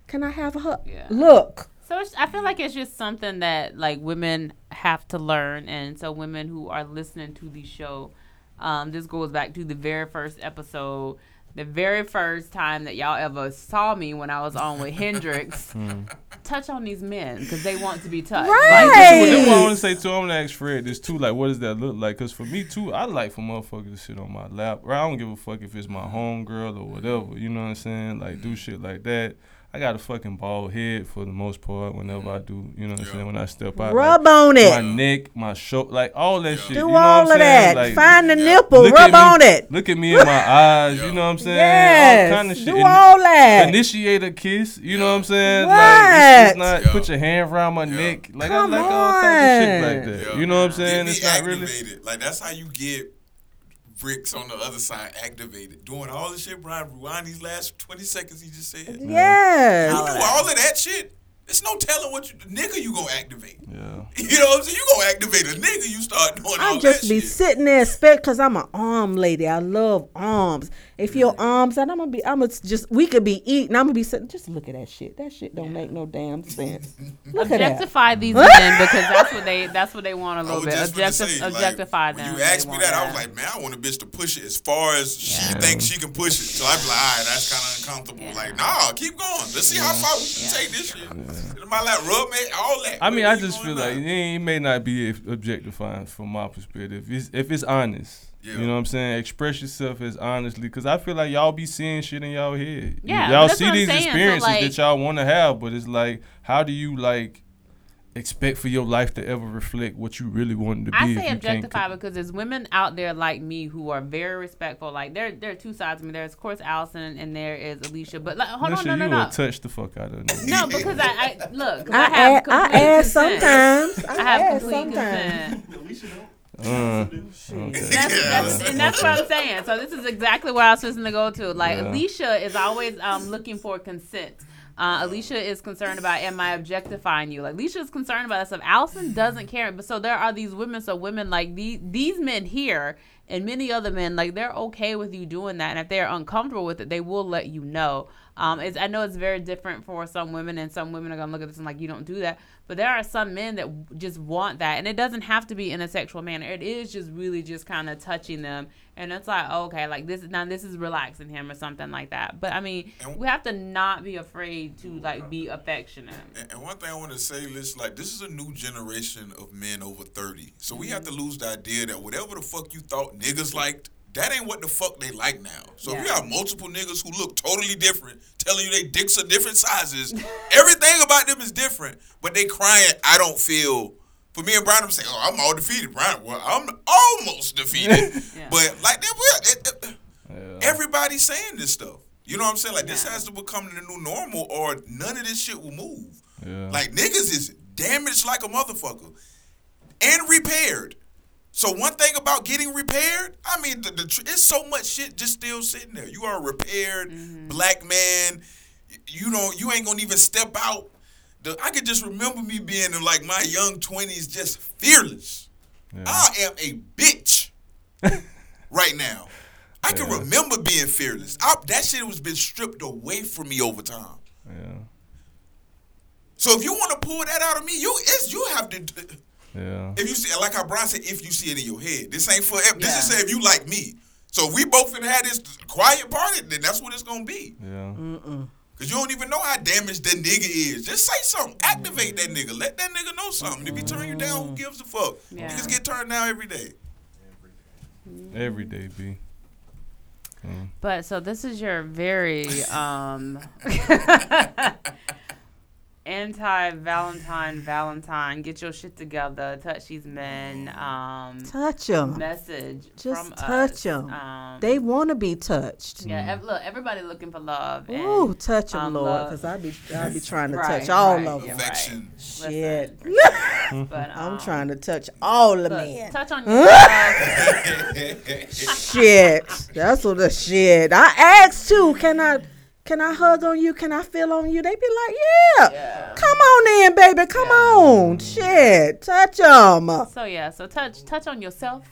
Can I have a hug? Yeah. Look, So it's, I feel like it's just something that like women have to learn, and so women who are listening to the show, um, this goes back to the very first episode, the very first time that y'all ever saw me when I was on with [LAUGHS] Hendrix. Hmm. Touch on these men because they want to be touched. Right. Like, Well, what I Hey. want to say too, I'm gonna ask Fred this too. Like, what does that look like? Cause for me too, I like for motherfuckers to sit on my lap. Or I don't give a fuck if it's my homegirl or whatever. You know what I'm saying? Like, do shit like that. I got a fucking bald head for the most part. Whenever I mm. do, you know what I'm saying? When I step out, rub like, on it. my neck, my shoulder, like all that shit. Do you know all what I'm of saying? that. Like, Find the nipple. look Rub at me- on it. Look at me in my eyes. You know what I'm saying? Yes. All kind of shit. Do all that. Initiate a kiss. You know what I'm saying? Like, it's, it's What? not Yeah. put your hand around my neck. Like Come I like all types of shit like that. Yeah. You know what I'm Get saying? me It's not really. Like that's how you get bricks on the other side activated. Doing all the shit, Brian. Rewind these last twenty seconds he just said. You Yes. do all of that shit. It's no telling what you, the nigga you gonna activate. Yeah. [LAUGHS] You know what I'm saying? You gonna activate a nigga. You start doing all I just that be shit. sitting there, expect because I'm an arm lady. I love arms. If your arms, and I'm gonna be, I'm gonna just, we could be eating. I'm gonna be sitting. Just look at that shit. That shit don't make no damn sense. [LAUGHS] Look at that. objectify these [LAUGHS] men because that's what they that's what they want a little bit. Objectif- say, like, objectify when them. you asked me want that, I was like, man, I want a bitch to push it as far as she thinks she can push it. So I'd be like, all right, that's kind of uncomfortable. Like, nah, keep going. Let's see how far we can take this shit. In my lap, rub me, all that. I mean, I just feel like it, it may not be objectifying from my perspective. If it's, if it's honest, Yeah. you know what I'm saying. Express yourself as honestly, because I feel like y'all be seeing shit in y'all head. Yeah, y'all see these saying. Experiences like- that y'all want to have, but it's like, how do you like expect for your life to ever reflect what you really want to be. I say objectify because there's women out there like me who are very respectful. Like there, there are two sides of me. There's of course Allison and there is Alicia. But like, hold Alicia, on, no, you no, will no. touch the fuck out of me. No, because I, I look. 'cause I, I, have ask, I complete ask consent. sometimes. I, I have ask complete sometimes. consent. Alicia don't. Uh, That's, that's, and that's what I'm saying. So this is exactly where I was supposed to go to. Like Yeah. Alicia is always um, looking for consent. Uh, Alicia is concerned about am I objectifying you? Like Alicia is concerned about that stuff. Allison doesn't care. But so there are these women. So women like these these men here and many other men like they're okay with you doing that. And if they're uncomfortable with it, they will let you know. Um, it's, I know it's very different for some women, and some women are gonna look at this and like you don't do that. But there are some men that w- just want that, and it doesn't have to be in a sexual manner. It is just really just kind of touching them, and it's like okay, like this is now this is relaxing him or something like that. But I mean, we have to not be afraid to like be affectionate. And, one thing I want to say, is like this is a new generation of men over thirty, so we have to lose the idea that whatever the fuck you thought niggas liked, that ain't what the fuck they like now. So if you Yeah. got multiple niggas who look totally different, telling you they dicks are different sizes, [LAUGHS] everything about them is different, but they crying, I don't feel. For me and Brian, I'm saying, oh, I'm all defeated. Brian, well, I'm almost defeated. [LAUGHS] Yeah. But like that, it, it, Yeah. everybody's saying this stuff. You know what I'm saying? Like this has to become the new normal, or none of this shit will move. Yeah. Like niggas is damaged like a motherfucker and repaired. So one thing about getting repaired, I mean, the, the it's so much shit just still sitting there. You are a repaired mm-hmm. black man. You don't. You ain't gonna even step out. The, I could just remember me being in like my young twenties, just fearless. Yeah. I am a bitch [LAUGHS] right now. I can Yeah. remember being fearless. I, that shit was been stripped away from me over time. yeah. So if you want to pull that out of me, you it's you have to. Yeah. If you see, like how Brian said, if you see it in your head, this ain't for. This Yeah. is say if you like me. So if we both finna have this quiet party, then that's what it's gonna be. Yeah. Cause you don't even know how damaged that nigga is. Just say something. Activate that nigga. Let that nigga know something. If he turn you down, who gives a fuck? Yeah. Niggas get turned down every day. Every day, B. Mm. But so this is your very um [LAUGHS] [LAUGHS] anti Valentine Valentine. Get your shit together. Touch these men. Um Touch them. message Just from touch them. Um, They want to be touched. yeah, ev- look, everybody looking for love. and, Ooh, touch them, um, Lord, because I be I be trying to Right, touch all right, of yeah, them. right. Affection. Shit, Listen, [LAUGHS] but I'm um, trying to touch all the look, men. touch on [LAUGHS] yourself. [LAUGHS] shit, that's what the shit. I asked too. Can I? Can I hug on you? Can I feel on you? They be like, yeah. Yeah. Come on in, baby. Come on. Shit. Touch them. So yeah, so touch touch on yourself.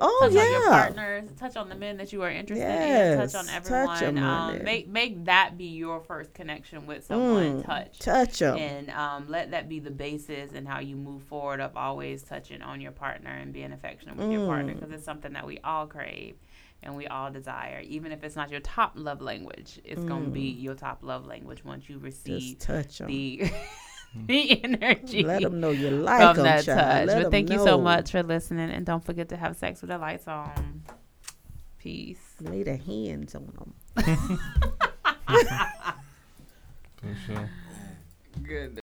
Oh, yeah. touch on your yeah. partners, touch on the men that you are interested in, touch on everyone. touch 'em um, make make that be your first connection with someone. Mm, touch. Touch them. and um, let that be the basis and how you move forward of always touching on your partner and being affectionate with your partner Mm. because it's something that we all crave and we all desire even if it's not your top love language it's going to be your top love language once you receive Mm. Touch the [LAUGHS] the energy Let them know you like from them, that child. touch Let but 'em thank you so much for listening and don't forget to have sex with the lights on peace Lay the hands on them. [LAUGHS] For sure. good